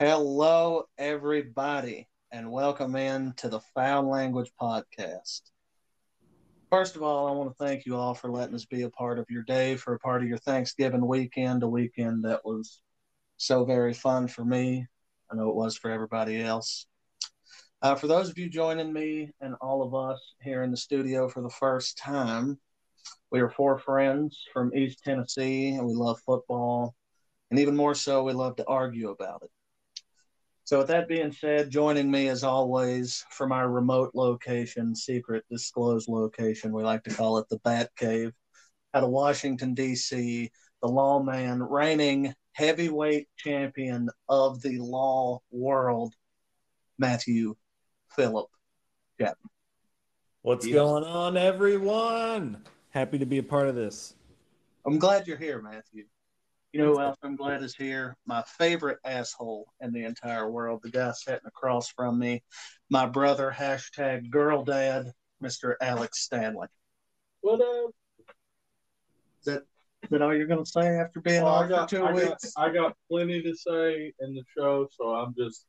Hello, everybody, and welcome in to the Foul Language Podcast. First of all, I want to thank you all for letting us be a part of your day, for a part of your Thanksgiving weekend, a weekend that was so very fun for me. I know it was for everybody else. Uh, for those of you joining me and all of us here in the studio for the first time, we are four friends from East Tennessee, and we love football, and even more so, we love to argue about it. So, with that being said, joining me as always from our remote location, secret disclosed location, we like to call it the Bat Cave, out of Washington, D.C., the lawman, reigning heavyweight champion of the law world, Matthew Philip Chapman. What's going on, everyone? Happy to be a part of this. I'm glad you're here, Matthew. You know who else I'm glad is here? My favorite asshole in the entire world, the guy sitting across from me, my brother, hashtag girl dad, Mr. Alex Stanley. What up? Is that, is that all you're going to say after being Well, I on got, for two I, got, weeks? I got plenty to say in the show, so I'm just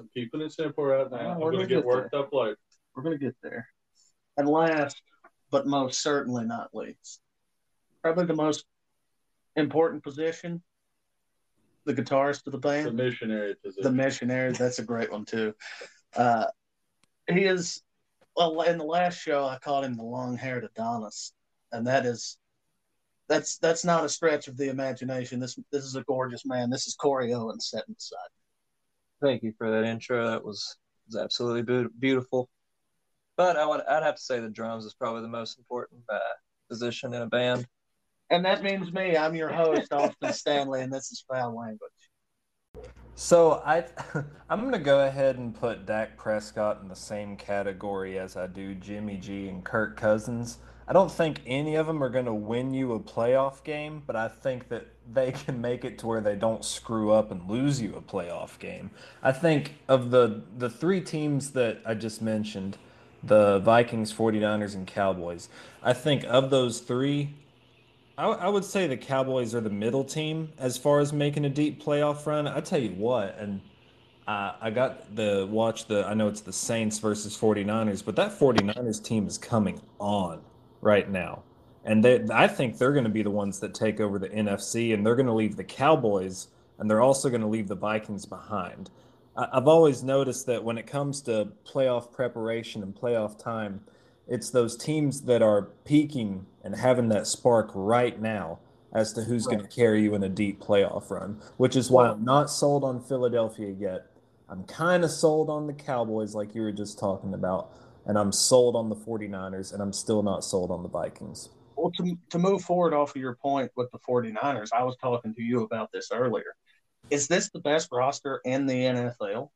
I'm keeping it simple right now. Oh, I'm we're gonna gonna get worked up later. We're going to get there. And last, but most certainly not least, probably the most important position, the guitarist of the band. The missionary position. the missionary. That's a great one too. Uh, he is well. In the last show, I called him the long-haired Adonis, and that is that's that's not a stretch of the imagination. This this is a gorgeous man. This is Corey Owens sitting beside. Thank you for that intro. That was was absolutely be- beautiful. But I would I'd have to say the drums is probably the most important uh, position in a band. And that means me. I'm your host, Austin Stanley, and this is Foul Language. So I, I'm gonna go ahead and put Dak Prescott in the same category as I do Jimmy G and Kirk Cousins. I don't think any of them are gonna win you a playoff game, but I think that they can make it to where they don't screw up and lose you a playoff game. I think of the the three teams that I just mentioned, the Vikings, 49ers, and Cowboys. I think of those three, I, I would say the Cowboys are the middle team as far as making a deep playoff run. I tell you what, and uh, I got the watch the, I know it's the Saints versus 49ers, but that 49ers team is coming on right now. And they, I think they're going to be the ones that take over the NFC, and they're going to leave the Cowboys, and they're also going to leave the Vikings behind. I- I've always noticed that when it comes to playoff preparation and playoff time, it's those teams that are peaking and having that spark right now as to who's going to carry you in a deep playoff run, which is why I'm not sold on Philadelphia yet. I'm kind of sold on the Cowboys, like you were just talking about, and I'm sold on the 49ers, and I'm still not sold on the Vikings. Well, to, to move forward off of your point with the 49ers, I was talking to you about this earlier. Is this the best roster in the NFL?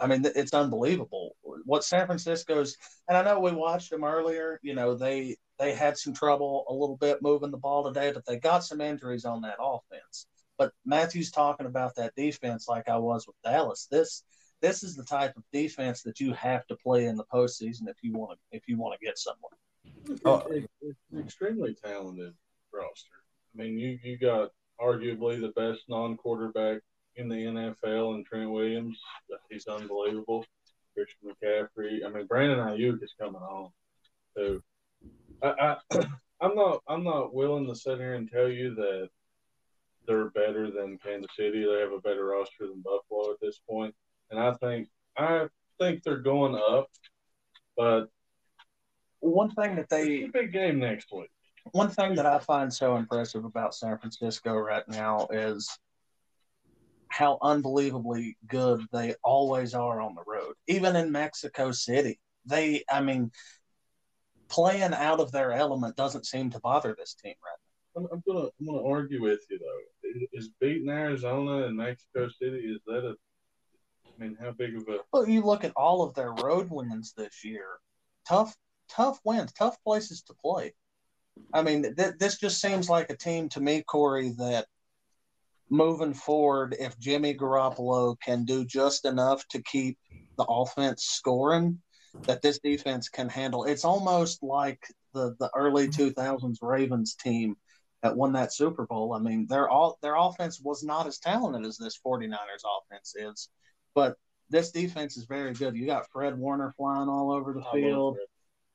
I mean, it's unbelievable what San Francisco's. And I know we watched them earlier. You know, they they had some trouble a little bit moving the ball today, but they got some injuries on that offense. But Matthew's talking about that defense like I was with Dallas. This this is the type of defense that you have to play in the postseason if you want to if you want to get somewhere. It- it's an extremely talented roster. I mean, you you got arguably the best non-quarterback in the NFL, and Trent Williams. He's unbelievable. Christian McCaffrey. I mean, Brandon Aiyuk is coming on. So, I, I I'm not I'm not willing to sit here and tell you that they're better than Kansas City. They have a better roster than Buffalo at this point, and I think I think they're going up. But One thing that it's they a big game next week. one thing that I find so impressive about San Francisco right now is how unbelievably good they always are on the road. Even in Mexico City, they, I mean, playing out of their element doesn't seem to bother this team right I'm, I'm gonna I'm gonna argue with you though. Is- Is beating Arizona and Mexico City is that a? I mean, how big of a? Well, you look at all of their road wins this year, tough, tough wins, tough places to play. I mean, th- this just seems like a team to me, Corey, that moving forward, if Jimmy Garoppolo can do just enough to keep the offense scoring, that this defense can handle. It's almost like the the early 2000s Ravens team that won that Super Bowl. I mean, their all their offense was not as talented as this 49ers offense is, but this defense is very good. You got Fred Warner flying all over the field.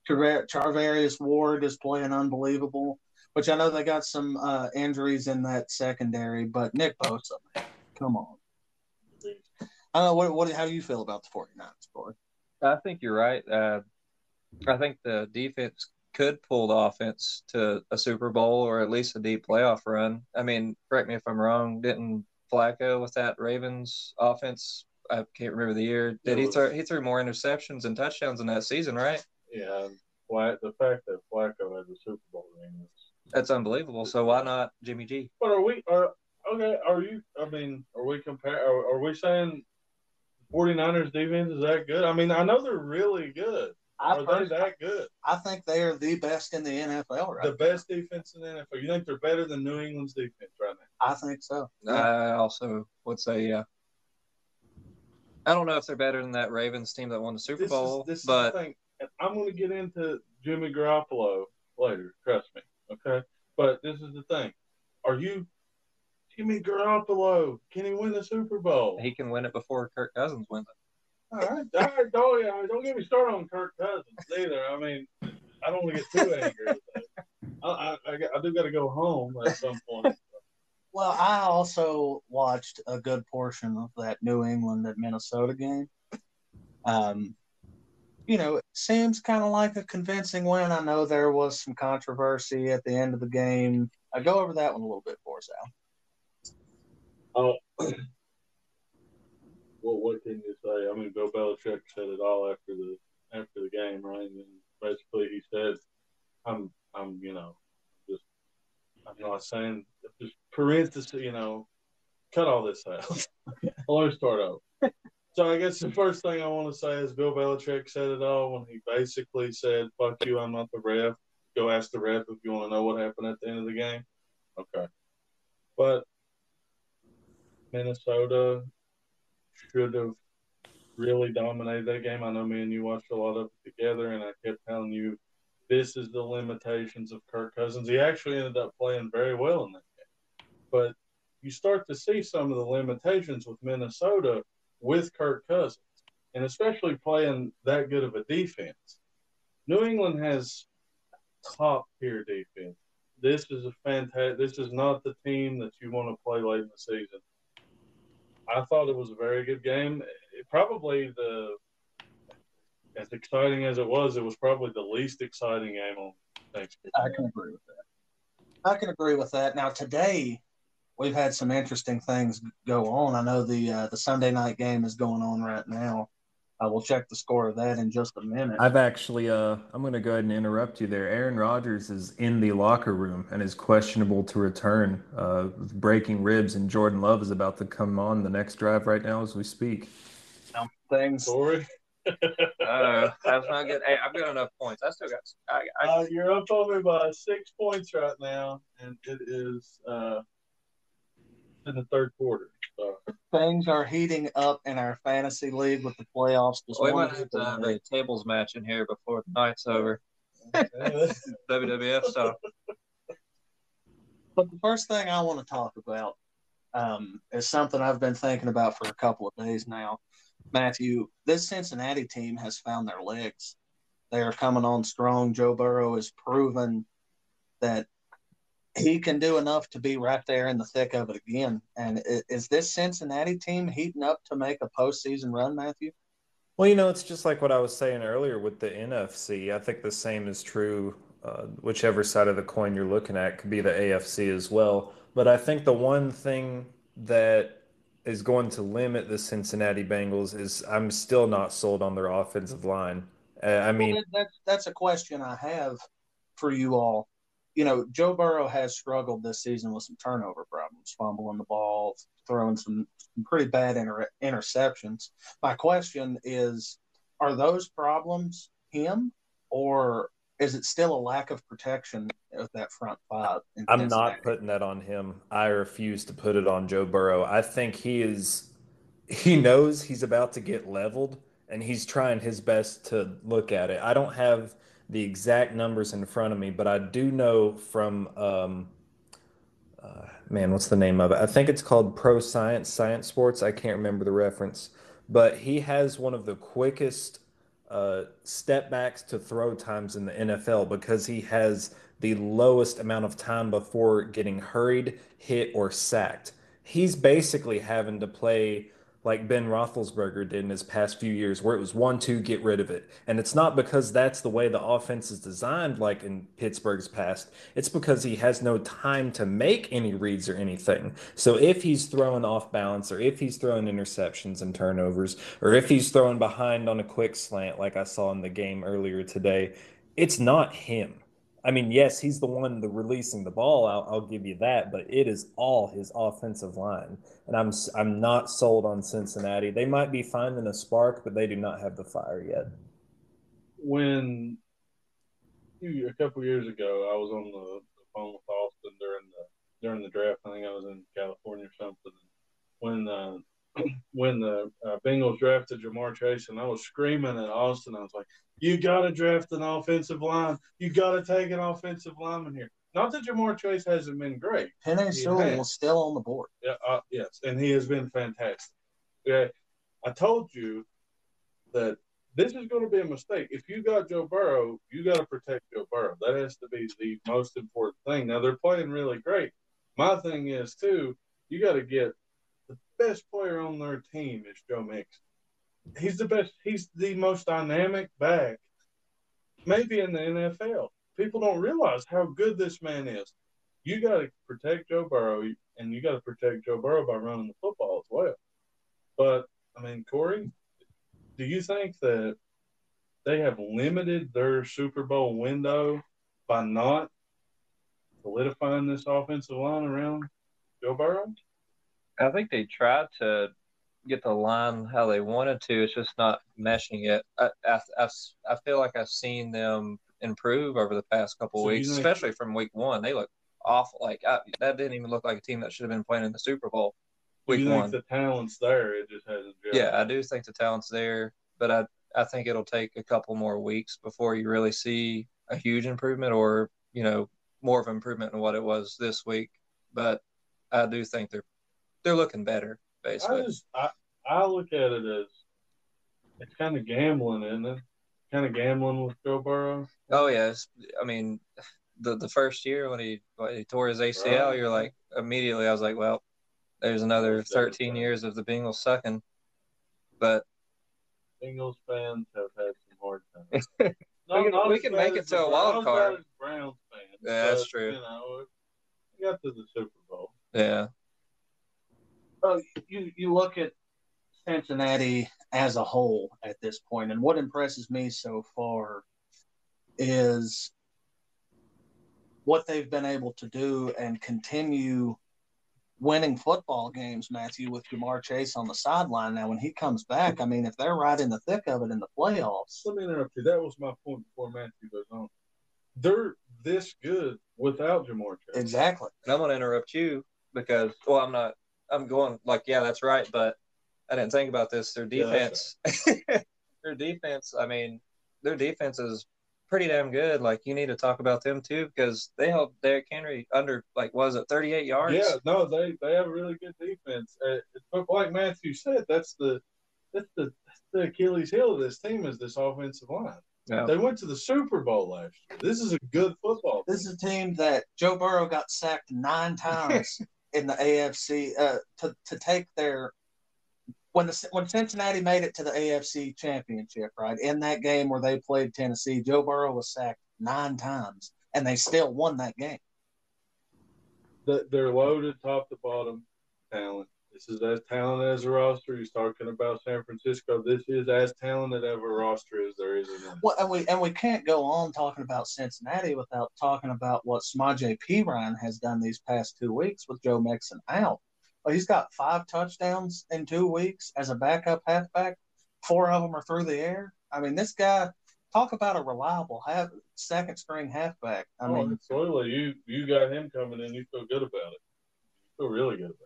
Charvarius Ward is playing unbelievable, which I know they got some uh, injuries in that secondary, but Nick Bosa, man, come on. I don't know what, what how do you feel about the 49ers, boy? I think you're right. Uh, I think the defense could pull the offense to a Super Bowl or at least a deep playoff run. I mean, correct me if I'm wrong. Didn't Flacco with that Ravens offense? I can't remember the year. Did he throw? He threw more interceptions and touchdowns in that season, right? Yeah, the fact that Flacco has a Super Bowl ring is that's unbelievable. So why not Jimmy G? But are we are okay? Are you? I mean, are we compare? Are, are we saying 49ers defense is that good? I mean, I know they're really good. I are they that good? I think they are the best in the NFL right The now. best defense in the NFL. You think they're better than New England's defense right now? I think so. I also would say yeah. I don't know if they're better than that Ravens team that won the Super this Bowl, is, this but is the thing. I'm going to get into Jimmy Garoppolo later. Trust me. Okay, but this is the thing. Are you Jimmy Garoppolo? Can he win the Super Bowl? He can win it before Kirk Cousins wins it. All right, all right, don't, I mean, don't get me started on Kirk Cousins either. I mean, I don't want to get too angry. I, I, I, I do got to go home at some point. Well, I also watched a good portion of that New England at Minnesota game. Um, you know, it seems kind of like a convincing win. I know there was some controversy at the end of the game. I go over that one a little bit for us, Al. Oh, what what can you say? I mean, Bill Belichick said it all after the after the game, right? And basically, he said, "I'm I'm you know just I'm not saying just parenthesis, you know, cut all this out. Let me start over." So I guess the first thing I want to say is Bill Belichick said it all when he basically said, "Fuck you, I'm not the ref. Go ask the ref if you want to know what happened at the end of the game." Okay, but Minnesota should have really dominated that game. I know me and you watched a lot of it together, and I kept telling you this is the limitations of Kirk Cousins. He actually ended up playing very well in that game, but you start to see some of the limitations with Minnesota with Kirk Cousins, and especially playing that good of a defense. New England has top tier defense. This is a fantastic. This is not the team that you want to play late in the season. I thought it was a very good game. It, probably the as exciting as it was, it was probably the least exciting game on Thanksgiving. I can agree with that. I can agree with that. Now today, we've had some interesting things go on. I know the uh, the Sunday night game is going on right now. I will check the score of that in just a minute. I've actually, uh, I'm going to go ahead and interrupt you there. Aaron Rodgers is in the locker room and is questionable to return uh, with breaking ribs, and Jordan Love is about to come on the next drive right now as we speak. things. Sorry. uh, that's not good. Hey, I've got enough points. I still got. I, I... Uh, you're up on me by six points right now, and it is uh, in the third quarter. So. Things are heating up in our fantasy league with the playoffs. This we might have to have a tables match in here before the night's over. WWF stuff. But the first thing I want to talk about um, is something I've been thinking about for a couple of days now. Matthew, this Cincinnati team has found their legs. They are coming on strong. Joe Burrow has proven that he can do enough to be right there in the thick of it again. And is this Cincinnati team heating up to make a postseason run, Matthew? Well, you know, it's just like what I was saying earlier with the NFC. I think the same is true, uh, whichever side of the coin you're looking at, could be the AFC as well. But I think the one thing that is going to limit the Cincinnati Bengals is I'm still not sold on their offensive line. Uh, I mean, well, that's that's a question I have for you all you know, Joe Burrow has struggled this season with some turnover problems, fumbling the ball, throwing some, some pretty bad inter- interceptions. My question is are those problems him or is it still a lack of protection of that front five? I'm not putting that on him. I refuse to put it on Joe Burrow. I think he is he knows he's about to get leveled and he's trying his best to look at it. I don't have the exact numbers in front of me, but I do know from um, uh, man, what's the name of it? I think it's called Pro Science Science Sports. I can't remember the reference, but he has one of the quickest uh, step backs to throw times in the NFL because he has the lowest amount of time before getting hurried, hit, or sacked. He's basically having to play like Ben Roethlisberger did in his past few years, where it was one, two, get rid of it. And it's not because that's the way the offense is designed, like in Pittsburgh's past. It's because he has no time to make any reads or anything. So if he's throwing off balance, or if he's throwing interceptions and turnovers, or if he's throwing behind on a quick slant, like I saw in the game earlier today, it's not him. I mean, yes, he's the one the releasing the ball. I'll, I'll, give you that, but it is all his offensive line, and I'm I'm not sold on Cincinnati. They might be finding a spark, but they do not have the fire yet. When a couple years ago, I was on the, the phone with Austin during the during the draft. I think I was in California or something. When uh, when the uh, Bengals drafted Ja'Marr Chase, and I was screaming at Austin. I was like, "You got to draft an offensive line. You got to take an offensive lineman here." Not that Ja'Marr Chase hasn't been great. Penei Sewell was still on the board. Yeah, uh, yes, and he has been fantastic. Yeah, I told you that this is going to be a mistake. If you got Joe Burrow, you got to protect Joe Burrow. That has to be the most important thing. Now they're playing really great. My thing is too, you got to get best player on their team is Joe Mixon. He's the best. He's the most dynamic back, maybe in the NFL. People don't realize how good this man is. You got to protect Joe Burrow, and you got to protect Joe Burrow by running the football as well. But I mean, Corey, do you think that they have limited their Super Bowl window by not solidifying this offensive line around Joe Burrow? I think they tried to get the line how they wanted to. It's just not meshing it. I, I, I, I feel like I've seen them improve over the past couple so weeks, especially from week one. They look awful. Like I, that didn't even look like a team that should have been playing in the Super Bowl. Week you think one. the talent's there? It just hasn't. Yeah, I do think the talent's there, but I I think it'll take a couple more weeks before you really see a huge improvement, or you know more of improvement than what it was this week. But I do think they're they're looking better. Basically, I just I, I look at it as it's kind of gambling, isn't it? Kind of gambling with Joe Burrow. Oh yes, I mean the the first year when he when he tore his ACL, right. you're like immediately I was like, well, there's another 13 years of the Bengals sucking. But Bengals fans have had some hard times. no, we can, we can make it to a wild card. Browns fans. Yeah, that's true. You know, we got to the Super Bowl. Yeah you you look at Cincinnati as a whole at this point, and what impresses me so far is what they've been able to do and continue winning football games, Matthew, with Ja'Marr Chase on the sideline. Now, when he comes back, I mean, if they're right in the thick of it in the playoffs. Let me interrupt you. That was my point before Matthew goes on. They're this good without Ja'Marr Chase. Exactly. And I'm going to interrupt you because, well, I'm not I'm going like, yeah, that's right, but I didn't think about this. Their defense, yeah, their defense. I mean, their defense is pretty damn good. Like you need to talk about them too because they held Derrick Henry under like was it 38 yards? Yeah, no, they they have a really good defense. Uh, but like Matthew said, that's the that's the that's the Achilles heel of this team is this offensive line. Yeah. They went to the Super Bowl last year. This is a good football. Team. This is a team that Joe Burrow got sacked nine times in the AFC uh, to to take their when the when Cincinnati made it to the AFC Championship, right in that game where they played Tennessee, Joe Burrow was sacked nine times, and they still won that game. They're loaded top to bottom talent. This is as talented as a roster. He's talking about San Francisco. This is as talented of a roster as there is in. Well, and we and we can't go on talking about Cincinnati without talking about what Samaje Perine has done these past two weeks with Joe Mixon out. Well, he's got five touchdowns in two weeks as a backup halfback. Four of them are through the air. I mean, this guy talk about a reliable half second string halfback. I oh, mean, absolutely. You you got him coming in. You feel good about it. You feel really good about it.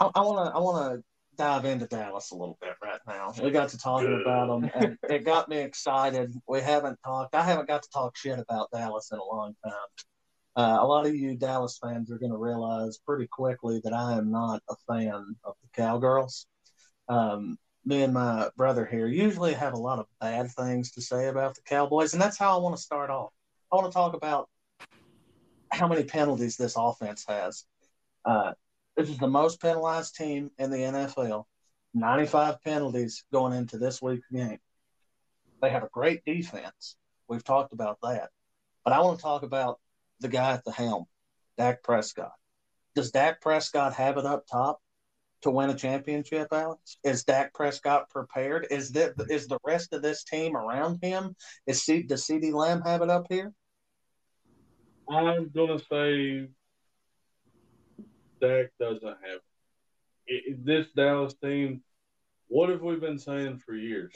I want to I want to dive into Dallas a little bit right now. We got to talking about them, and it got me excited. We haven't talked. I haven't got to talk shit about Dallas in a long time. Uh, a lot of you Dallas fans are going to realize pretty quickly that I am not a fan of the Cowgirls. Um, me and my brother here usually have a lot of bad things to say about the Cowboys, and that's how I want to start off. I want to talk about how many penalties this offense has. Uh, this is the most penalized team in the NFL. 95 penalties going into this week's game. They have a great defense. We've talked about that. But I want to talk about the guy at the helm, Dak Prescott. Does Dak Prescott have it up top to win a championship, Alex? Is Dak Prescott prepared? Is that is the rest of this team around him? Is C, does CeeDee Lamb have it up here? I'm gonna say Dak doesn't have it. It, this Dallas team. What have we been saying for years?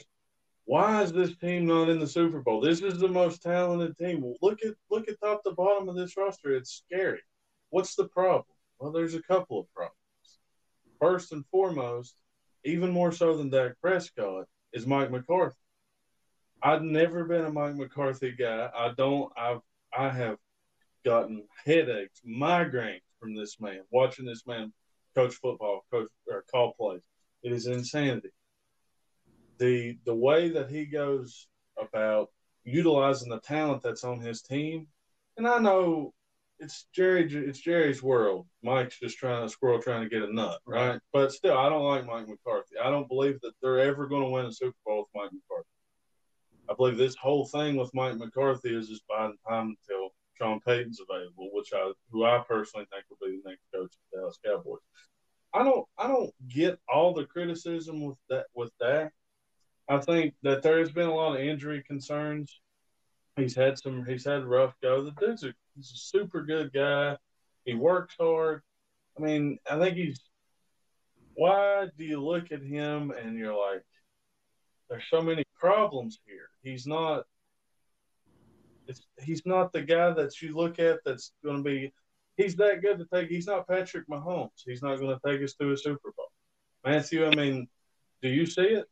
Why is this team not in the Super Bowl? This is the most talented team. Look at look at top to bottom of this roster. It's scary. What's the problem? Well, there's a couple of problems. First and foremost, even more so than Dak Prescott, is Mike McCarthy. I've never been a Mike McCarthy guy. I don't. I've I have gotten headaches, migraines from this man. Watching this man coach football, coach or call plays, it is insanity the the way that he goes about utilizing the talent that's on his team, and I know it's Jerry it's Jerry's world. Mike's just trying to squirrel trying to get a nut, right? But still, I don't like Mike McCarthy. I don't believe that they're ever going to win a Super Bowl with Mike McCarthy. I believe this whole thing with Mike McCarthy is just buying time until Sean Payton's available, which I who I personally think will be the next coach of the Dallas Cowboys. I don't I don't get all the criticism with that with that I think that there has been a lot of injury concerns. He's had some. He's had a rough go. The dude's a, he's a super good guy. He works hard. I mean, I think he's. Why do you look at him and you're like, there's so many problems here. He's not. He's not the guy that you look at that's going to be. He's that good to take. He's not Patrick Mahomes. He's not going to take us to a Super Bowl. Matthew, I mean, do you see it?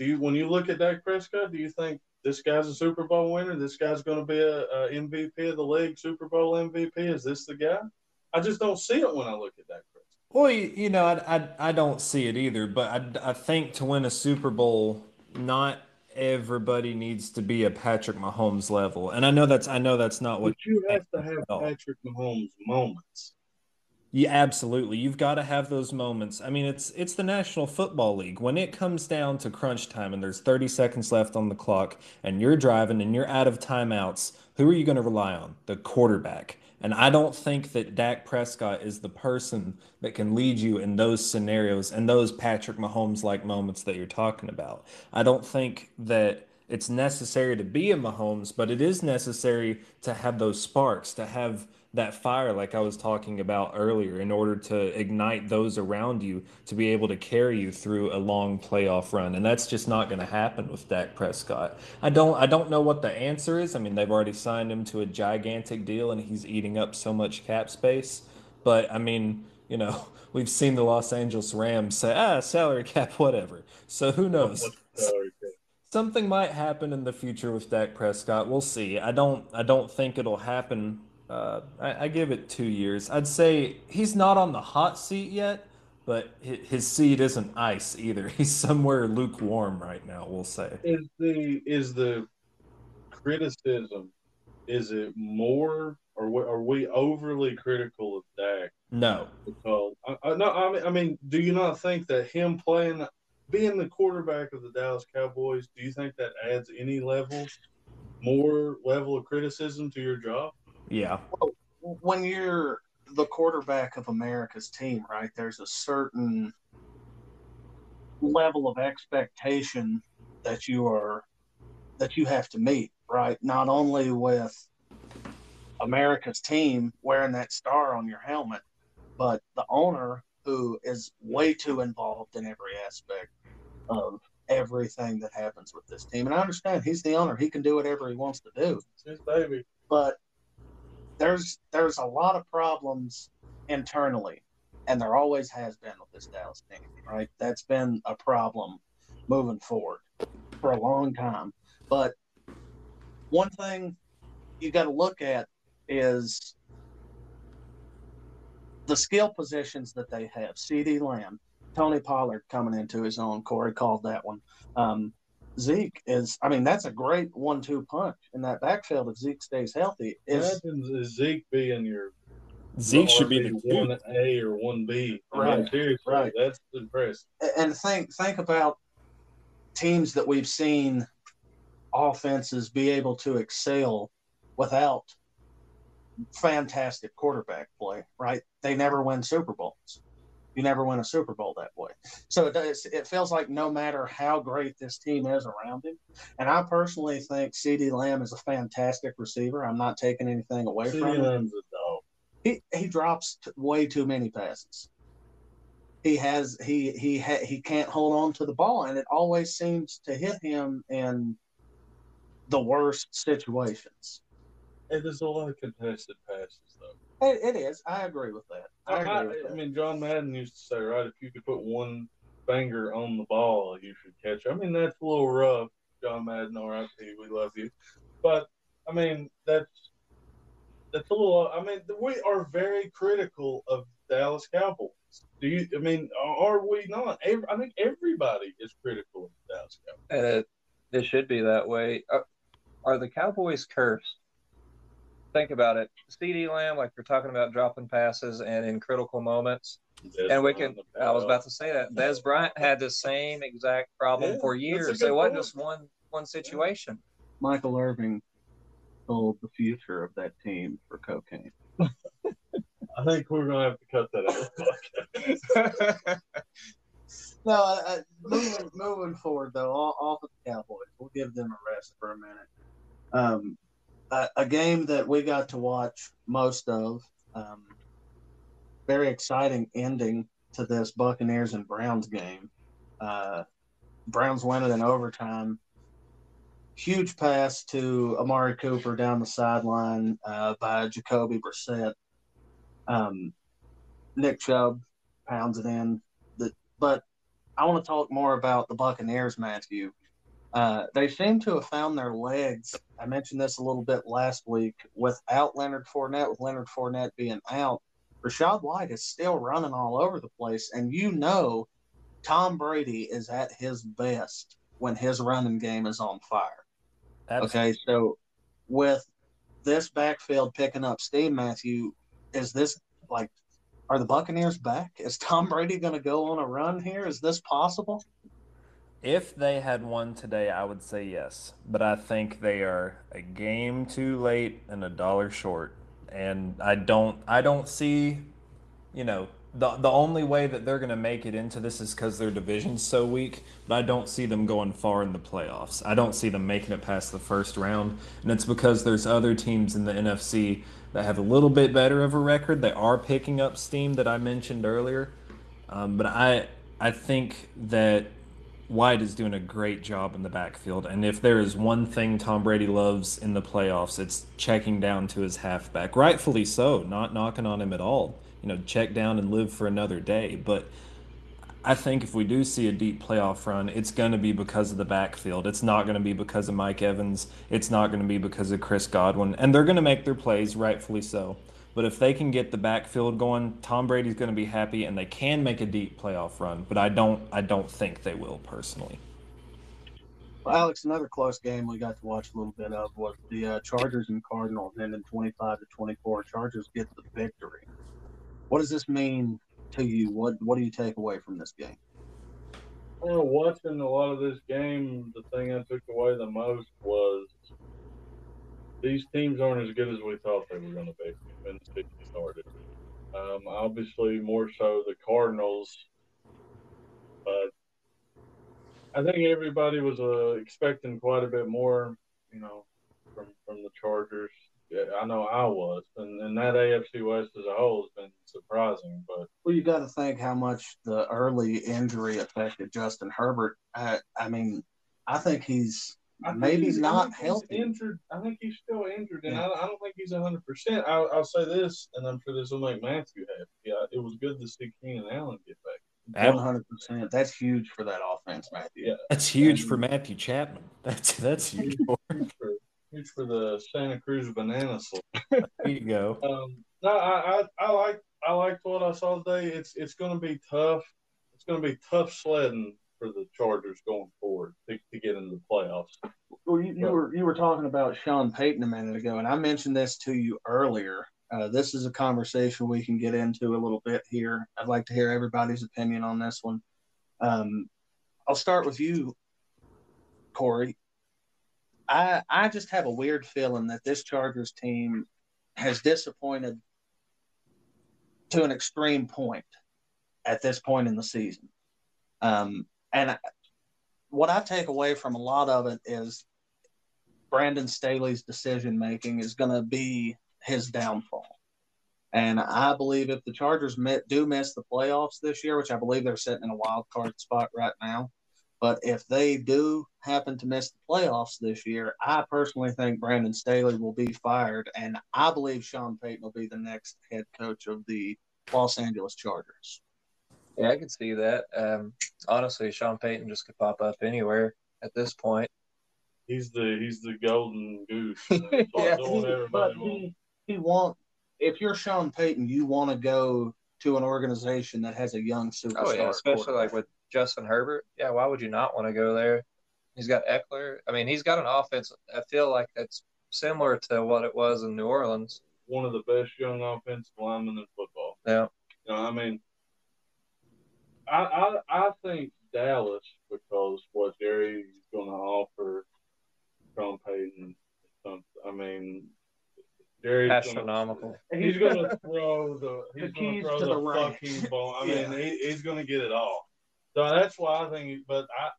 do you when you look at Dak Prescott, do you think this guy's a Super Bowl winner? This guy's going to be a, a, MVP of the league, Super Bowl MVP. Is this the guy? I just don't see it when I look at Dak Prescott. Well, you, you know, I, I, I don't see it either, but I, I think to win a Super Bowl, not everybody needs to be a Patrick Mahomes level, and I know that's I know that's not what but you have to have Patrick Mahomes moments. Yeah, absolutely. You've got to have those moments. I mean, it's it's the National Football League. When it comes down to crunch time and there's 30 seconds left on the clock and you're driving and you're out of timeouts, who are you going to rely on? The quarterback. And I don't think that Dak Prescott is the person that can lead you in those scenarios and those Patrick Mahomes like moments that you're talking about. I don't think that it's necessary to be a Mahomes, but it is necessary to have those sparks, to have that fire like I was talking about earlier in order to ignite those around you to be able to carry you through a long playoff run and that's just not going to happen with Dak Prescott. I don't I don't know what the answer is. I mean, they've already signed him to a gigantic deal and he's eating up so much cap space, but I mean, you know, we've seen the Los Angeles Rams say, "Ah, salary cap whatever." So who knows? Something might happen in the future with Dak Prescott. We'll see. I don't I don't think it'll happen uh, I, I, give it two years. I'd say he's not on the hot seat yet, but his seat isn't ice either. He's somewhere lukewarm right now. We'll say. Is the is the criticism? Is it more, or are we overly critical of Dak? No, because I, I, no, I mean, I mean, do you not think that him playing, being the quarterback of the Dallas Cowboys, do you think that adds any level, more level of criticism to your job? Yeah. When you're the quarterback of America's team, right, there's a certain level of expectation that you are that you have to meet, right? Not only with America's team wearing that star on your helmet, but the owner who is way too involved in every aspect of everything that happens with this team. And I understand he's the owner; he can do whatever he wants to do. It's his baby. But there's there's a lot of problems internally, and there always has been with this Dallas team. Right, that's been a problem moving forward for a long time. But one thing you got to look at is the skill positions that they have, CeeDee Lamb, Tony Pollard coming into his own. Corey called that one. Um, Zeke is, I mean, that's a great one-two punch in that backfield. If Zeke stays healthy, is Imagine Zeke being your Zeke should be the one. A or one B. mean, Right, right. that's impressive. and think think about teams that we've seen offenses be able to excel without fantastic quarterback play, right? They never win Super Bowls. You never win a Super Bowl that way. So it does, it feels like no matter how great this team is around him, and I personally think CeeDee Lamb is a fantastic receiver. I'm not taking anything away from him Lamb's a dog. he he drops t- way too many passes. He has he he ha, he can't hold on to the ball, and it always seems to hit him in the worst situations. Hey, there's a lot of contested passes. It, it is. I agree with that. I I, agree I, with I that. mean, John Madden used to say, right, if you could put one finger on the ball, you should catch. I mean, that's a little rough, John Madden. R.I.P. We love you, but I mean, that's that's a little. I mean, we are very critical of Dallas Cowboys. Do you? I mean, are we not? Ev- I think everybody is critical of the Dallas Cowboys. And it, it should be that way. Are, are the Cowboys cursed? Think about it. CeeDee Lamb, like you're talking about dropping passes and in critical moments. and we can, I was about to say that. Dez Bryant had the same exact problem Yeah, for years. good It wasn't point. just one one situation. Michael Irving sold the future of that team for cocaine. I think we're gonna have to cut that out. No, uh, uh, moving moving forward though, off, off of the Cowboys, we'll give them a rest for a minute. Um, a, game that we got to watch most of. Um, very exciting ending to this Buccaneers and Browns game. Uh, Browns win it in overtime. Huge pass to Amari Cooper down the sideline uh, by Jacoby Brissett. Um, Nick Chubb pounds it in. The, but I want to talk more about the Buccaneers, Matthew. Uh, they seem to have found their legs. I mentioned this a little bit last week. Without Leonard Fournette, with Leonard Fournette being out, Rachaad White is still running all over the place. And you know, Tom Brady is at his best when his running game is on fire. Okay, so with this backfield picking up steam, Matthew, is this like, are the Buccaneers back? Is Tom Brady going to go on a run here? Is this possible? If they had won today, I would say yes. But I think they are a game too late and a dollar short. And I don't I don't see, you know, the the only way that they're gonna make it into this is because their division's so weak, but I don't see them going far in the playoffs. I don't see them making it past the first round. And it's because there's other teams in the NFC that have a little bit better of a record. They are picking up steam that I mentioned earlier. Um, but I I think that White is doing a great job in the backfield. And if there is one thing Tom Brady loves in the playoffs, it's checking down to his halfback. Rightfully so, not knocking on him at all. You know, check down and live for another day. But I think if we do see a deep playoff run, it's going to be because of the backfield. It's not going to be because of Mike Evans. It's not going to be because of Chris Godwin. And they're going to make their plays, rightfully so. But if they can get the backfield going, Tom Brady's going to be happy, and they can make a deep playoff run. But I don't, I don't think they will personally. Well, Alex, another close game we got to watch a little bit of was the uh, Chargers and Cardinals ending 25 to 24. Chargers get the victory. What does this mean to you? What What do you take away from this game? Well, watching a lot of this game, the thing I took away the most was these teams aren't as good as we thought they were going to be when the season started. Um, obviously, more so the Cardinals, but I think everybody was uh, expecting quite a bit more, you know, from from the Chargers. Yeah, I know I was, and, and that AFC West as a whole has been surprising, but. Well, you got to think how much the early injury affected Justin Herbert. I, I mean, I think he's maybe he's- I not think he's healthy. Injured. I think he's still injured, and Yeah. I, I don't think he's hundred percent. I'll, I'll say this, and I'm sure this will make Matthew happy. Yeah, it was good to see Keenan Allen get back. one hundred percent. That's huge for that offense, Matthew. Yeah, That's huge for Matthew Chapman. That's that's huge. huge for, huge for the Santa Cruz Banana Slip. There you go. Um, no, I, I I like I liked what I saw today. It's it's going to be tough. It's going to be tough sledding for the Chargers going forward to, to get into the playoffs. Well, you, you were you were talking about Sean Payton a minute ago, and I mentioned this to you earlier. Uh, this is a conversation we can get into a little bit here. I'd like to hear everybody's opinion on this one. Um, I'll start with you, Corey. I I just have a weird feeling that this Chargers team has disappointed to an extreme point at this point in the season. Um, and what I take away from a lot of it is Brandon Staley's decision making is going to be his downfall. And I believe if the Chargers do miss the playoffs this year, which I believe they're sitting in a wild card spot right now, but if they do happen to miss the playoffs this year, I personally think Brandon Staley will be fired, and I believe Sean Payton will be the next head coach of the Los Angeles Chargers. Yeah, I can see that. Um, honestly, Sean Payton just could pop up anywhere at this point. He's the he's the golden goose. yeah, he, but he, he want if you're Sean Payton, you want to go to an organization that has a young superstar. Oh yeah, especially like with Justin Herbert. Yeah, why would you not want to go there? He's got Ekeler. I mean, he's got an offense. I feel like it's similar to what it was in New Orleans. One of the best young offensive linemen in football. Yeah. You know, I mean, I I, I think Dallas because what Jerry's going to offer Sean Payton. I mean, Jerry's astronomical. Gonna, he's going to throw the he's going to throw the, the fucking ball. I mean, he, he's going to get it all. So that's why I think. But I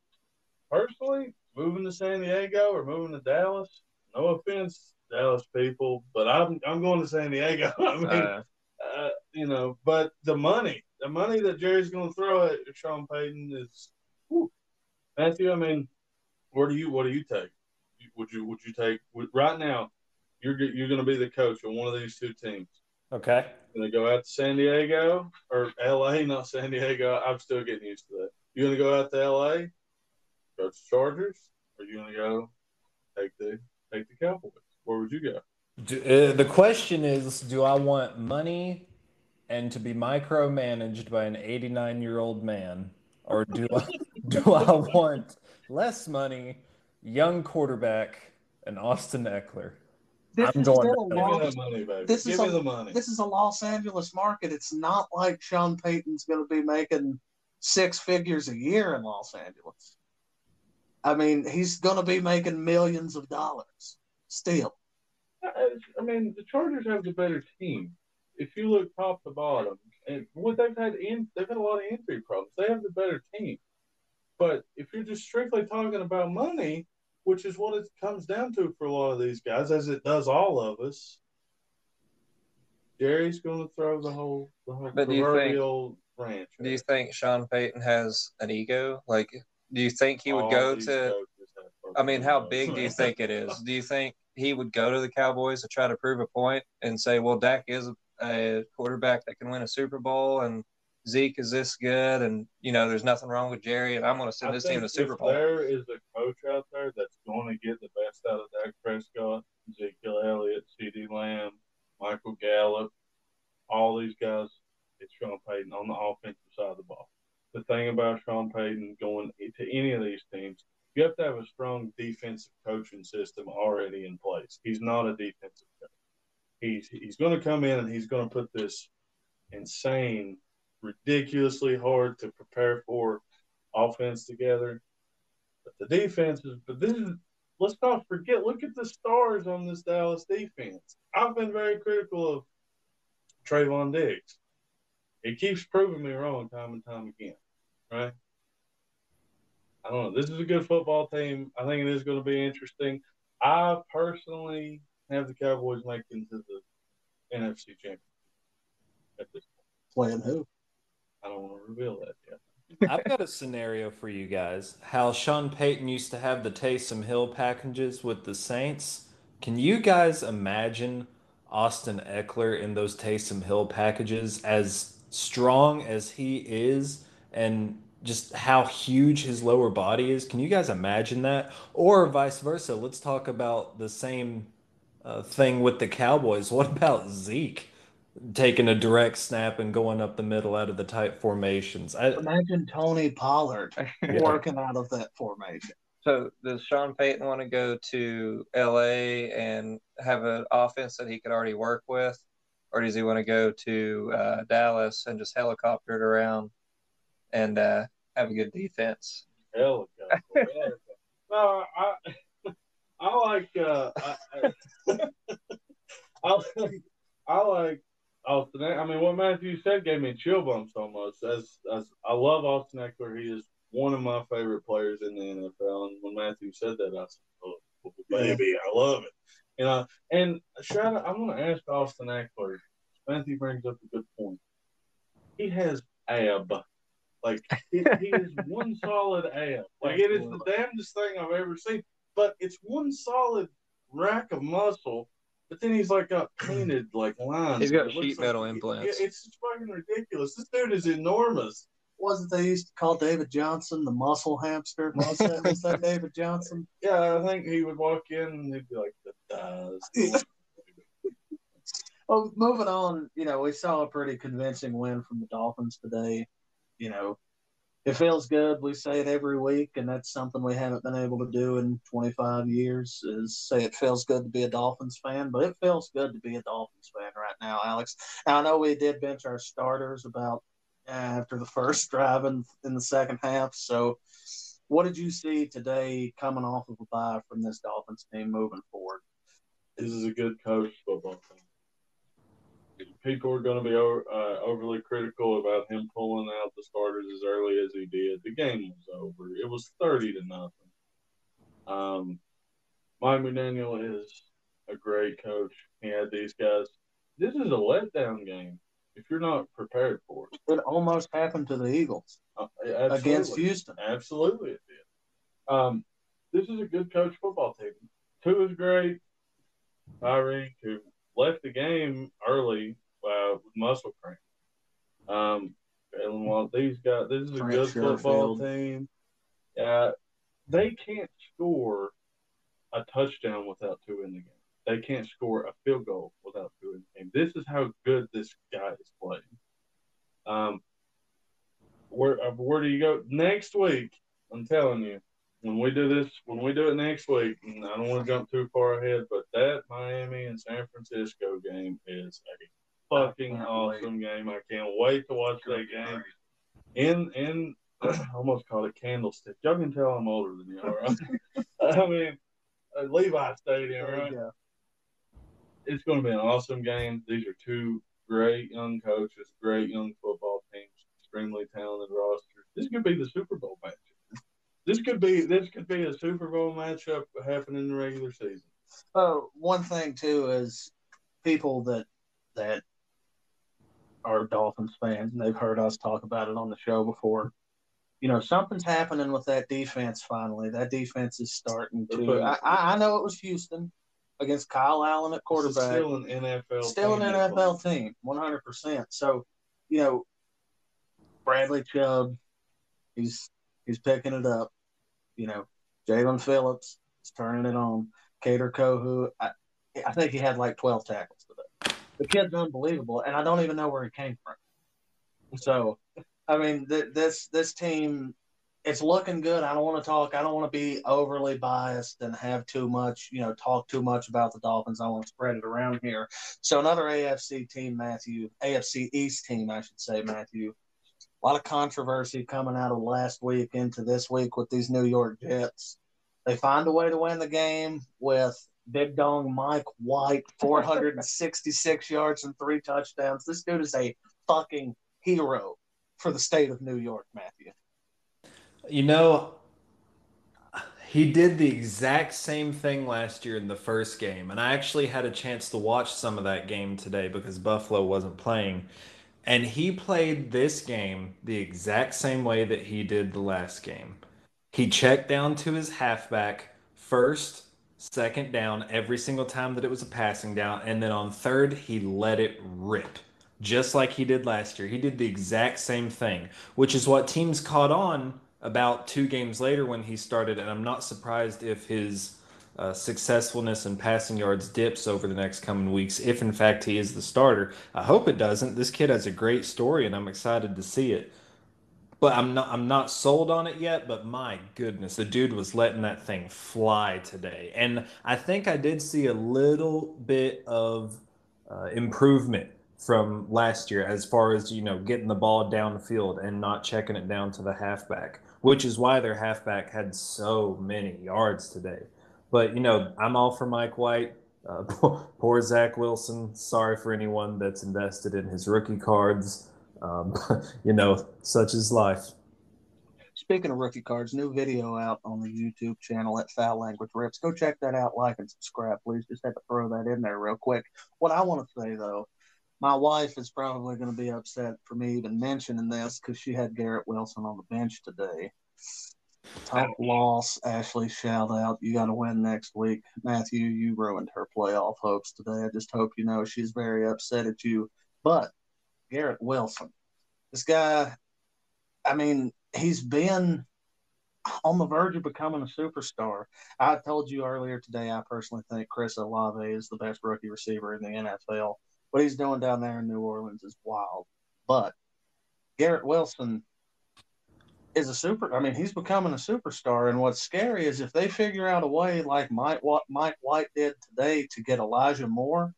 personally moving to San Diego or moving to Dallas. No offense, Dallas people, but I'm I'm going to San Diego. I mean, uh, uh, you know, but the money, the money that Jerry's going to throw at Sean Payton is, whew. Matthew. I mean, where do you what do you take? Would you would you take right now? You're you're going to be the coach of one of these two teams. Okay. Going to go out to San Diego or L.A. Not San Diego. I'm still getting used to that. You going to go out to L.A. Coach the Chargers, or you going to go take the take the Cowboys? Where would you go? Do, uh, the question is, do I want money and to be micromanaged by an 89 year old man, or do I do I want less money, young quarterback, and Austin Ekeler? This I'm going. Still a Los, money, this Give is a, the money. This is a Los Angeles market. It's not like Sean Payton's going to be making six figures a year in Los Angeles. I mean, he's going to be making millions of dollars still. Uh, I mean, the Chargers have the better team. If you look top to bottom, and what they've had in, they've had a lot of injury problems. They have the better team. But if you're just strictly talking about money, which is what it comes down to for a lot of these guys, as it does all of us. Jerry's going to throw the whole the whole but proverbial ranch. Do you think Sean Payton has an ego? Like, do you think he would all go to? I mean, how big do you think it is? Do you think he would go to the Cowboys to try to prove a point and say, "Well, Dak is a quarterback that can win a Super Bowl," and Zeke is this good, and you know, there's nothing wrong with Jerry, and I'm going to send this team to Super Bowl. There is a coach out there that's going to get the best out of Dak Prescott, Ezekiel Elliott, CeeDee Lamb, Michael Gallup, all these guys. It's Sean Payton on the offensive side of the ball. The thing about Sean Payton going to any of these teams, you have to have a strong defensive coaching system already in place. He's not a defensive coach. He's he's going to come in and he's going to put this insane ridiculously hard to prepare for offense together. But the defense is, but this is, let's not forget, look at the stars on this Dallas defense. I've been very critical of Trevon Diggs. It keeps proving me wrong time and time again, right? I don't know. This is a good football team. I think it is going to be interesting. I personally have the Cowboys making to the NFC Championship at this point. Playing who? I don't want to reveal that yet. I've got a scenario for you guys. How Sean Payton used to have the Taysom Hill packages with the Saints. Can you guys imagine Austin Ekeler in those Taysom Hill packages as strong as he is and just how huge his lower body is? Can you guys imagine that? Or vice versa. Let's talk about the same uh, thing with the Cowboys. What about Zeke? taking a direct snap and going up the middle out of the tight formations. I, Imagine Tony Pollard Yeah. working out of that formation. So does Sean Payton want to go to LA and have an offense that he could already work with, or does he want to go to uh, Dallas and just helicopter it around and uh, have a good defense? Helicopter. helicopter. no, I I like uh, I, I, I like I like Austin. I mean, what Matthew said gave me chill bumps almost. As as I love Austin Ekeler, he is one of my favorite players in the NFL. And when Matthew said that, I said, "Oh, baby, I love it." You know, and shout out, I'm going to ask Austin Ekeler. Matthew brings up a good point. He has ab. Like he, he is one solid ab. Like it is the damnedest thing I've ever seen. But it's one solid rack of muscle. But then he's like got painted like lines. He's got It looks sheet like- metal implants. Yeah, it's just fucking ridiculous. This dude is enormous. Wasn't they used to call David Johnson the muscle hamster? Was that, was that David Johnson? Yeah, I think he would walk in and he'd be like, the thighs. Well, moving on, you know, we saw a pretty convincing win from the Dolphins today. You know, it feels good. We say it every week, and that's something we haven't been able to do in 25 years is say it feels good to be a Dolphins fan, but it feels good to be a Dolphins fan right now, Alex. Now, I know we did bench our starters about uh, after the first drive in, in the second half. So, what did you see today coming off of a bye from this Dolphins team moving forward? This is a good coach football team. People are going to be over, uh, overly critical about him pulling out the starters as early as he did. The game was over. It was thirty to nothing. Um, Mike McDaniel is a great coach. He had these guys. This is a letdown game if you're not prepared for it. It almost happened to the Eagles Uh, against Houston. Absolutely, it did. Um, this is a good coach football team. Tua is great. Tyreek, who left the game early uh, with muscle cramp. Um, and while these guys, this is a Trent good football Sherfield. team. Uh, they can't score a touchdown without Tua in the game. They can't score a field goal without Tua in the game. This is how good this guy is playing. Um, where uh, where do you go next week? I'm telling you, when we do this, when we do it next week, and I don't want to jump too far ahead, but that Miami and San Francisco game is a fucking awesome game. I can't wait to watch that game. In in I almost called it Candlestick. Y'all can tell I'm older than you, right? I mean, uh, Levi Stadium, right? Yeah. it's going to be an awesome game. These are two great young coaches, great young football teams, extremely talented rosters. This could be the Super Bowl matchup. This could be this could be a Super Bowl matchup happening in the regular season. Oh, one thing too is people that that are Dolphins fans, and they've heard us talk about it on the show before. You know, something's happening with that defense. Finally, that defense is starting to. I, I know it was Houston against Kyle Allen at quarterback. still an NFL, Still an NFL team, one hundred percent. So, you know, Bradley Chubb, he's he's picking it up. You know, Jaelan Phillips is turning it on. Kader Kohou, I, I think he had like twelve tackles today. The kid's unbelievable, and I don't even know where he came from. So, I mean, th- this this team, it's looking good. I don't want to talk. I don't want to be overly biased and have too much, you know, talk too much about the Dolphins. I want to spread it around here. So another AFC team, Matthew, AFC East team, I should say, Matthew. A lot of controversy coming out of last week into this week with these New York Jets. They find a way to win the game with Big Dong Mike White, 466 yards and three touchdowns. This dude is a fucking hero for the state of New York, Matthew. You know, he did the exact same thing last year in the first game, and I actually had a chance to watch some of that game today because Buffalo wasn't playing. And he played this game the exact same way that he did the last game. He checked down to his halfback first, second down every single time that it was a passing down, and then on third, he let it rip. Just like he did last year. He did the exact same thing, which is what teams caught on about two games later when he started. And I'm not surprised if his uh, successfulness and passing yards dips over the next coming weeks, if in fact he is the starter. I hope it doesn't. This kid has a great story, and I'm excited to see it. But I'm not I'm not sold on it yet. But my goodness, the dude was letting that thing fly today, and I think I did see a little bit of uh, improvement from last year as far as you know getting the ball down the field and not checking it down to the halfback, which is why their halfback had so many yards today. But you know, I'm all for Mike White. Uh, poor Zach Wilson. Sorry for anyone that's invested in his rookie cards. Um, you know, such is life. Speaking of rookie cards, new video out on the YouTube channel at Foul Language Rips. Go check that out, like and subscribe, please. Just had to throw that in there real quick. What I want to say though, my wife is probably going to be upset for me even mentioning this because she had Garrett Wilson on the bench today. Tough loss, Ashley. Shout out. You got to win next week. Matthew, you ruined her playoff hopes today. I just hope you know she's very upset at you. But Garrett Wilson, this guy, I mean, he's been on the verge of becoming a superstar. I told you earlier today, I personally think Chris Olave is the best rookie receiver in the NFL. What he's doing down there in New Orleans is wild. But Garrett Wilson is a super. I mean, he's becoming a superstar. And what's scary is if they figure out a way, like Mike what Mike White did today, to get Elijah Moore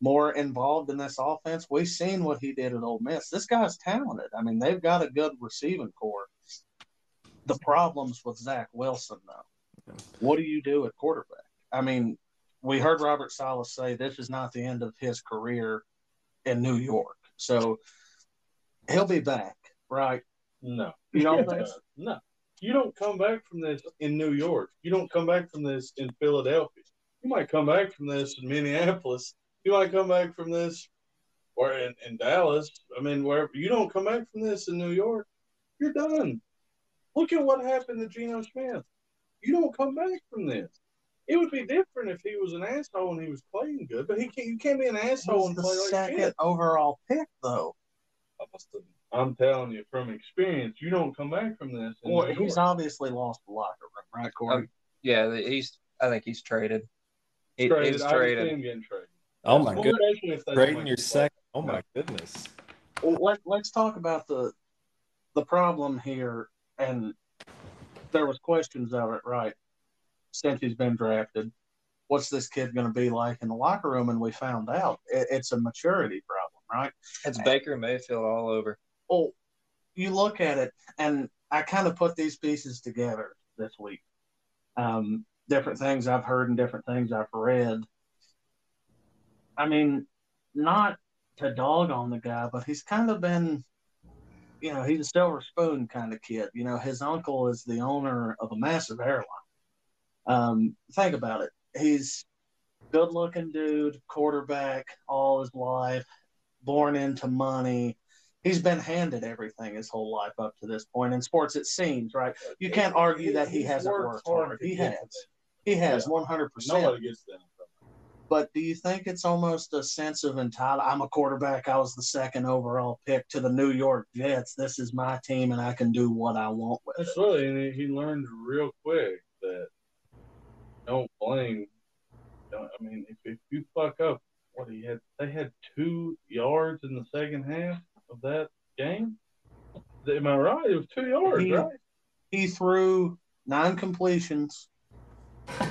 more involved in this offense. We've seen what he did at Ole Miss. This guy's talented. I mean, they've got a good receiving core. The problems with Zach Wilson, though. What do you do at quarterback? I mean, we heard Robert Saleh say this is not the end of his career in New York. So he'll be back, right? No. You don't think so? No. You don't come back from this in New York. You don't come back from this in Philadelphia. You might come back from this in Minneapolis. You might come back from this or in, in Dallas. I mean, wherever you don't come back from this in New York, you're done. Look at what happened to Geno Smith. You don't come back from this. It would be different if he was an asshole and he was playing good, but he can't. You can't be an asshole and the play like second shit. overall pick, though. I'm telling you from experience, you don't come back from this. Well, he's obviously lost the locker room, right, Corey? Um, yeah, he's. I think he's traded. He, traded. he's I traded. him getting traded. Oh my Well, goodness, if trading your make second. Oh my goodness. Well, let, let's talk about the the problem here, and there was questions of it, right? Since he's been drafted, what's this kid going to be like in the locker room? And we found out it, it's a maturity problem, right? It's Baker Mayfield all over. Well, you look at it, and I kind of put these pieces together this week. Um, different things I've heard and different things I've read. I mean, not to dog on the guy, but he's kind of been, you know, he's a silver spoon kind of kid. You know, his uncle is the owner of a massive airline. Um, think about it. He's good looking dude, quarterback all his life, born into money. He's been handed everything his whole life up to this point. In sports, it seems, right? You can't argue that he hasn't worked hard. He has. He has 100%. Nobody gets that. But do you think it's almost a sense of entitlement? I'm a quarterback. I was the second overall pick to the New York Jets. This is my team, and I can do what I want with it. Absolutely, and he- he learned real quick that don't blame. Don't, I mean, if, if you fuck up, what he had, they had two yards in the second half of that game. Am I right? It was two yards, He- right? He threw nine completions.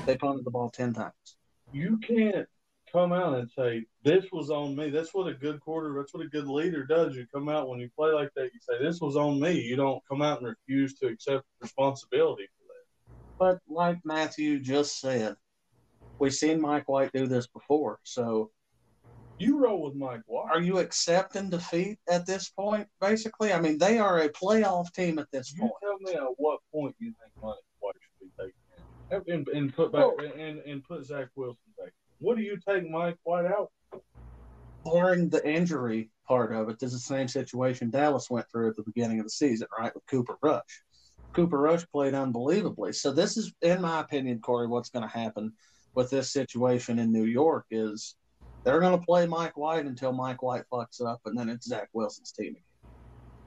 They punted the ball 10 times. You can't come out and say this was on me. That's what a good quarter. That's what a good leader does. You come out when you play like that. You say this was on me. You don't come out and refuse to accept responsibility for that. But like Matthew just said, we've seen Mike White do this before. So You roll with Mike White. are you accepting defeat at this point, basically? I mean, they are a playoff team at this You point. tell me at what point you think Mike White should be taken in, and, and put back and, and put Zach Wilson back. What do you take Mike White out? Barring the injury part of it, this is the same situation Dallas went through at the beginning of the season, right? With Cooper Rush. Cooper Rush played unbelievably. So this is, in my opinion, Corey, what's going to happen with this situation in New York is they're going to play Mike White until Mike White fucks up, and then it's Zach Wilson's team again.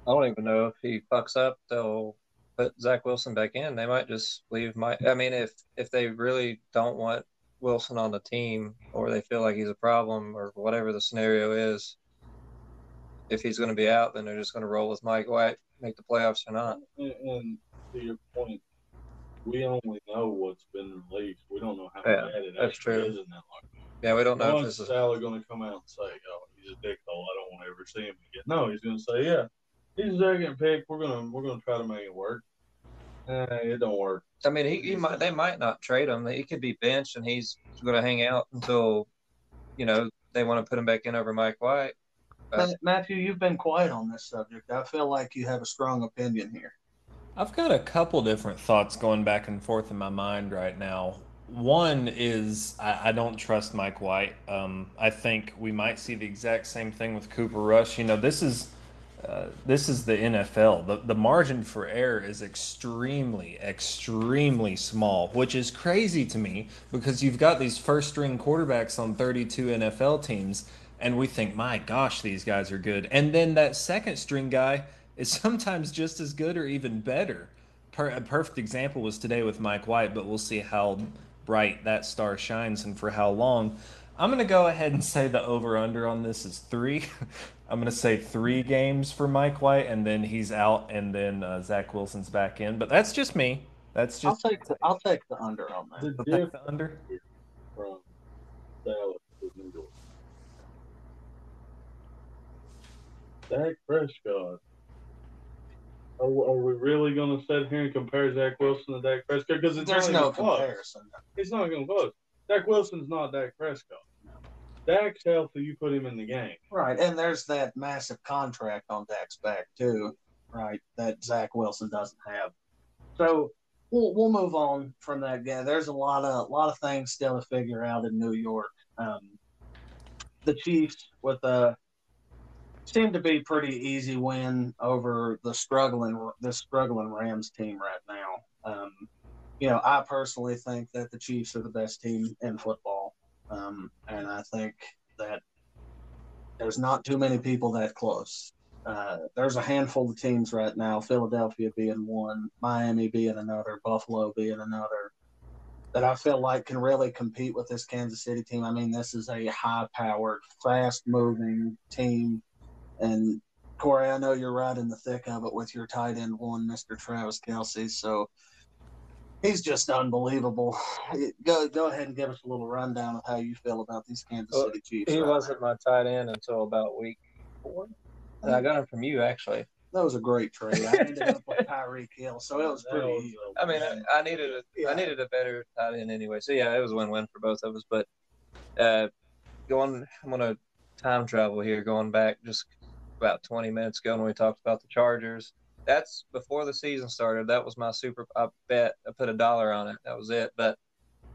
I don't even know if he fucks up. They'll put Zach Wilson back in. They might just leave Mike. I mean, if if they really don't want Wilson on the team, or they feel like he's a problem, or whatever the scenario is, if he's going to be out, then they're just going to roll with Mike White, make the playoffs or not. And, and to your point, we only know what's been released. We don't know how Yeah, bad it that's actually true. is in that locker room. Yeah, we don't know if One's this is. Saleh going to come out and say, "Oh, he's a dickhole. I don't want to ever see him again." No, he's going to say, "Yeah, he's a second pick. We're gonna we're gonna try to make it work." Eh, it don't work. I mean, he, he might. They might not trade him. He could be benched, and he's going to hang out until, you know, they want to put him back in over Mike White. Uh, Ma- Matthew, you've been quiet on this subject. I feel like you have a strong opinion here. I've got a couple different thoughts going back and forth in my mind right now. One is I, I don't trust Mike White. Um, I think we might see the exact same thing with Cooper Rush. You know, this is uh, this is the NFL. The the margin for error is extremely, extremely small, which is crazy to me because you've got these first string quarterbacks on 32 NFL teams, and we think, my gosh, these guys are good. And then that second string guy is sometimes just as good or even better. Per, a perfect example was today with Mike White, but we'll see how bright that star shines and for how long. I'm going to go ahead and say the over under on this is three. I'm going to say three games for Mike White, and then he's out, and then uh, Zach Wilson's back in. But that's just me. That's I'll just take the I'll take the under on that. The I'll take the under. from Dallas to New York. Dak Prescott. Are, are we really going to sit here and compare Zach Wilson to Dak Prescott? Because it's There's not no even close. comparison. It's not going to close. Dak Wilson's not Dak Prescott. Dak's healthy. You put him in the game. Right, and there's that massive contract on Dak's back too, right? That Zach Wilson doesn't have. So we'll we'll move on from that guy. There's a lot of a lot of things still to figure out in New York. Um, the Chiefs with a seemed to be pretty easy win over the struggling the struggling Rams team right now. Um, you know, I personally think that the Chiefs are the best team in football, um, and I think that there's not too many people that close. Uh, there's a handful of teams right now, Philadelphia being one, Miami being another, Buffalo being another, that I feel like can really compete with this Kansas City team. I mean, this is a high powered, fast moving team. And Corey, I know you're right in the thick of it with your tight end one, Mr. Travis Kelce. So he's just unbelievable. Go go ahead and give us a little rundown of how you feel about these Kansas City Chiefs. He right wasn't my tight end until about week four. And I got him from you, actually. That was a great trade. I ended up with Tyreek Hill, so it was pretty was I mean, I, I needed a, Yeah. I needed a better tight end anyway. So yeah, it was a win-win for both of us. But uh, going, I'm gonna time travel here, going back just about 20 minutes ago when we talked about the Chargers. That's before the season started. That was my super. I bet I put a dollar on it. That was it. But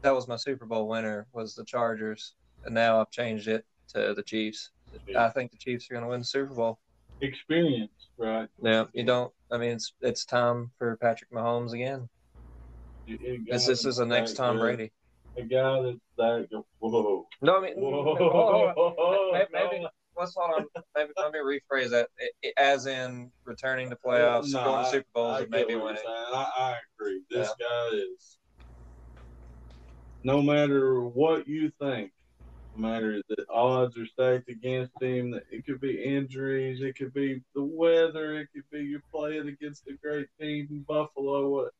that was my Super Bowl winner was the Chargers, and now I've changed it to the Chiefs. I think the Chiefs are going to win the Super Bowl. experience, right? Yeah, you don't. I mean, it's it's time for Patrick Mahomes again. This this is the next Tom good. Brady. A guy that's that. Whoa. No, I mean, Whoa. maybe, maybe let's hold on. Maybe let me rephrase that. I- I- As in returning to playoffs, No, going to Super Bowls, I and maybe get what winning. I, I agree. This guy is. No matter what you think, no matter the odds are stacked against him, that it could be injuries, it could be the weather, it could be you're playing against a great team in Buffalo. What?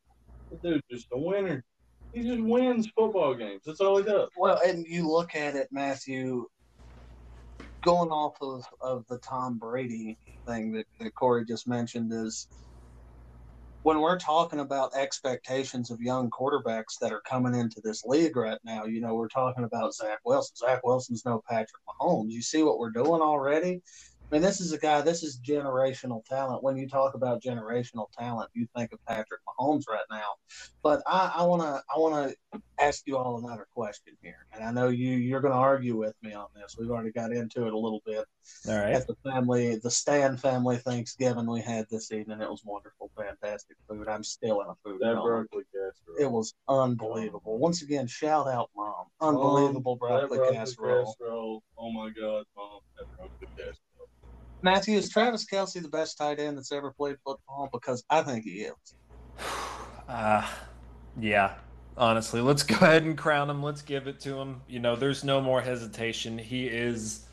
Dude, just a winner. He just wins football games. That's all he does. Well, and you look at it, Matthew, going off of, of the Tom Brady thing that, that Corey just mentioned is when we're talking about expectations of young quarterbacks that are coming into this league right now, you know, we're talking about Zach Wilson. Zach Wilson's no Patrick Mahomes. You see what we're doing already? I mean, this is a guy, this is generational talent. When you talk about generational talent, you think of Patrick Mahomes right now. But I, I wanna I wanna ask you all another question here. And I know you you're gonna argue with me on this. We've already got into it a little bit All right. at the family the Stan family Thanksgiving we had this evening. It was wonderful, fantastic food. I'm still in a food That broccoli casserole. It was unbelievable. Once again, shout out mom. Unbelievable Mom, that broccoli casserole. casserole. Oh my God, mom, that broccoli casserole. Matthew, is Travis Kelce the best tight end that's ever played football? Because I think he is. Uh, yeah, honestly, let's go ahead and crown him. Let's give it to him. You know, there's no more hesitation. He is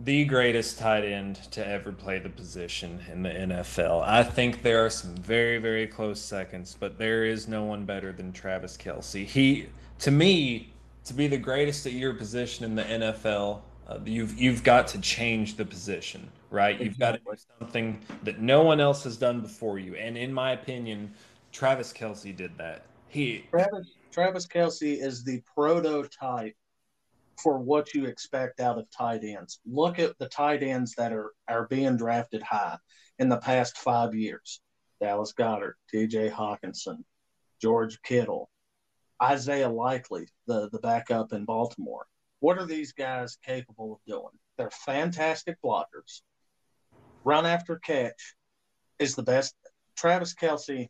the greatest tight end to ever play the position in the NFL. I think there are some very, very close seconds, but there is no one better than Travis Kelce. He, to me, to be the greatest at your position in the NFL, uh, you've you've got to change the position, right? You've got to do something that no one else has done before you. And in my opinion, Travis Kelce did that. He Travis Travis Kelce is the prototype for what you expect out of tight ends. Look at the tight ends that are are being drafted high in the past five years: Dallas Goedert, T.J. Hockenson, George Kittle, Isaiah Likely, the the backup in Baltimore. What are these guys capable of doing? They're fantastic blockers. Run after catch is the best. Travis Kelce,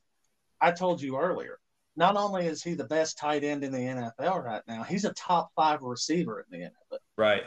I told you earlier, not only is he the best tight end in the NFL right now, he's a top five receiver in the NFL. Right.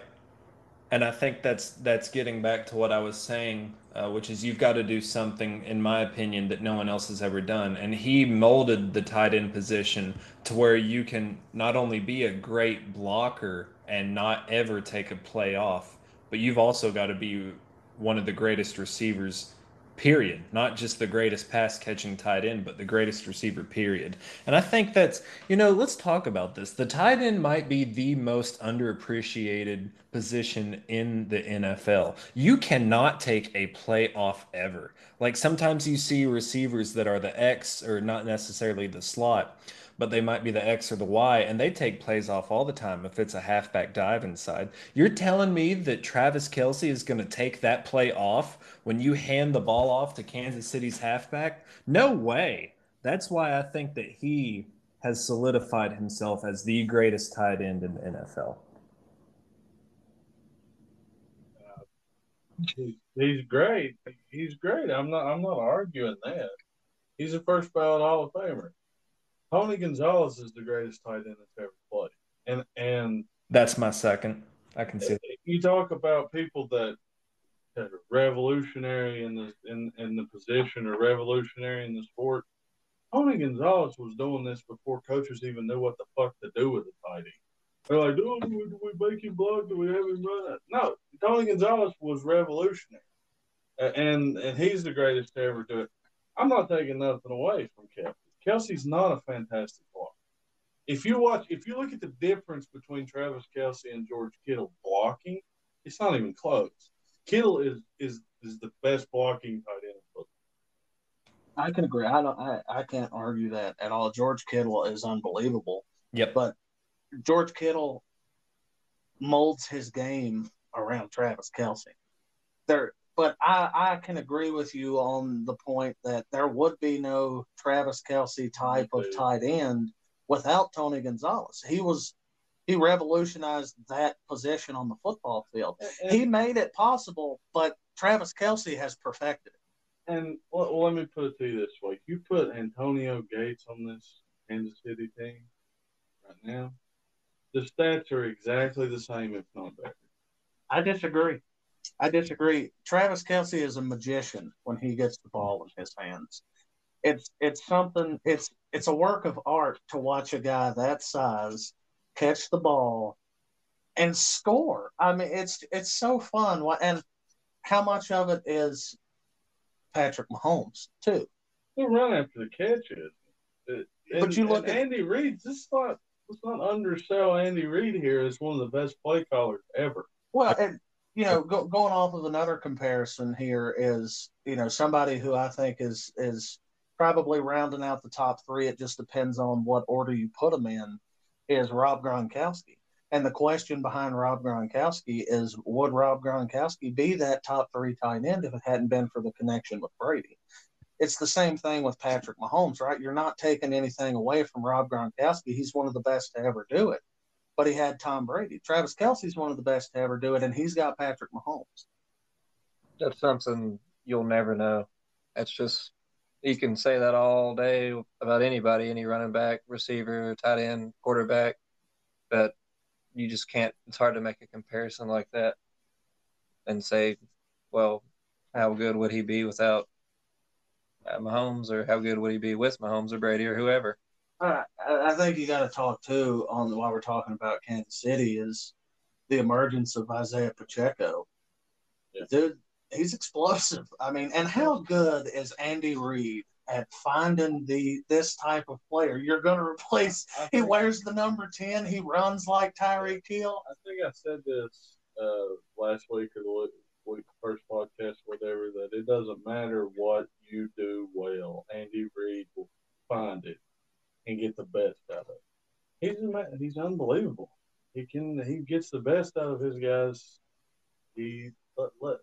And I think that's that's getting back to what I was saying, uh, which is you've got to do something, in my opinion, that no one else has ever done. And he molded the tight end position to where you can not only be a great blocker and not ever take a play off, but you've also got to be one of the greatest receivers period. Not just the greatest pass catching tight end, but the greatest receiver, period. And I think that's, you know, let's talk about this. The tight end might be the most underappreciated position in the NFL. You cannot take a play off ever. Like sometimes you see receivers that are the X or not necessarily the slot but they might be the X or the Y, and they take plays off all the time if it's a halfback dive inside. You're telling me that Travis Kelce is going to take that play off when you hand the ball off to Kansas City's halfback? No way. That's why I think that he has solidified himself as the greatest tight end in the NFL. he's great. He's great. I'm not. I'm not arguing that. He's a first ballot Hall of Famer. Tony Gonzalez is the greatest tight end that's ever played, and and that's my second. I can see. It. You talk about people that that are revolutionary in the in, in the position or revolutionary in the sport. Tony Gonzalez was doing this before coaches even knew what the fuck to do with a tight end. They're like, do we, do we make him block? Do we have him run? No, Tony Gonzalez was revolutionary, and and he's the greatest to ever do it. I'm not taking nothing away from Kevin. Kelce's not a fantastic blocker. If you watch, if you look at the difference between Travis Kelce and George Kittle blocking, it's not even close. Kittle is is is the best blocking tight end. I can agree. I don't. I, I can't argue that at all. George Kittle is unbelievable. Yep. But George Kittle molds his game around Travis Kelce. There, but I, I can agree with you on the point that there would be no Travis Kelce type of tight end without Tony Gonzalez. He was he revolutionized that position on the football field. And, he made it possible, but Travis Kelce has perfected it. And well, let me put it to you this way: you put Antonio Gates on this Kansas City team right now, the stats are exactly the same, if not better. I disagree. I disagree. Travis Kelce is a magician when he gets the ball in his hands. It's it's something. It's it's a work of art to watch a guy that size catch the ball and score. I mean, it's it's so fun. And how much of it is Patrick Mahomes too? They run after the catches. And, but you look at Andy Reid. This is not let's not undersell Andy Reid here as one of the best play callers ever. Well, and you know, go, going off of another comparison here is, you know, somebody who I think is is probably rounding out the top three. It just depends on what order you put them in. Is Rob Gronkowski, and the question behind Rob Gronkowski is, would Rob Gronkowski be that top three tight end if it hadn't been for the connection with Brady? It's the same thing with Patrick Mahomes, right? You're not taking anything away from Rob Gronkowski. He's one of the best to ever do it but he had Tom Brady. Travis Kelce's one of the best to ever do it, and he's got Patrick Mahomes. That's something you'll never know. That's just you can say that all day about anybody, any running back, receiver, tight end, quarterback, but you just can't. It's hard to make a comparison like that and say, well, how good would he be without Mahomes, or how good would he be with Mahomes or Brady or whoever? I, I think you got to talk too on while we're talking about Kansas City is the emergence of Isaiah Pacheco. Yeah. Dude, he's explosive. I mean, and how good is Andy Reid at finding the this type of player? You're going to replace. He wears the number ten. He runs like Tyreek Hill. I think I said this uh, last week or the week, week first podcast, whatever. That it doesn't matter what you do well. Andy Reid will find it and get the best out of it. He's he's unbelievable. He can he gets the best out of his guys. He let, let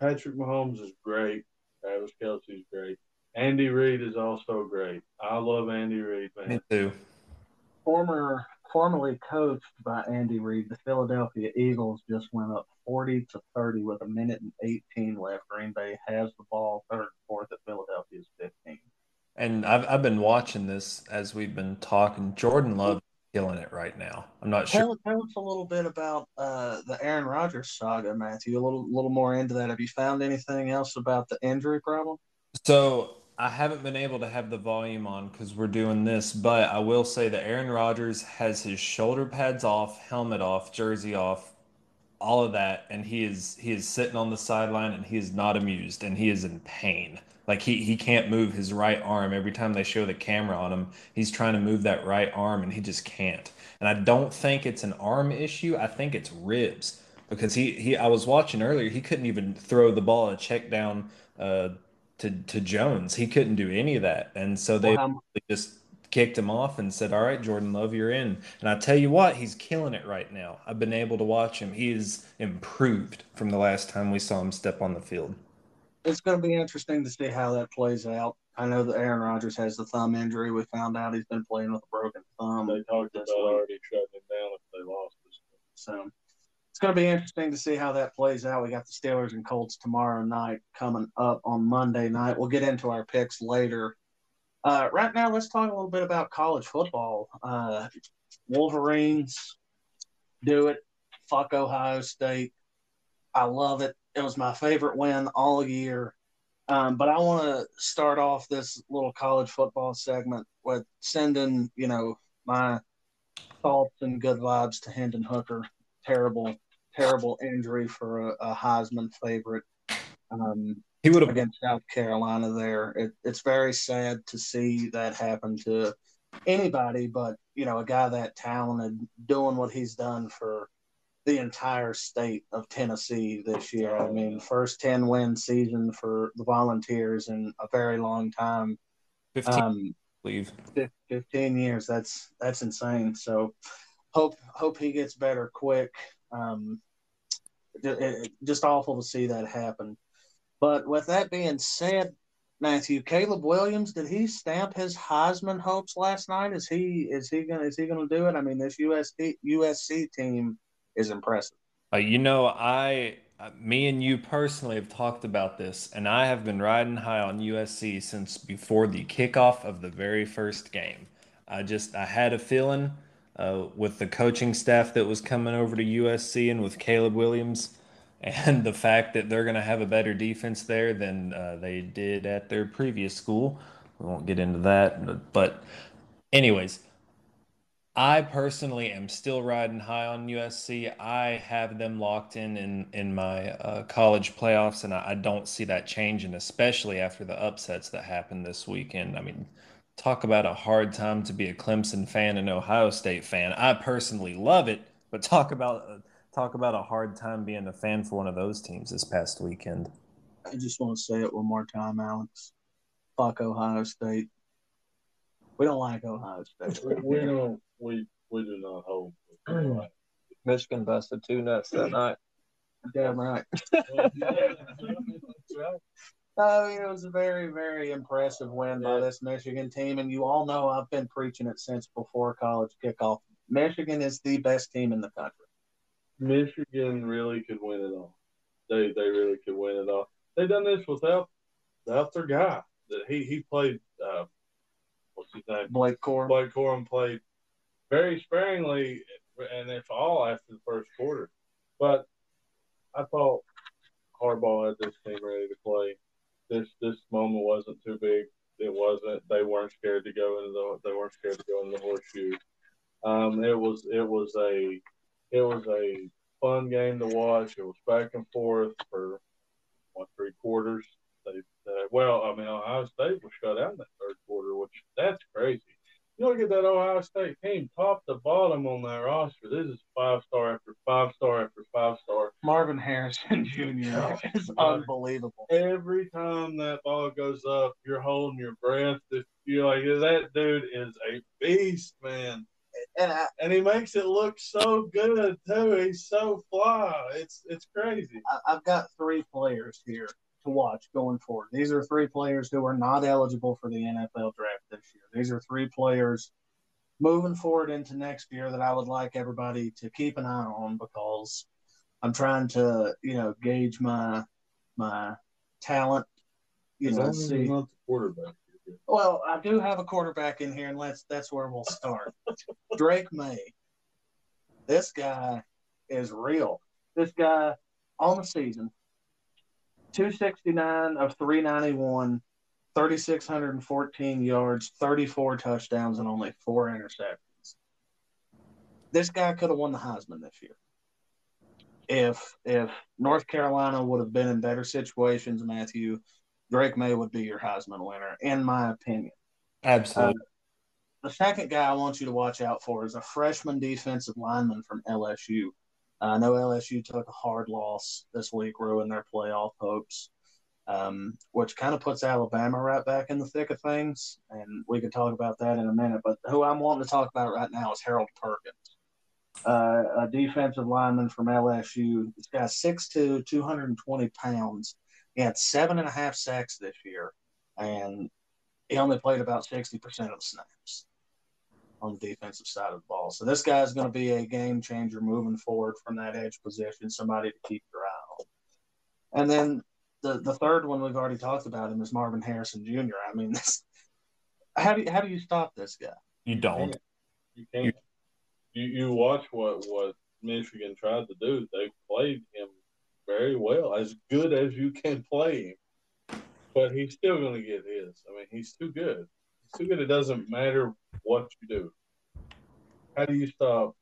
Patrick Mahomes is great. Travis Kelce's great. Andy Reid is also great. I love Andy Reid, man. Me too. Former, formerly coached by Andy Reid, the Philadelphia Eagles just went up forty to thirty with a minute and eighteen left. Green Bay has the ball, third and fourth at Philadelphia's fifteen. And I've I've been watching this as we've been talking. Jordan Love killing it right now. I'm not sure. Tell, tell us a little bit about uh, the Aaron Rodgers saga, Matthew. A little little more into that. Have you found anything else about the injury problem? So I haven't been able to have the volume on because we're doing this, but I will say that Aaron Rodgers has his shoulder pads off, helmet off, jersey off, all of that, and he is he is sitting on the sideline and he is not amused and he is in pain. Like he he can't move his right arm. Every time they show the camera on him, he's trying to move that right arm and he just can't. And I don't think it's an arm issue. I think it's ribs because he he I was watching earlier. He couldn't even throw the ball a check down uh, to to Jones. He couldn't do any of that, and so they how- just kicked him off and said, "All right, Jordan Love, you're in." And I tell you what, he's killing it right now. I've been able to watch him. He is improved from the last time we saw him step on the field. It's going to be interesting to see how that plays out. I know that Aaron Rodgers has the thumb injury. We found out he's been playing with a broken thumb. They talked about week. already shutting him down if they lost this. So it's going to be interesting to see how that plays out. We got the Steelers and Colts tomorrow night coming up on Monday night. We'll get into our picks later. Uh, right now, let's talk a little bit about college football. Uh, Wolverines do it. Fuck Ohio State. I love it. It was my favorite win all year. Um, but I want to start off this little college football segment with sending, you know, my thoughts and good vibes to Hendon Hooker. Terrible, terrible injury for a, a Heisman favorite um, He would have against South Carolina. There, it, it's very sad to see that happen to anybody, but you know, a guy that talented doing what he's done for the entire state of Tennessee this year. I mean, first ten win season for the Volunteers in a very long time. 15, Um, believe. 15 years that's that's insane so hope hope he gets better quick um it- it- just awful to see that happen but with that being said matthew caleb williams did he stamp his heisman hopes last night is he is he gonna is he gonna do it i mean this usc usc team is impressive Uh, you know, I, uh, me and you personally have talked about this, and I have been riding high on USC since before the kickoff of the very first game. I just, I had a feeling uh, with the coaching staff that was coming over to USC and with Caleb Williams, and the fact that they're going to have a better defense there than uh, they did at their previous school. We won't get into that, but, but anyways. I personally am still riding high on USC. I have them locked in in, in my uh, college playoffs, and I, I don't see that changing, especially after the upsets that happened this weekend. I mean, talk about a hard time to be a Clemson fan and Ohio State fan. I personally love it, but talk about uh, talk about a hard time being a fan for one of those teams this past weekend. i just want to say it one more time alex fuck ohio state we don't like ohio state We, we don't. We we do not hold. Michigan busted two nuts that night. damn right I mean, it was a very, very impressive win by this Michigan team, and you all know I've been preaching it since before college kickoff. Michigan is the best team in the country. Michigan really could win it all. They they really could win it all. They done this without without their guy. That he he played. Uh, name? Blake Corum. Blake Corum played very sparingly, and if all after the first quarter. But I thought Harbaugh had this team ready to play. this this moment wasn't too big. It wasn't. They weren't scared to go into the. They weren't scared to go into the horseshoe. Um, it was it was a it was a fun game to watch. It was back and forth for what three quarters. They, uh, well, I mean Ohio State was shut out in that third quarter, which that's crazy. You look at that Ohio State team, top to bottom on that roster. This is five star after five star after five star. Marvin Harrison Jr. is unbelievable. Every time that ball goes up, you're holding your breath. If you're like, that dude is a beast, man. And I, And he makes it look so good too. He's so fly. It's it's crazy. I- I've got three players here to watch going forward. These are three players who are not eligible for the NFL draft this year. These are three players moving forward into next year that I would like everybody to keep an eye on because I'm trying to, you know, gauge my my talent. You know, see. not the quarterback. Well, I do have a quarterback in here, and let's that's where we'll start. Drake Maye. This guy is real. This guy on the season, 269 of 391, 3,614 yards, 34 touchdowns, and only four interceptions. This guy could have won the Heisman this year. If if North Carolina would have been in better situations, Matthew, Drake Maye would be your Heisman winner, in my opinion. Absolutely. Uh, the second guy I want you to watch out for is a freshman defensive lineman from LSU. I know LSU took a hard loss this week, ruined their playoff hopes, um, which kind of puts Alabama right back in the thick of things. And we can talk about that in a minute. But who I'm wanting to talk about right now is Harold Perkins, uh, a defensive lineman from LSU. This guy's 6'2, 220 pounds. He had seven and a half sacks this year, and he only played about 60% of the snaps on the defensive side of the ball. So this guy's going to be a game changer moving forward from that edge position, somebody to keep your eye on. And then the the third one we've already talked about him is Marvin Harrison Jr. I mean, this, how do you, how do you stop this guy? you don't. You can't. You you watch what what Michigan tried to do. They played him very well, as good as you can play him. But he's still going to get his. I mean, he's too good. Good. It doesn't matter what you do. How do you stop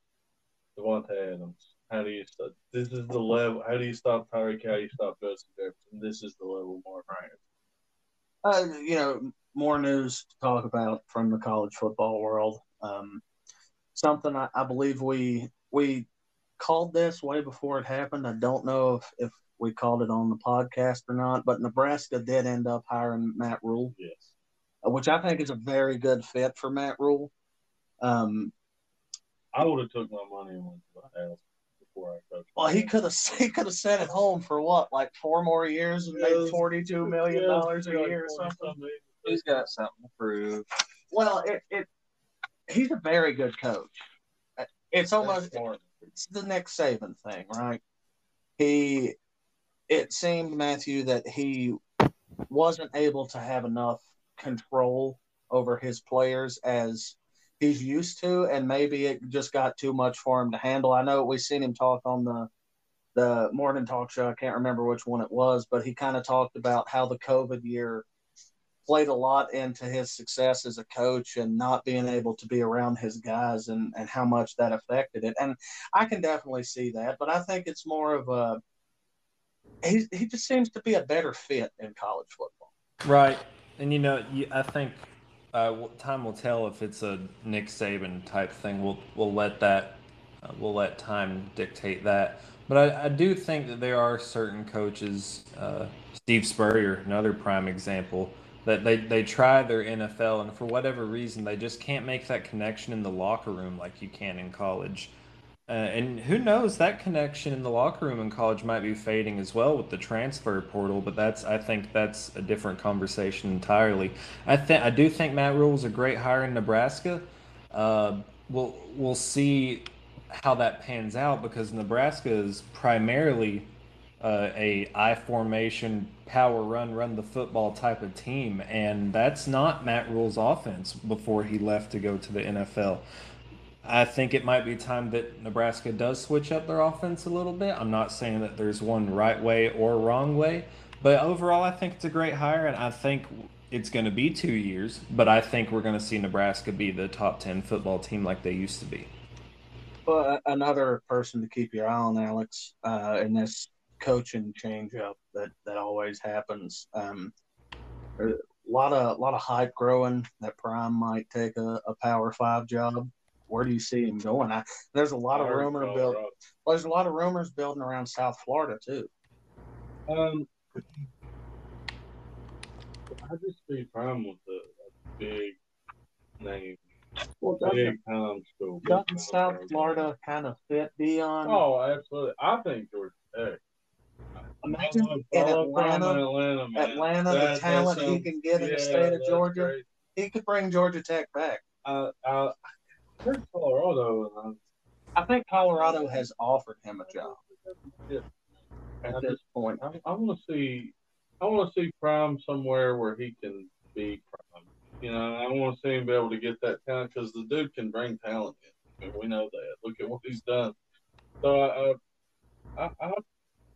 Davante Adams? How do you stop? This is the level. How do you stop Tyreek? How do you stop Justin Jefferson? This is the level Mark Ryan. Uh, you know, more news to talk about from the college football world. Um, something I, I believe we we called this way before it happened. I don't know if, if we called it on the podcast or not, but Nebraska did end up hiring Matt Rhule, Yes. Which I think is a very good fit for Matt Rhule. Um, I would have took my money and went to the house before I coached. well, he could have he could have sat at home for what, like four more years and made forty two million dollars a year or something. He's got something to prove. Well, it, it he's a very good coach. It's almost it's the Nick Saban thing, right? He it seemed Matthew that he wasn't able to have enough control over his players as he's used to, and maybe it just got too much for him to handle. I know we've seen him talk on the the morning talk show. I can't remember which one it was, but he kind of talked about how the COVID year played a lot into his success as a coach and not being able to be around his guys and, and how much that affected it. And I can definitely see that, but I think it's more of a he he just seems to be a better fit in college football. Right. And you know, you, I think uh, time will tell if it's a Nick Saban type thing. We'll we'll let that uh, we'll let time dictate that. But I, I do think that there are certain coaches, uh, Steve Spurrier, another prime example, that they, they try their NFL and for whatever reason they just can't make that connection in the locker room like you can in college. Uh, and who knows that connection in the locker room in college might be fading as well with the transfer portal, but that's I think that's a different conversation entirely. I think I do think Matt Rhule is a great hire in Nebraska. Uh, we'll we'll see how that pans out because Nebraska is primarily uh, a I formation, power run, run the football type of team, and that's not Matt Rhule's offense before he left to go to the NFL. I think it might be time that Nebraska does switch up their offense a little bit. I'm not saying that there's one right way or wrong way, But overall, I think it's a great hire, and I think it's going to be two years. But I think we're going to see Nebraska be the top ten football team like they used to be. Well, another person to keep your eye on, Alex, uh, in this coaching changeup that that always happens. Um, a lot of a lot of hype growing that Prime might take a, a Power Five job. Where do you see him going? I, there's a lot of rumor build. Well, there's a lot of rumors building around South Florida too. Um, I just see Prime with a, big name well, big time school. Doesn't South Florida kind of fit Deion? Oh, absolutely. I think Georgia Tech. Imagine in Atlanta, Atlanta, Atlanta the talent he can get in the state of Georgia. Great. He could bring Georgia Tech back. Uh, uh, heard Colorado. I think Colorado has offered him a job. At I this just, point, I, I want to see. I want to see Prime somewhere where he can be Prime. You know, I want to see him be able to get that talent because the dude can bring talent in. I mean, we know that. Look at what he's done. So I, I, I,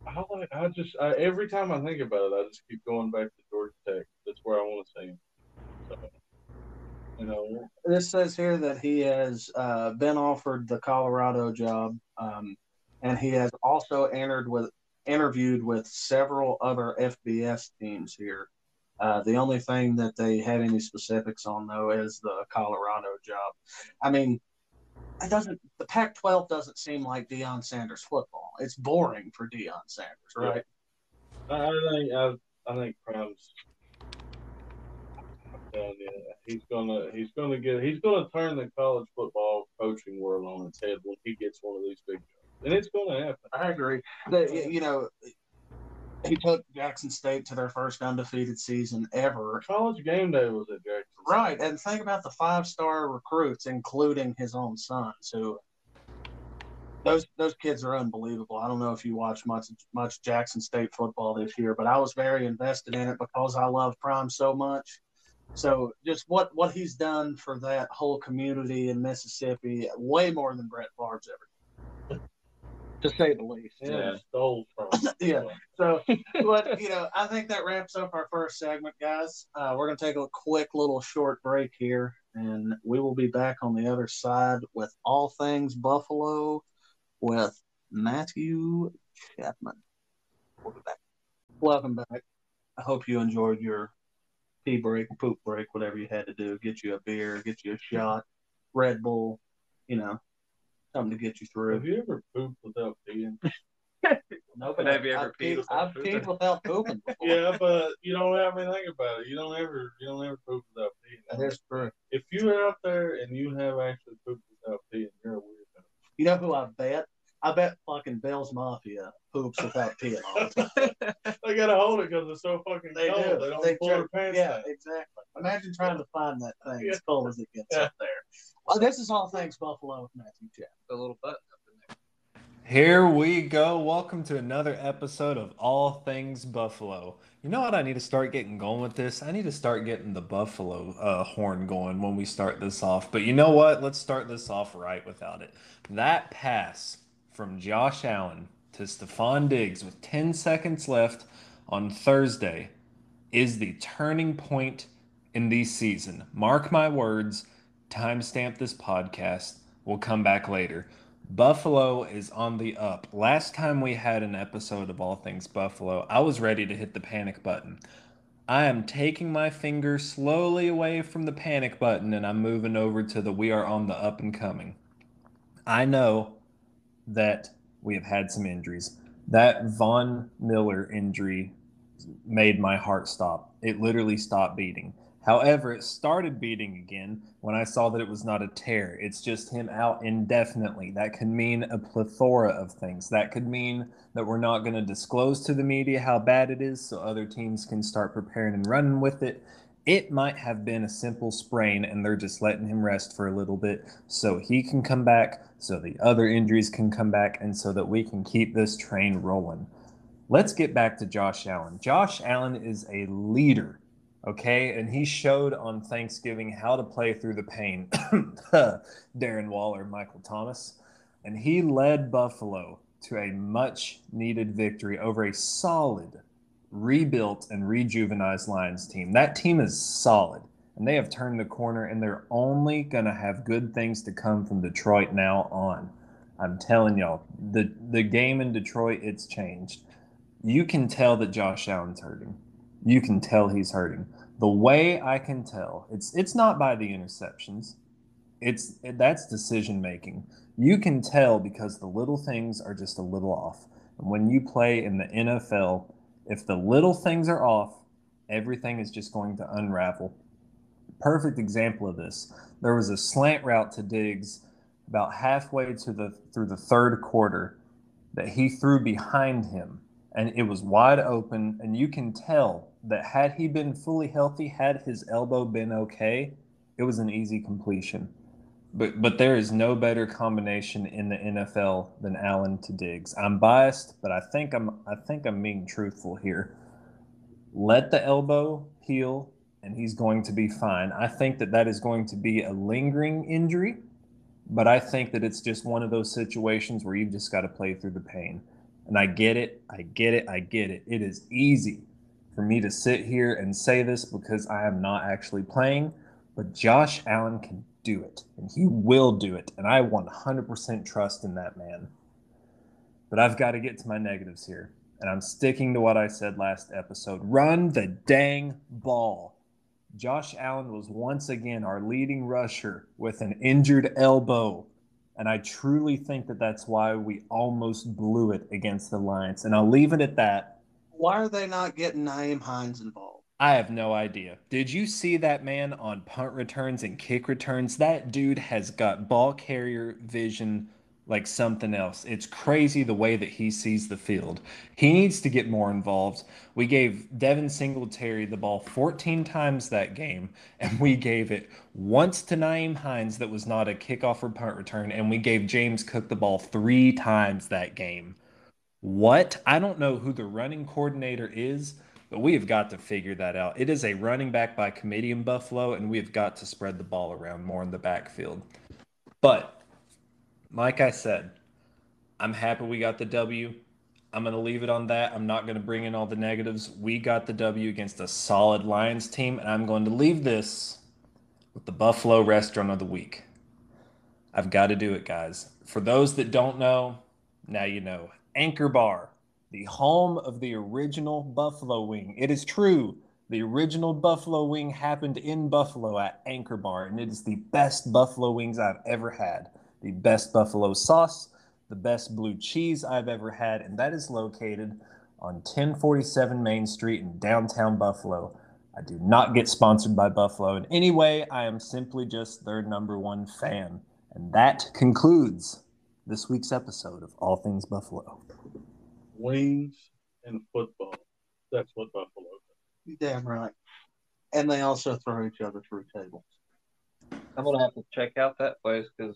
I, like, I just I, every time I think about it, I just keep going back to Georgia Tech. That's where I want to see him. So, you know, this says here that he has uh, been offered the Colorado job, um, and he has also entered with interviewed with several other FBS teams here. Uh, the only thing that they had any specifics on though is the Colorado job. I mean, it doesn't. The Pac-12 doesn't seem like Deion Sanders football. It's boring for Deion Sanders, right? Yeah. I think I, I think Prime's. he's gonna he's gonna get he's gonna turn the college football coaching world on its head when he gets one of these big jobs, and it's gonna happen. I agree. The, you know, he took Jackson State to their first undefeated season ever. College game day was at Jackson. Right, and think about the five-star recruits, including his own sons, who those those kids are unbelievable. I don't know if you watch much much Jackson State football this year, but I was very invested in it because I love Prime so much. So just what what he's done for that whole community in Mississippi, way more than Brett Favre's ever to say the least. Yeah, stole from. yeah. So, but you know, I think that wraps up our first segment, guys. Uh, we're gonna take a quick little short break here, and we will be back on the other side with all things Buffalo with Matthew Chapman. We'll be back. Welcome back. I hope you enjoyed your pee break, poop break, whatever you had to do. Get you a beer, get you a shot, Red Bull, you know, something to get you through. Have you ever pooped without peeing? no, but have you ever I've peed? I've peed without pooping. Before. yeah, but you don't have anything about it. You don't ever, you don't ever poop without peeing. That is true. If you're out there and you have actually pooped without peeing, you're a weirdo. You know who I bet? I bet fucking Bills Mafia poops without peeing all the time. they gotta hold it because it's so fucking they cold. Do. They don't they pull their pants Yeah, down. exactly. Imagine trying to find that thing yeah. as cold as it gets yeah. up there. Well, this is all things Buffalo with Matthew Jeff. The little button up in there. Here we go. Welcome to another episode of All Things Buffalo. You know what? I need to start getting going with this. I need to start getting the Buffalo uh, horn going when we start this off. But you know what? Let's start this off right without it. That pass from Josh Allen to Stefon Diggs with 10 seconds left on Thursday is the turning point in the season. Mark my words timestamp this podcast. We'll come back later. Buffalo is on the up. Last time we had an episode of All Things Buffalo, I was ready to hit the panic button. I am taking my finger slowly away from the panic button and I'm moving over to the we are on the up and coming. I know that we have had some injuries. That Von Miller injury made my heart stop. It literally stopped beating. However, it started beating again when I saw that it was not a tear. It's just him out indefinitely. That could mean a plethora of things. That could mean that we're not going to disclose to the media how bad it is so other teams can start preparing and running with it. It might have been a simple sprain and they're just letting him rest for a little bit so he can come back, so the other injuries can come back, and so that we can keep this train rolling. Let's get back to Josh Allen. Josh Allen is a leader Okay. And he showed on Thanksgiving how to play through the pain. Darren Waller, Michael Thomas. And he led Buffalo to a much needed victory over a solid rebuilt and rejuvenized Lions team. That team is solid, and they have turned the corner, and they're only going to have good things to come from Detroit now on. I'm telling y'all, the the game in Detroit, it's changed. You can tell that Josh Allen's hurting. You can tell he's hurting. The way I can tell, it's it's not by the interceptions. It's that's decision making. You can tell because the little things are just a little off. And when you play in the NFL, if the little things are off, everything is just going to unravel. Perfect example of this. There was a slant route to Diggs about halfway to the through the third quarter that he threw behind him and it was wide open and you can tell that had he been fully healthy had his elbow been okay it was an easy completion but but there is no better combination in the NFL than Allen to Diggs. I'm biased, but I think I'm I think I'm being truthful here. Let the elbow heal and he's going to be fine. I think that that is going to be a lingering injury but I think that it's just one of those situations where you've just got to play through the pain. And I get it. I get it. I get it. It is easy for me to sit here and say this because I am not actually playing, but Josh Allen can do it and he will do it. And I 100% trust in that man. But I've got to get to my negatives here. And I'm sticking to what I said last episode run the dang ball. Josh Allen was once again our leading rusher with an injured elbow. And I truly think that that's why we almost blew it against the Lions. And I'll leave it at that. Why are they not getting Nyheim Hines involved? I have no idea. Did you see that man on punt returns and kick returns? That dude has got ball carrier vision like something else. It's crazy the way that he sees the field. He needs to get more involved. We gave Devin Singletary the ball 14 times that game, and we gave it once to Nyheim Hines that was not a kickoff or punt return, and we gave James Cook the ball three times that game. What? I don't know who the running coordinator is, but we have got to figure that out. It is a running back by committee in Buffalo, and we have got to spread the ball around more in the backfield. But like I said, I'm happy we got the W. I'm going to leave it on that. I'm not going to bring in all the negatives. We got the W against a solid Lions team, and I'm going to leave this with the Buffalo Restaurant of the Week. I've got to do it, guys. For those that don't know, now you know. Anchor Bar, the home of the original Buffalo Wing. It is true. The original Buffalo Wing happened in Buffalo at Anchor Bar, and it is the best Buffalo Wings I've ever had the best buffalo sauce, the best blue cheese I've ever had, and that is located on 1047 Main Street in downtown Buffalo. I do not get sponsored by Buffalo in any way. I am simply just their number one fan. And that concludes this week's episode of All Things Buffalo. Wings and football. That's what Buffalo does. Damn right. And they also throw each other through tables. I'm gonna have to check out that place because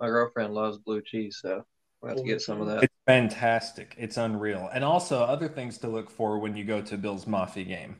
my girlfriend loves blue cheese, so we'll have to get some of that. It's fantastic. It's unreal. And also other things to look for when you go to Bills Mafia game.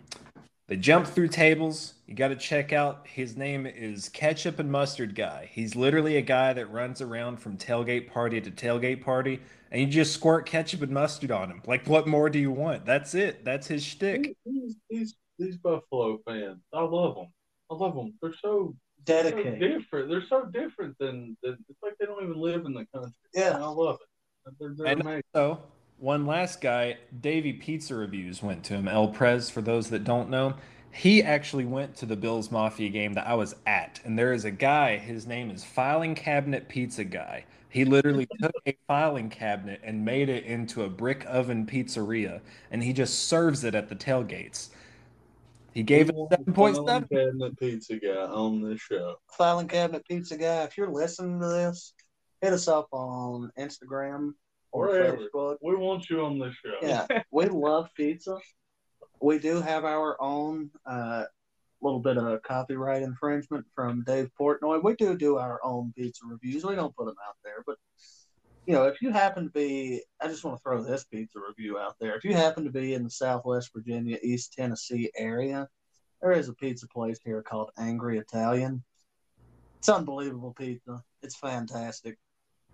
They jump through tables. You got to check out. His name is Ketchup and Mustard Guy. He's literally a guy that runs around from tailgate party to tailgate party, and you just squirt ketchup and mustard on him. Like, what more do you want? That's it. That's his shtick. These, these, these Buffalo fans, I love them. I love them. They're so dedicated. So different. They're so different than, than, it's like they don't even live in the country. Yeah, I love it. They're, they're and amazing. so one last guy, Davey Pizza Reviews went to him. El Prez, for those that don't know, he actually went to the Bills Mafia game that I was at, and there is a guy. His name is Filing Cabinet Pizza Guy. He literally took a filing cabinet and made it into a brick oven pizzeria, and he just serves it at the tailgates. He gave it seven point seven. Cabinet pizza guy on the show. Filing cabinet pizza guy. If you're listening to this, hit us up on Instagram or Wherever. Facebook. We want you on this show. Yeah, we love pizza. We do have our own uh, little bit of copyright infringement from Dave Portnoy. We do do our own pizza reviews. We don't put them out there, but you know, if you happen to be, I just want to throw this pizza review out there. If you happen to be in the Southwest Virginia, East Tennessee area, there is a pizza place here called Angry Italian. It's unbelievable pizza. It's fantastic.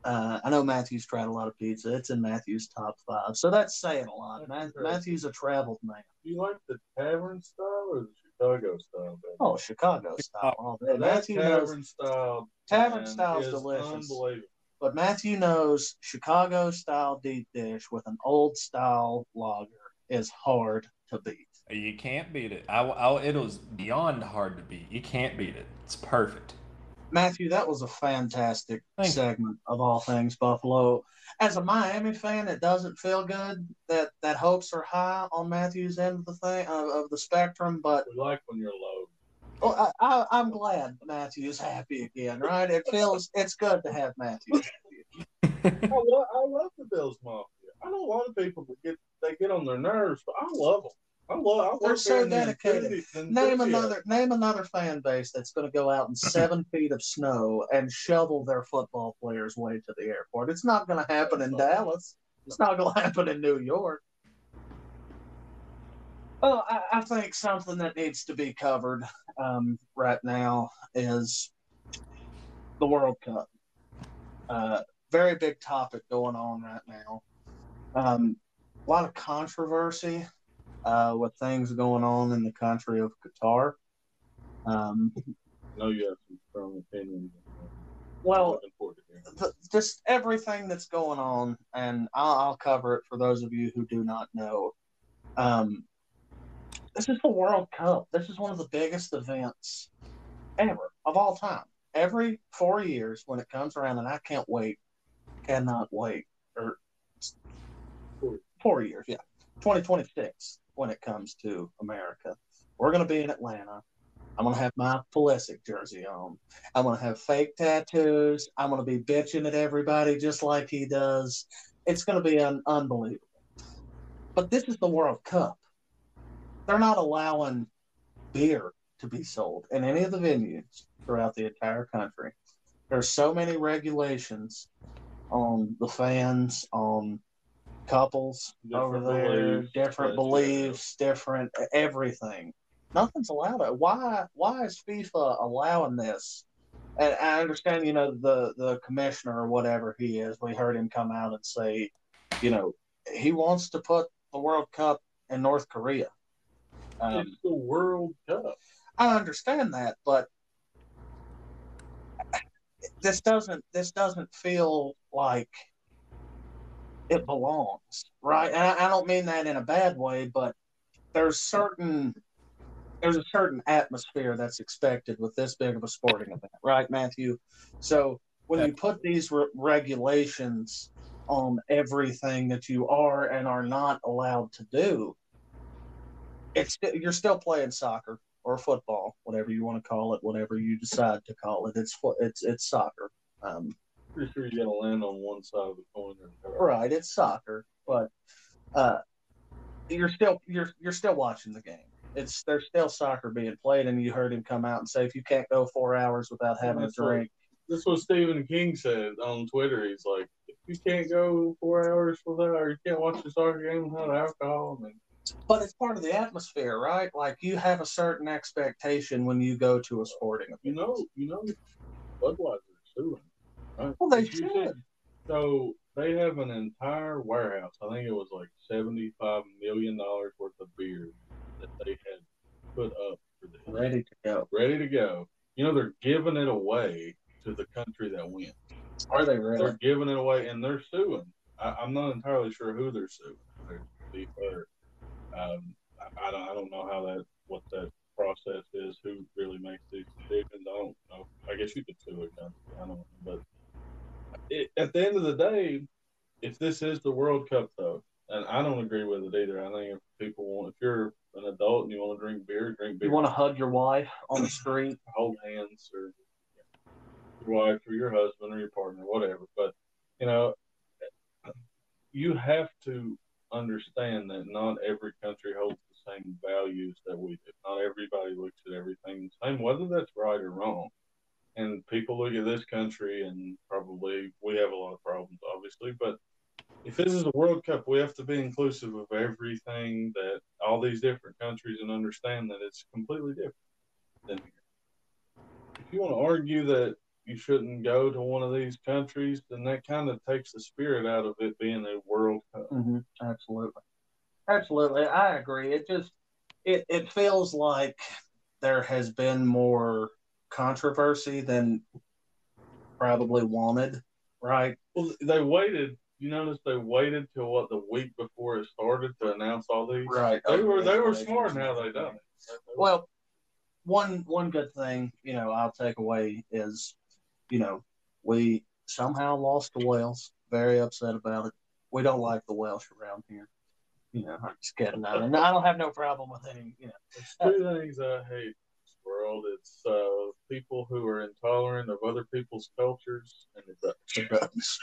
Uh, I know Matthew's tried a lot of pizza. It's in Matthew's top five, so that's saying a lot. That's Ma- Matthew's a traveled man. Do you like the tavern style or the Chicago style? better? Oh, Chicago style. all day. that Matthew knows, tavern style. Tavern man, style's is delicious. Unbelievable. but Matthew knows Chicago style deep dish with an old style lager is hard to beat. You can't beat it. I, I, it was beyond hard to beat. You can't beat it. It's perfect. Matthew, that was a fantastic Thank you. segment of all things Buffalo. As a Miami fan, it doesn't feel good that that hopes are high on Matthew's end of the thing of, of the spectrum, but We like when you're low. well, I, I, I'm glad Matthew's happy again. Right? It feels it's good to have Matthew. I love, I love the Bills Mafia. I know a lot of people that get they get on their nerves, but I love them. I love. I They're so there in the dedicated. Name another name another fan base that's going to go out in seven feet of snow and shovel their football players' way to the airport. It's not going to happen in Dallas. It's not going to happen in New York. Well, I, I think something that needs to be covered um, right now is the World Cup. Uh, very big topic going on right now. Um, a lot of controversy uh, with things going on in the country of Qatar. Um, I know you have some strong opinions. well, looking forward to hearing. th- just everything that's going on, and I'll, I'll cover it for those of you who do not know. Um, this is the World Cup. This is one of the biggest events ever of all time. Every four years when it comes around, and I can't wait, cannot wait. Or Four. four years, yeah, 2026 when it comes to America. We're going to be in Atlanta. I'm going to have my Pulisic jersey on. I'm gonna have fake tattoos. I'm gonna be bitching at everybody just like he does. It's gonna be un- unbelievable. But this is the World Cup. They're not allowing beer to be sold in any of the venues throughout the entire country. There's so many regulations on the fans, on couples over there, beliefs, different beliefs, different everything. Nothing's allowed. Why? Why is FIFA allowing this? And I understand, you know, the the commissioner or whatever he is. We heard him come out and say, you know, he wants to put the World Cup in North Korea. Um, it's the World Cup. I understand that, but this doesn't this doesn't feel like it belongs, right? And I, I don't mean that in a bad way, but there's certain there's a certain atmosphere that's expected with this big of a sporting event, right, Matthew? So when you put these re- regulations on everything that you are and are not allowed to do, it's you're still playing soccer or football, whatever you want to call it, whatever you decide to call it. It's it's it's soccer. Um, Pretty sure you're gonna land on one side of the coin. or the other. right, it's soccer, but uh, you're still you're you're still watching the game. It's there's still soccer being played, and you heard him come out and say, if you can't go four hours without having a drink, That's what Stephen King said on Twitter. He's like, if you can't go four hours without, or you can't watch the soccer game without alcohol, I mean, but it's part of the atmosphere, right? Like you have a certain expectation when you go to a sporting event. you know, you know, Budweiser is suing. Right? Well, they should. So they have an entire warehouse. I think it was like seventy-five million dollars worth of beer that they had put up for this, Ready to go. ready to go. You know, they're giving it away to the country that wins. Are they really? They're giving it away, and they're suing. I, I'm not entirely sure who they're suing. To be fair, um, I, I don't. I don't know how that what that process is. Who really makes these decisions? I don't know. I guess you could sue a country. I don't know, but it, at the end of the day, if this is the World Cup, though, and I don't agree with it either. I think if people want, if you're an adult and you want to drink beer, drink beer. You want to hug your wife on the street? hold hands or your wife or your husband or your partner, whatever. But you know, you have to understand that not every country holds the same values that we do. Not everybody looks at everything the same, whether that's right or wrong. And people look at this country and probably we have a lot of problems, obviously, but if this is a World Cup, we have to be inclusive of everything that all these different countries and understand that it's completely different than here if you want to argue that you shouldn't go to one of these countries, then that kind of takes the spirit out of it being a World Cup. Mm-hmm. Absolutely, absolutely. I agree. It just it it feels like there has been more controversy than probably wanted, right? Well, they waited. You notice they waited till what the week before it started to announce all these. Right. They were they were smart in how they done it. Well, one one good thing you know I'll take away is, you know, we somehow lost to Wales. Very upset about it. We don't like the Welsh around here. You know, I'm just kidding. I, mean, I don't have no problem with any. You know, two things I hate world. It's uh, people who are intolerant of other people's cultures, and it's drugs.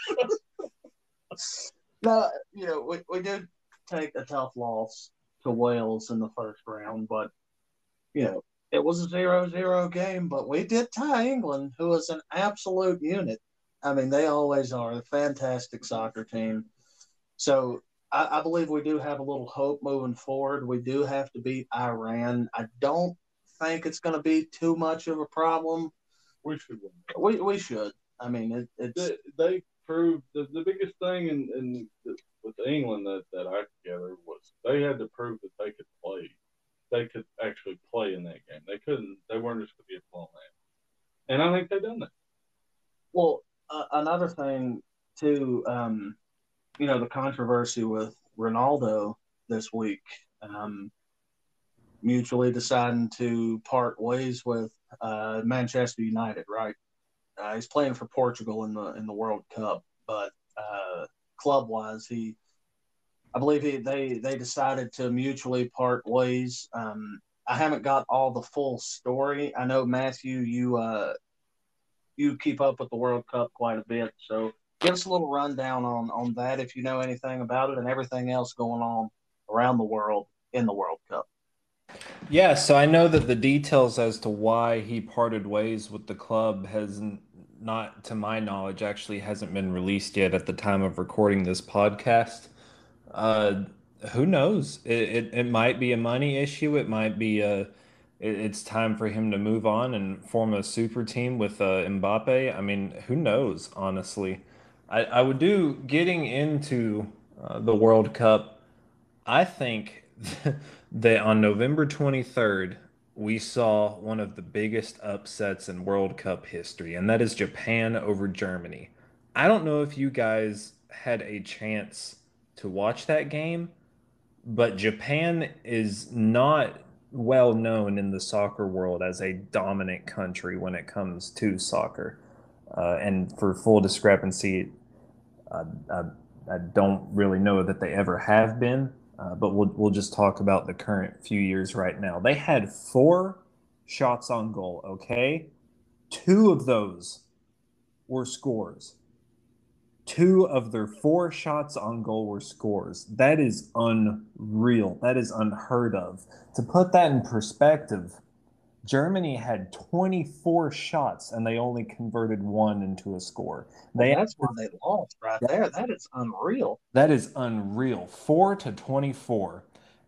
no, you know, we, we did take a tough loss to Wales in the first round, but you know, it was a zero-zero game, but we did tie England, who is an absolute unit. I mean, they always are a fantastic soccer team. So I believe we do have a little hope moving forward. We do have to beat Iran. I don't think it's going to be too much of a problem. we should win. We we should. I mean, it, it's They, they proved the, the biggest thing in, in the, with England that, that I gathered was they had to prove that they could play. They could actually play in that game. They couldn't. They weren't just going to be a man. And I think they've done that. Well, uh, another thing too, um, you know, the controversy with Ronaldo this week, um, mutually deciding to part ways with uh, Manchester United. Right, uh, he's playing for Portugal in the in the World Cup, but uh, club wise, he, I believe he they they decided to mutually part ways. Um, I haven't got all the full story. I know Matthew, you uh, you keep up with the World Cup quite a bit. So give us a little rundown on on that if you know anything about it and everything else going on around the world in the World Cup. Yeah, so I know that the details as to why he parted ways with the club has not, to my knowledge, actually hasn't been released yet at the time of recording this podcast. Uh, who knows? It, it, it might be a money issue. It might be a, it, it's time for him to move on and form a super team with uh, Mbappe. I mean, who knows, honestly. I, I would do getting into uh, the World Cup. I think that on November 23rd, we saw one of the biggest upsets in World Cup history, and that is Japan over Germany. I don't know if you guys had a chance to watch that game, but Japan is not well known in the soccer world as a dominant country when it comes to soccer. Uh, and for full discrepancy, I, I don't really know that they ever have been. Uh, but we'll we'll just talk about the current few years right now. They had four shots on goal. Okay, two of those were scores. Two of their four shots on goal were scores. That is unreal. That is unheard of. To put that in perspective, Germany had 24 shots and they only converted one into a score. They That's where they lost right there. That is unreal. That is unreal. 4 to 24.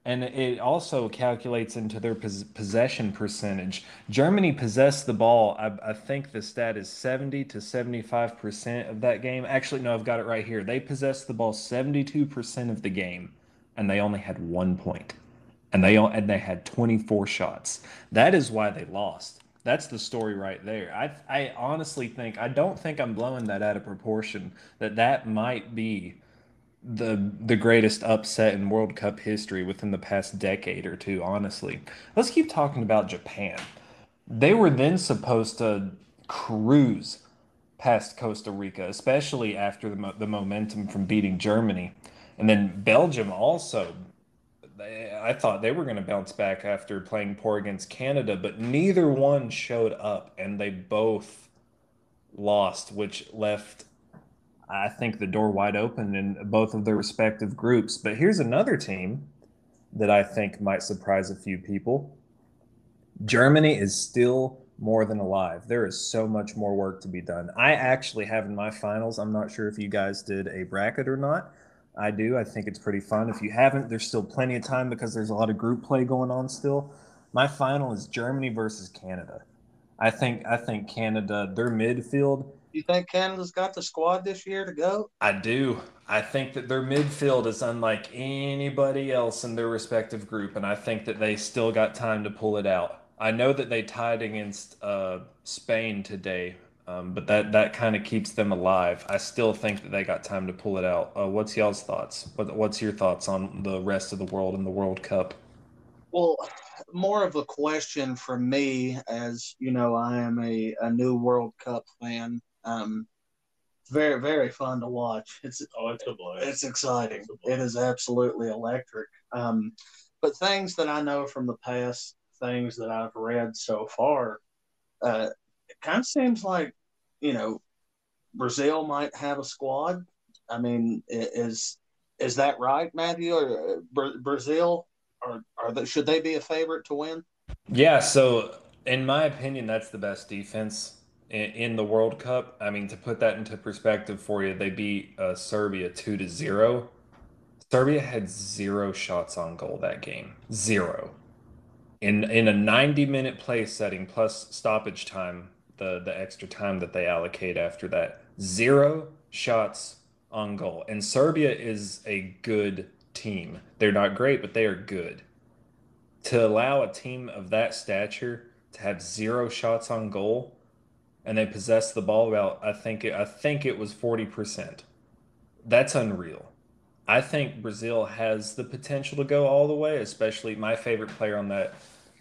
And it also calculates into their pos- possession percentage. Germany possessed the ball. I, I think the stat is 70 to 75% of that game. Actually, no, I've got it right here. They possessed the ball 72% of the game, and they only had one point. And they and they had 24 shots. That is why they lost. That's the story right there. I I honestly think I don't think I'm blowing that out of proportion. That that might be the the greatest upset in World Cup history within the past decade or two, honestly. Let's keep talking about Japan. They were then supposed to cruise past Costa Rica, especially after the, the momentum from beating Germany. And then Belgium also. I thought they were going to bounce back after playing poor against Canada, but neither one showed up, and they both lost, which left I think the door wide open in both of their respective groups. But here's another team that I think might surprise a few people. Germany is still more than alive. There is so much more work to be done. I actually have in my finals, I'm not sure if you guys did a bracket or not. I do. I think it's pretty fun. If you haven't, there's still plenty of time because there's a lot of group play going on still. My final is Germany versus Canada. I think I think Canada, their midfield. You think Canada's got the squad this year to go? I do. I think that their midfield is unlike anybody else in their respective group, and I think that they still got time to pull it out. I know that they tied against uh, Spain today, um, but that that kind of keeps them alive. I still think that they got time to pull it out. Uh, what's y'all's thoughts? What, what's your thoughts on the rest of the world and the World Cup? Well, more of a question for me, as you know, I am a, a new World Cup fan. Um, very, very fun to watch. It's Oh, it's a blast. it's exciting. It's blast. It is absolutely electric. Um, but things that I know from the past, things that I've read so far, uh, it kind of seems like, you know, Brazil might have a squad. I mean, is is that right, Matthew? Or uh, Brazil, or are they, should they be a favorite to win? Yeah, so in my opinion, that's the best defense in, in the World Cup. I mean, to put that into perspective for you, they beat uh, Serbia two to zero. Serbia had zero shots on goal that game, zero. In in a ninety minute play setting plus stoppage time, the the extra time that they allocate after that, zero shots on goal. And Serbia is a good team. They're not great, but they are good to allow a team of that stature to have zero shots on goal and they possess the ball about I think it, I think it was 40%. That's unreal. I think Brazil has the potential to go all the way, especially my favorite player on that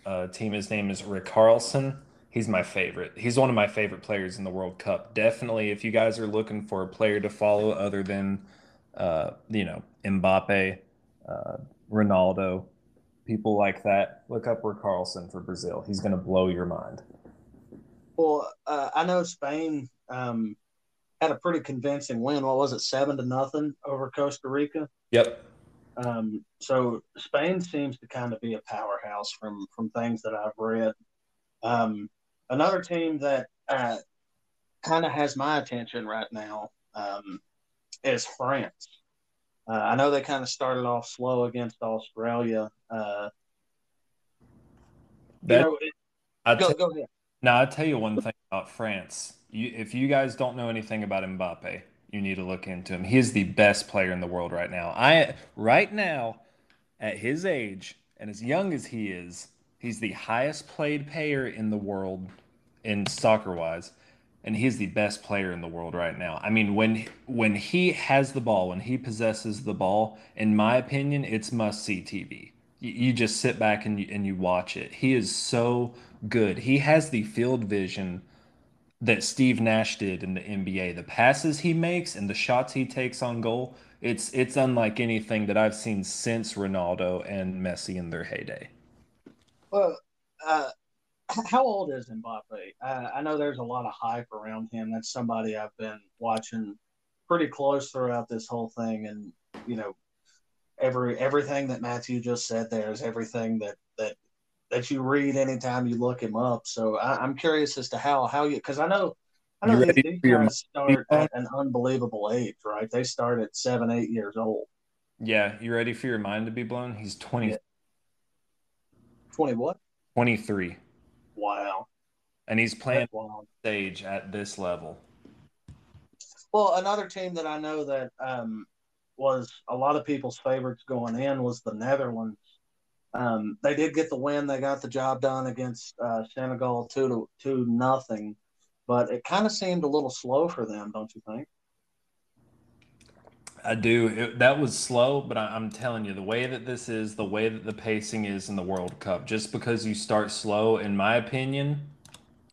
uh, team his name is Richarlison. He's my favorite. He's one of my favorite players in the World Cup. Definitely if you guys are looking for a player to follow other than uh, you know, Mbappe, uh, Ronaldo, people like that, look up Richarlison for Brazil. He's going to blow your mind. Well, uh, I know Spain um, had a pretty convincing win. What was it, seven to nothing over Costa Rica? Yep. Um, so Spain seems to kind of be a powerhouse from from things that I've read. Um, another team that uh, kind of has my attention right now um, is France. Uh, I know they kind of started off slow against Australia. Uh, you know, it, go, tell, go ahead. now, I'll tell you one thing about France. You, if you guys don't know anything about Mbappe, you need to look into him. He is the best player in the world right now. I right now, at his age and as young as he is, he's the highest played player in the world in soccer wise, and he's the best player in the world right now. I mean, when when he has the ball, when he possesses the ball, in my opinion, it's must see TV. You, you just sit back and you, and you watch it. He is so good. He has the field vision that Steve Nash did in the NBA. The passes he makes and the shots he takes on goal, it's it's unlike anything that I've seen since Ronaldo and Messi in their heyday. Well, uh, how old is Mbappe? Uh, I know there's a lot of hype around him. That's somebody I've been watching pretty close throughout this whole thing, and you know, every everything that Matthew just said there is everything that that that you read anytime you look him up. So I, I'm curious as to how how you because I know. I know You these, ready these your guys start at an unbelievable age, right? They start at seven, eight years old. Yeah, you ready for your mind to be blown? He's 20, Yeah. Twenty what? 23, Wow. and he's playing wild. stage at this level. Well, another team that I know that um, was a lot of people's favorites going in was the Netherlands. Um, they did get the win; they got the job done against uh, Senegal two to two nothing, but it kind of seemed a little slow for them, don't you think? I do. It, that was slow, but I, I'm telling you, the way that this is, the way that the pacing is in the World Cup, just because you start slow, in my opinion,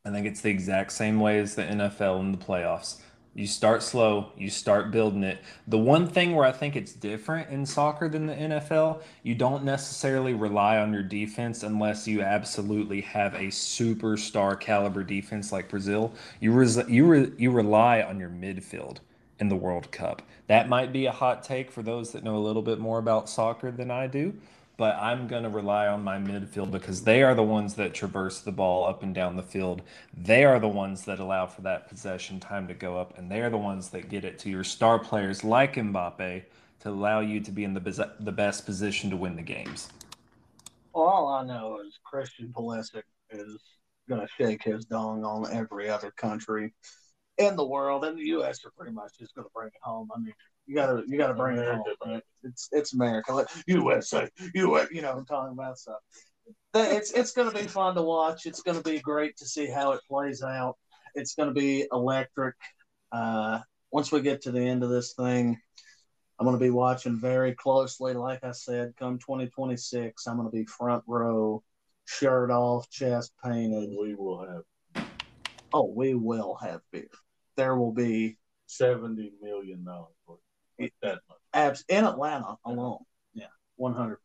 I think it's the exact same way as the NFL in the playoffs. You start slow, you start building it. The one thing where I think it's different in soccer than the NFL, you don't necessarily rely on your defense unless you absolutely have a superstar caliber defense like Brazil. You res- you re- you rely on your midfield in the World Cup. That might be a hot take for those that know a little bit more about soccer than I do, but I'm going to rely on my midfield because they are the ones that traverse the ball up and down the field. They are the ones that allow for that possession time to go up, and they are the ones that get it to your star players like Mbappe to allow you to be in the, the best position to win the games. All I know is Christian Pulisic is gonna shake his dong on every other country in the world, and the U.S. are pretty much just gonna bring it home. I mean, you gotta you gotta bring America, it home. It's it's America, like, USA, US. You know, I'm talking about stuff. It's it's gonna be fun to watch. It's gonna be great to see how it plays out. It's gonna be electric. Uh, once we get to the end of this thing, I'm going to be watching very closely. Like I said, come 2026, I'm going to be front row, shirt off, chest painted. We will have Oh, we will have beer. There will be seventy million dollars worth. Like that much. abs in Atlanta alone. Yeah, 100%.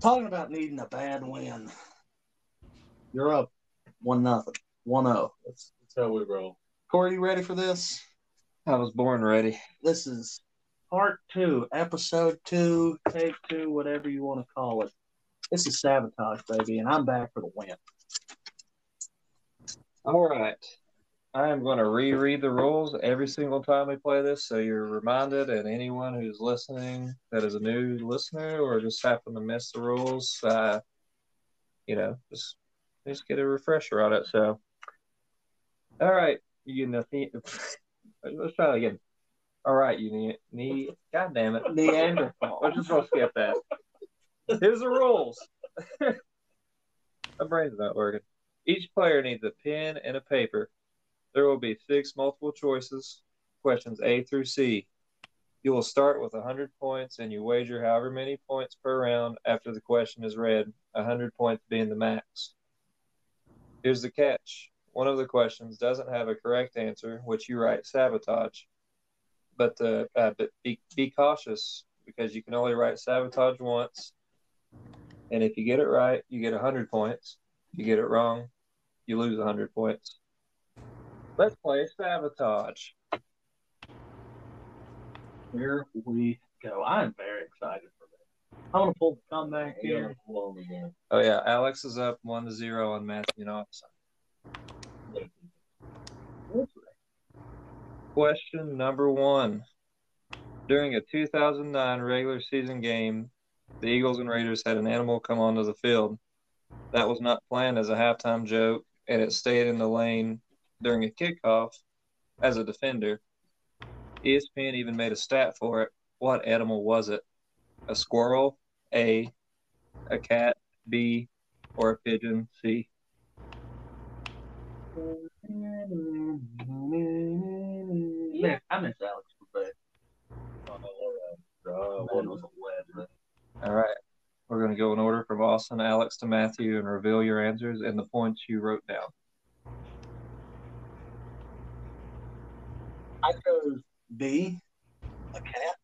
Talking about needing a bad win. You're up one nothing, one zero. That's, that's how we roll. Corey, you ready for this? I was born ready. This is part two, episode two, take two, whatever you want to call it. This is sabotage, baby, and I'm back for the win. All right. I am going to reread the rules every single time we play this, so you're reminded, and anyone who's listening that is a new listener or just happened to miss the rules, uh, you know, just just get a refresher on it. So, all right, you nothing. Let's try it again. All right, you need need. God damn it, Neanderthal. I'm just gonna skip that. Here's the rules. My brain's not working. Each player needs a pen and a paper. There will be six multiple choices, questions A through C. You will start with 100 points and you wager however many points per round after the question is read, 100 points being the max. Here's the catch one of the questions doesn't have a correct answer, which you write sabotage. But, uh, uh, but be, be cautious because you can only write sabotage once. And if you get it right, you get 100 points. If you get it wrong, you lose 100 points. Let's play sabotage. Here we go. I'm very excited for this. I want to pull the comeback here. Oh yeah, Alex is up one to zero on Matthew and Austin. Question number one. During a 2009 regular season game, the Eagles and Raiders had an animal come onto the field. That was not planned as a halftime joke, and it stayed in the lane during a kickoff as a defender. ESPN even made a stat for it. What animal was it? A squirrel? A. A cat? B. Or a pigeon? C. Man, I miss Alex Buffet. Uh, That was a legend. All right. We're going to go in order from Austin, Alex to Matthew, and reveal your answers and the points you wrote down. I chose B, a cat.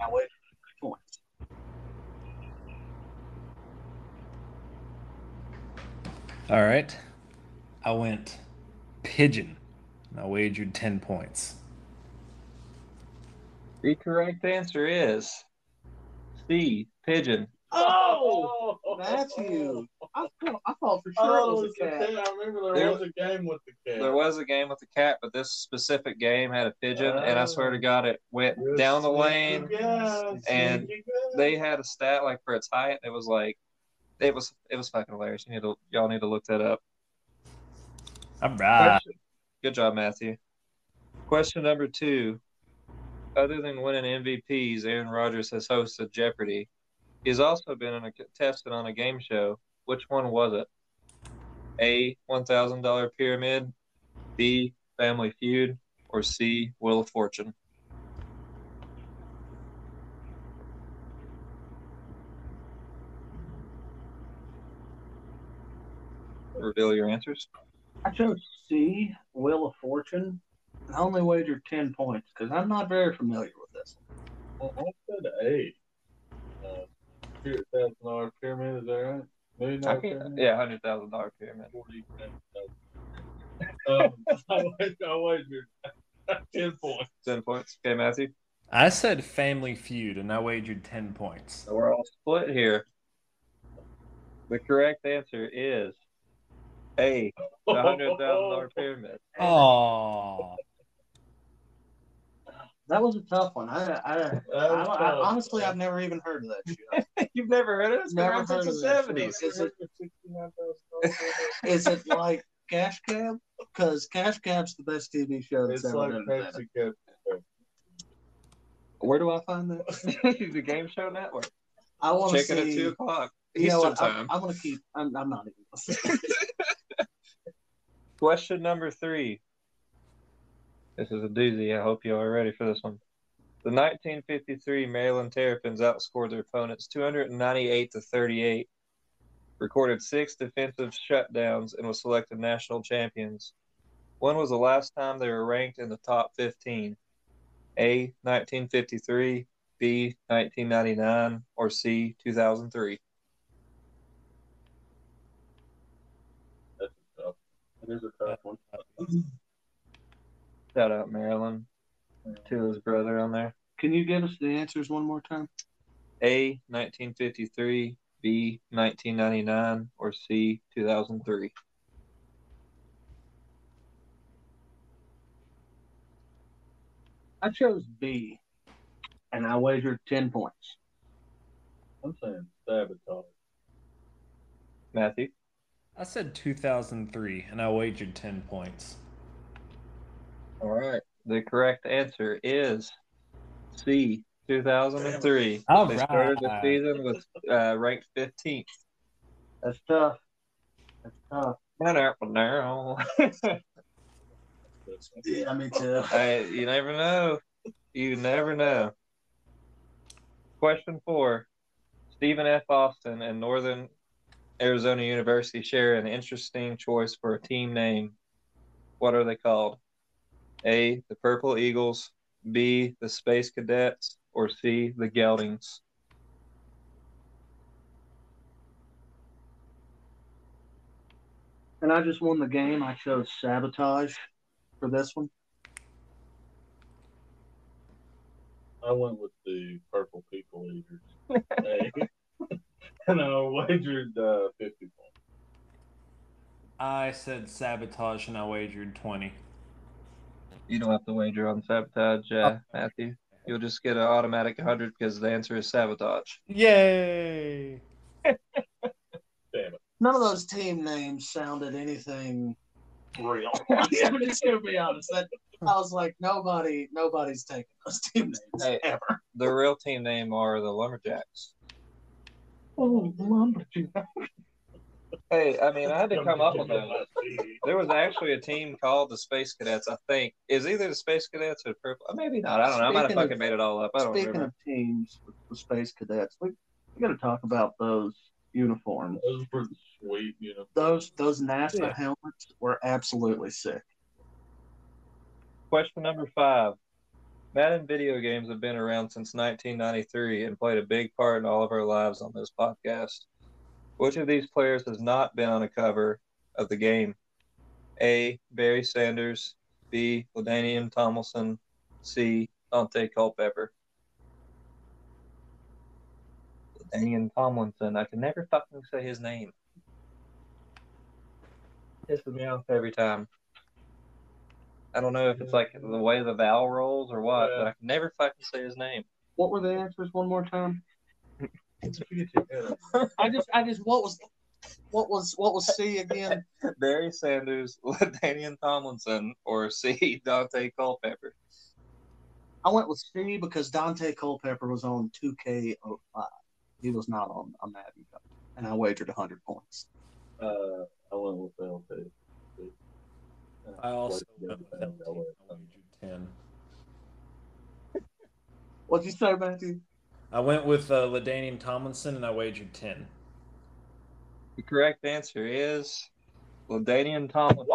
I wait for points. All right. I went pigeon. And I wagered 10 points. The correct answer is C. Pigeon. Oh, Matthew. I thought, I thought for sure Oh, it was a a cat. cat. I remember there There- was a game with the cat. There was a game with the cat, but this specific game had a pigeon, and I swear to Oh. God, it went down the lane. guy, and. They had a stat like for its height. It was like, it was it was fucking hilarious. You need to y'all need to look that up. All right. Question- Good job, Matthew. Question number two. Other than winning MVPs, Aaron Rodgers has hosted Jeopardy. He's also been in a, contested on a game show. Which one was it? A. One thousand dollar pyramid. B. Family Feud. Or C. Wheel of Fortune. Reveal your answers. I chose C, Wheel of Fortune. I only wagered 10 points because I'm not very familiar with this. I I said A. Hundred thousand dollar pyramid, is that right? Million I dollar can't, pyramid? yeah, hundred thousand dollar pyramid. Forty um, I wagered, I wagered ten points. Ten points. Okay, Matthew. I said family feud and I wagered 10 points. So we're all split here. The correct answer is A, the hundred thousand dollar pyramid. Oh. That was a tough one. I, I, I, I, I honestly, I've never even heard of that shit. You've never heard of it? It's been Never around since heard the seventies. Is it- Is it like Cash Cab? Because Cash Cab's the best TV show that's It's ever like been Where do I find that? the Game Show Network. I want to Check it at two o'clock you know Eastern what? I'm, time. I'm gonna keep. I'm, I'm not even. Question number three. This is a doozy. I hope you are ready for this one. The 1953 Maryland Terrapins outscored their opponents 298 to 38, recorded six defensive shutdowns, and was selected national champions. When was the last time they were ranked in the top 15? A. 1953, B. 1999, or C. 2003? That's a tough. It is a tough one. Shout out Maryland to his brother on there. Can you give us the answers one more time? A. 1953, B. 1999, or C. 2003? I chose B, and I wagered ten points. I'm saying sabotage. Matthew? I said 2003, and I wagered 10 points. All right. The correct answer is C. 2003. All they started the season with uh, ranked 15th. That's tough. That's tough. Not Now, now. Yeah, me too. Hey, you never know. You never know. Question four. Stephen F. Austin and Northern Arizona University share an interesting choice for a team name. What are they called? A. The Purple Eagles. B. The Space Cadets. Or C. The Geldings. And I just won the game. I chose sabotage for this one. I went with the purple people eaters. And I wagered uh, 50 points. I said sabotage, and I wagered 20. You don't have to wager on sabotage, uh, Matthew. You'll just get an automatic 100 because the answer is sabotage. Yay! Damn it. None of those team names sounded anything real. I'm just gonna be honest. That, I was like, nobody, nobody's taking those team names Hey. ever. The real team name are the Lumberjacks. Oh, lumberjack. Hey, I mean, I had to come up with that. There was actually a team called the Space Cadets, I think. Is either the Space Cadets or Purple? uh, Maybe not. I don't know. I might have Speaking of- made it all up. I don't Speaking remember. of teams, the space cadets, we, we got to talk about those uniforms. Those were sweet, you know. Those those NASA Yeah. helmets were absolutely sick. Question number five. Madden video games have been around since 1993 and played a big part in all of our lives on this podcast. Which of these players has not been on a cover of the game? A. Barry Sanders. B. LaDainian Tomlinson. C. Daunte Culpepper. LaDainian Tomlinson. I can never fucking say his name. Pisses me off every time. I don't know if it's like the way the vowel rolls or what, but I can never fucking say his name. What were the answers one more time? Get your head up. I just I just what was what was what was C again? Barry Sanders, LaDainian Tomlinson, or C. Daunte Culpepper. I went with C because Daunte Culpepper was on 2K05. He was not on a Madden Cup, and I wagered 100 points. Uh, I went with LT. I also Like, went with yeah, LT. I went- I wagered 10. What'd you say, Matthew? I went with uh, LaDainian Tomlinson, and I wagered 10. The correct answer is LaDainian Tomlinson.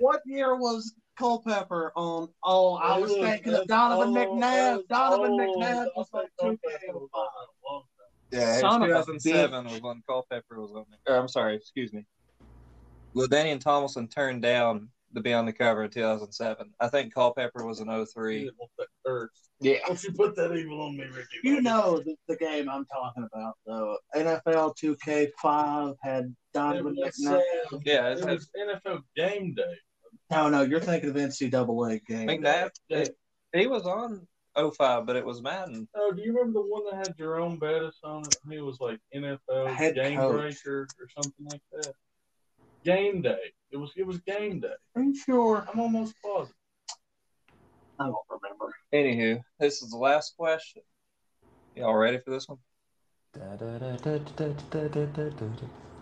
What year was Culpepper on? Oh, I was thinking of Donovan McNabb. Donovan McNabb was on Daunte 2K05. Culpepper was on a long time. Yeah, Son of a 2007 was when Culpepper was on there. Or, I'm sorry, excuse me. LaDainian Tomlinson turned down to be on the cover in 2007. I think Culpepper was in You 03. didn't want that curse. Yeah. Don't you put that evil on me, Ricky? You know the, the game I'm talking about, though. NFL 2K5 had It Donovan was, McNabb. Yeah, it it's was NFL game day. No, no, you're thinking of NCAA game. McNabb. Yeah. He was on 05, but it was Madden. Oh, do you remember the one that had Jerome Bettis on it? I think it was like NFL Head Game coach. Breaker or something like that. Game Day. It was it was Game Day. Are you sure? I'm almost positive. I don't remember. Anywho, this is the last question. Y'all ready for this one?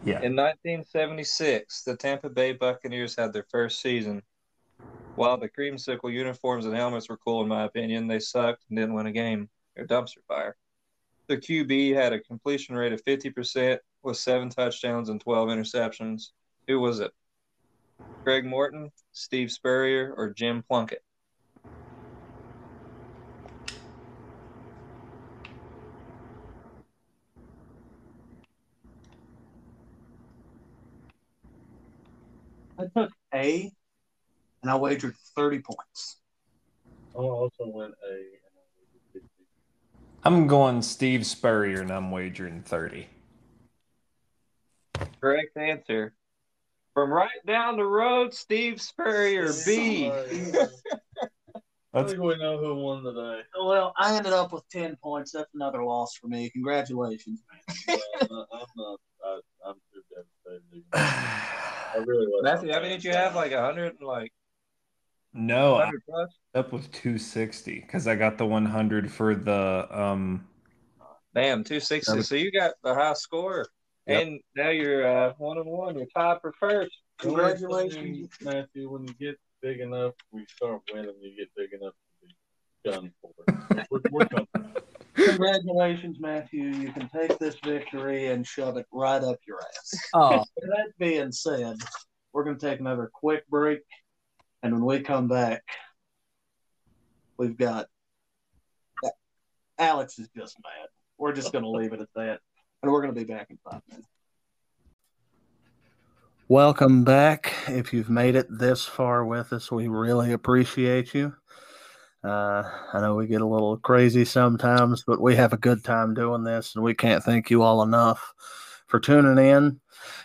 Yeah. In 1976, the Tampa Bay Buccaneers had their first season. While the creamsicle uniforms and helmets were cool, in my opinion, they sucked and didn't win a game. They're dumpster fire. The QB had a completion rate of 50% with seven touchdowns and 12 interceptions. Who was it? Craig Morton, Steve Spurrier, or Jim Plunkett? I took A, and I wagered thirty points. I also went A. and I was 50. I'm going Steve Spurrier and I'm wagering 30. Correct answer. From right down the road, Steve Spurrier, B. I That's think we know who won today. Well, I ended up with ten points. That's another loss for me. Congratulations, man. I'm. I'm, not I, I'm too devastated. I really was. Matthew, how many did you have? Like 100 like no, I'm 100 plus? up with 260 because I got the 100 for the um. Damn, 260. So you got the high score. Yep. And now you're uh, one and one. You're tied for first. Congratulations. Matthew. When you get big enough, we start winning. You get big enough to be done for. We're, we're. Congratulations, Matthew. You can take this victory and shove it right up your ass. Oh, With that being said, we're going to take another quick break. And when we come back, we've got Alex is just mad. We're just going to leave it at that. And we're going to be back in five minutes. Welcome back. If you've made it this far with us, we really appreciate you. Uh, I know we get a little crazy sometimes, but we have a good time doing this, and we can't thank you all enough for tuning in.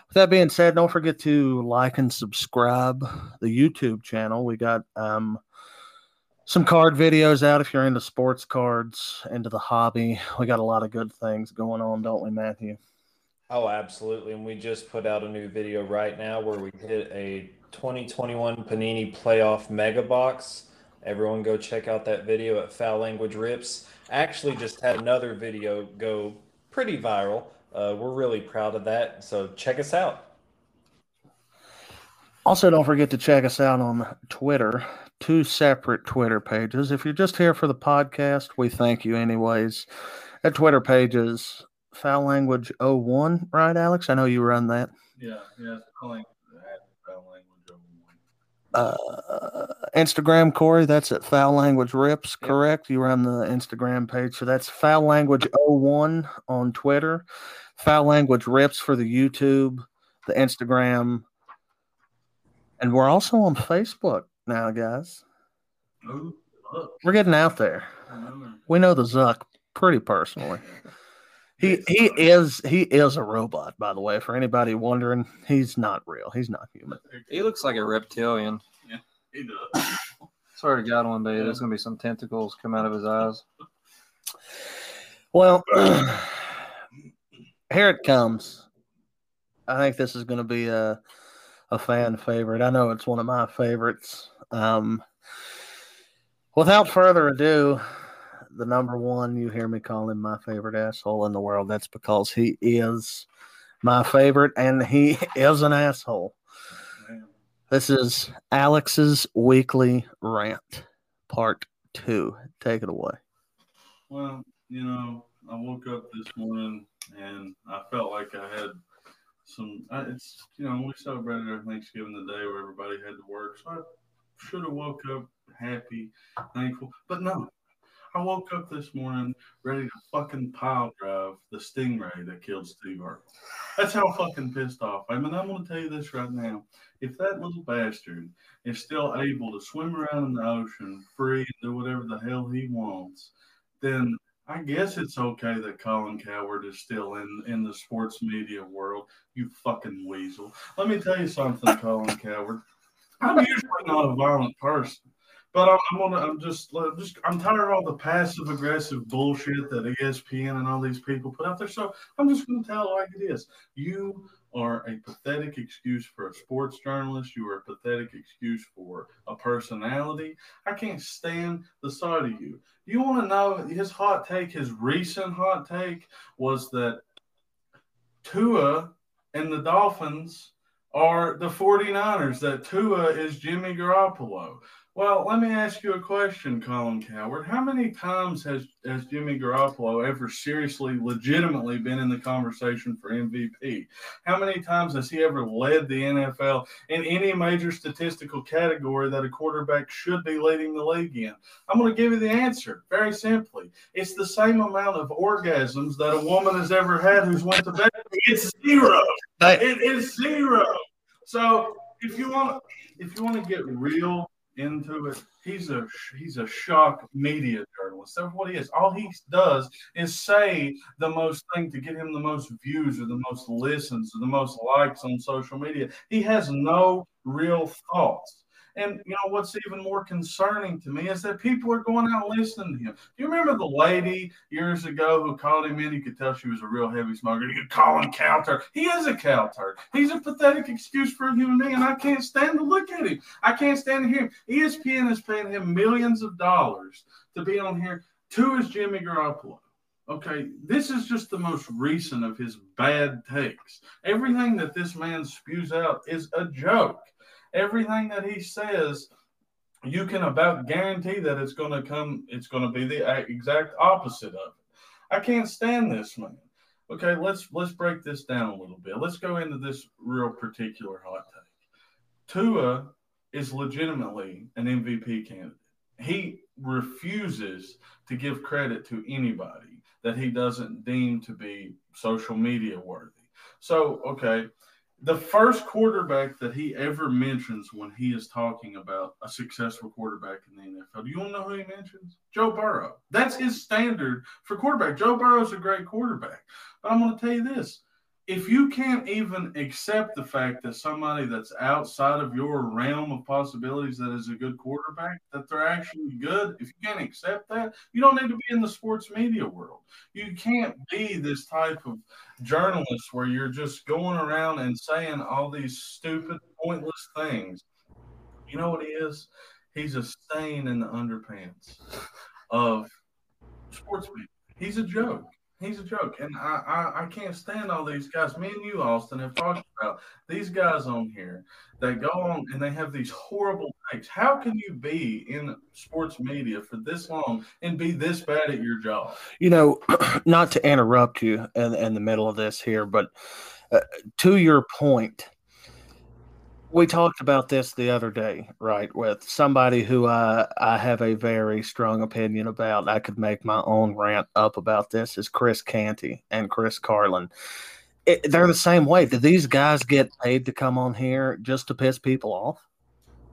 With that being said, don't forget to like and subscribe the YouTube channel. We got um, some card videos out if you're into sports cards, into the hobby. We got a lot of good things going on, don't we, Matthew? Oh, absolutely. And we just put out a new video right now where we hit a 2021 Panini Playoff Mega Box. Everyone go check out that video at Foul Language Rips. Actually, just had another video go pretty viral. Uh, we're really proud of that. So check us out. Also, don't forget to check us out on Twitter, two separate Twitter pages. If you're just here for the podcast, we thank you anyways. That Twitter page is Foul Language 01, right, Alex? I know you run that. Yeah, yeah. I think that foul language one. Uh, Instagram, Corey, that's at Foul Language Rips, Yep. correct? You run the Instagram page. So that's Foul Language 01 on Twitter, Foul Language Rips for the YouTube, the Instagram, and we're also on Facebook now, guys. Ooh. We're getting out there. We know the Zuck pretty personally. He he is he is a robot, by the way. For anybody wondering, he's not real. He's not human. He looks like a reptilian. He does. Swear to God, one day there's gonna be some tentacles come out of his eyes. Well, here it comes. I think this is going to be a a fan favorite. I know it's one of my favorites. Um, without further ado, the number one you hear me call him my favorite asshole in the world. That's because he is my favorite, and he is an asshole. This is Alex's weekly rant, part two. Take it away. Well, you know, I woke up this morning and I felt like I had some. It's you know we celebrated our Thanksgiving the day where everybody had to work, so I should have woke up happy, thankful. But no, I woke up this morning ready to fucking pile drive the Stingray that killed Steve Urkel. That's how fucking pissed off I am. And I'm going to tell you this right now: if that little bastard is still able to swim around in the ocean free and do whatever the hell he wants, then I guess it's okay that Colin Cowherd is still in, in the sports media world. You fucking weasel. Let me tell you something, Colin Cowherd. I'm usually not a violent person, But I'm, I'm gonna. I'm just. Just. I'm tired of all the passive aggressive bullshit that ESPN and all these people put out there. So I'm just gonna tell it like it is. You are a pathetic excuse for a sports journalist. You are a pathetic excuse for a personality. I can't stand the sight of you. You want to know his hot take? His recent hot take was that Tua and the Dolphins are the 49ers, that Tua is Jimmy Garoppolo. Well, let me ask you a question, Colin Cowherd. How many times has, has Jimmy Garoppolo ever seriously, legitimately been in the conversation for MVP? How many times has he ever led the NFL in any major statistical category that a quarterback should be leading the league in? I'm going to give you the answer very simply. It's the same amount of orgasms that a woman has ever had who's went to bed. It's zero. It is zero. So if you want, if you want to get real into it. He's a he's a shock media journalist. That's what he is. All he does is say the most thing to get him the most views or the most listens or the most likes on social media. He has no real thoughts. And you know what's even more concerning to me is that people are going out listening to him. Do you remember the lady years ago who called him in? You could tell she was a real heavy smoker. You could call him cow turd. He is a cow turd. He's a pathetic excuse for a human being, and I can't stand to look at him. I can't stand to hear him. ESPN is paying him millions of dollars to be on here. Tua is Jimmy Garoppolo. Okay, this is just the most recent of his bad takes. Everything that this man spews out is a joke everything that he says, you can about guarantee that it's going to come, it's going to be the exact opposite of it. I can't stand this man. Okay, let's let's break this down a little bit. Let's go into this real particular hot take. Tua is legitimately an MVP candidate. He refuses to give credit to anybody that he doesn't deem to be social media worthy. So, okay, the first quarterback that he ever mentions when he is talking about a successful quarterback in the NFL, do you want to know who he mentions? Joe Burrow. That's his standard for quarterback. Joe Burrow is a great quarterback. But I'm going to tell you this if you can't even accept the fact that somebody that's outside of your realm of possibilities that is a good quarterback, that they're actually good, if you can't accept that, you don't need to be in the sports media world. You can't be this type of journalist where you're just going around and saying all these stupid, pointless things. You know what he is? He's a stain in the underpants of sports media. He's a joke. He's a joke, and I, I, I can't stand all these guys. Me and you, Austin, have talked about these guys on here that go on and they have these horrible takes. How can you be in sports media for this long and be this bad at your job? You know, not to interrupt you in, in the middle of this here, but uh, to your point, we talked about this the other day, right? With somebody who I I have a very strong opinion about. I could make my own rant up about this. Is Chris Canty and Chris Carlin? It, they're the same way. Do these guys get paid to come on here just to piss people off?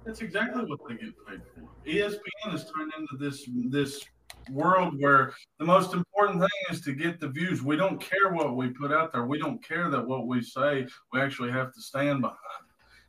That's exactly what they get paid for. ESPN has turned into this this world where the most important thing is to get the views. We don't care what we put out there. We don't care that what we say we actually have to stand behind.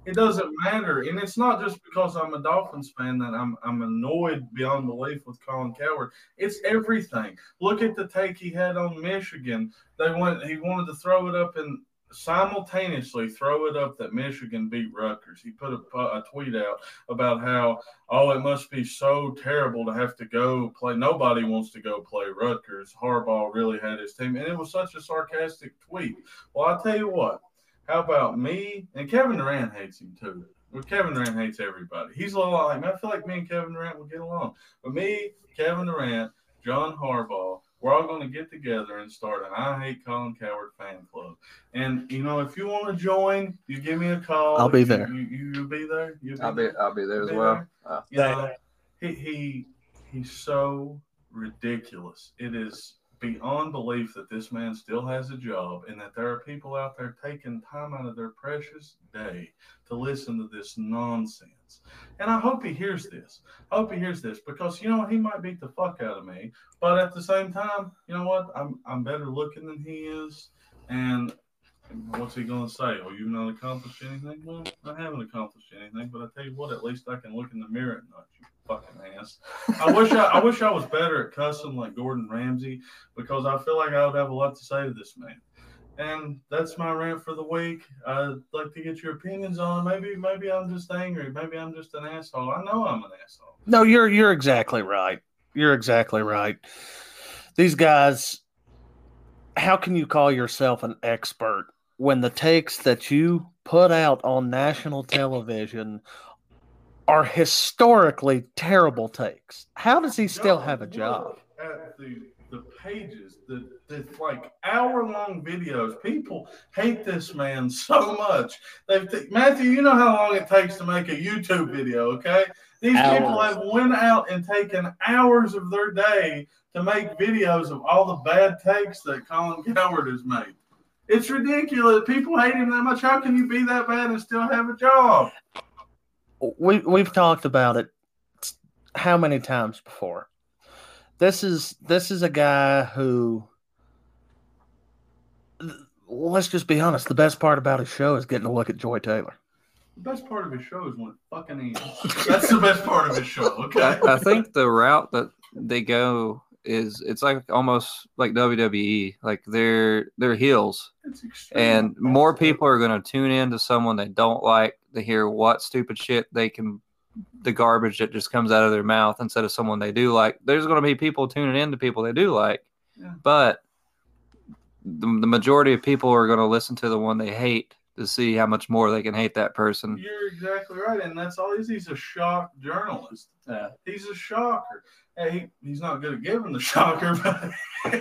It doesn't matter, and it's not just because I'm a Dolphins fan that I'm I'm annoyed beyond belief with Colin Cowherd. It's everything. Look at the take he had on Michigan. They went. He wanted to throw it up and simultaneously throw it up that Michigan beat Rutgers. He put a, a, tweet out about how, oh, it must be so terrible to have to go play. Nobody wants to go play Rutgers. Harbaugh really had his team. And it was such a sarcastic tweet. Well, I'll tell you what, how about me? And Kevin Durant hates him too. Well, Kevin Durant hates everybody. He's a little like I feel like me and Kevin Durant would get along. But me, Kevin Durant, John Harbaugh, we're all going to get together and start an I Hate Colin Cowherd fan club. And you know, if you want to join, you give me a call. I'll be there. You, you, you be there. You'll be I'll be. I'll be there as well. Uh, you know, he he he's so ridiculous. It is beyond belief that this man still has a job and that there are people out there taking time out of their precious day to listen to this nonsense. And I hope he hears this. I hope he hears this because you know he might beat the fuck out of me, but at the same time, you know what? I'm I'm better looking than he is, and what's he gonna say? Oh, you've not accomplished anything? Well, I haven't accomplished anything, but I tell you what, at least I can look in the mirror and not you fucking ass. I wish I, I wish I was better at cussing like Gordon Ramsay because I feel like I would have a lot to say to this man. And that's my rant for the week. I'd like to get your opinions on. Maybe maybe I'm just angry. Maybe I'm just an asshole. I know I'm an asshole. No, you're you're exactly right. You're exactly right. These guys, how can you call yourself an expert when the takes that you put out on national television are historically terrible takes? How does he still have a job? At the the pages, the the like hour long videos. People hate this man so much. They've Matthew, you know how long it takes to make a YouTube video, okay? These people have went out and taken hours of their day to make videos of all the bad takes that Colin Cowherd has made. It's ridiculous. People hate him that much. How can you be that bad and still have a job? We we've talked about it how many times before. This is this is a guy who let's just be honest, the best part about his show is getting to look at Joy Taylor. The best part of his show is when it fucking ends. That's the best part of his show, okay? I, I think the route that they go is it's like almost like WWE. Like they're they're heels, It's extreme. and more people are going to tune in to someone they don't like to hear what stupid shit they can the garbage that just comes out of their mouth instead of someone they do like there's going to be people tuning in to people they do like Yeah. but the, the majority of people are going to listen to the one they hate to see how much more they can hate that person You're exactly right, and that's all he's. He's a shock journalist. Yeah. He's a shocker. Hey, he, he's not good at giving the shocker, but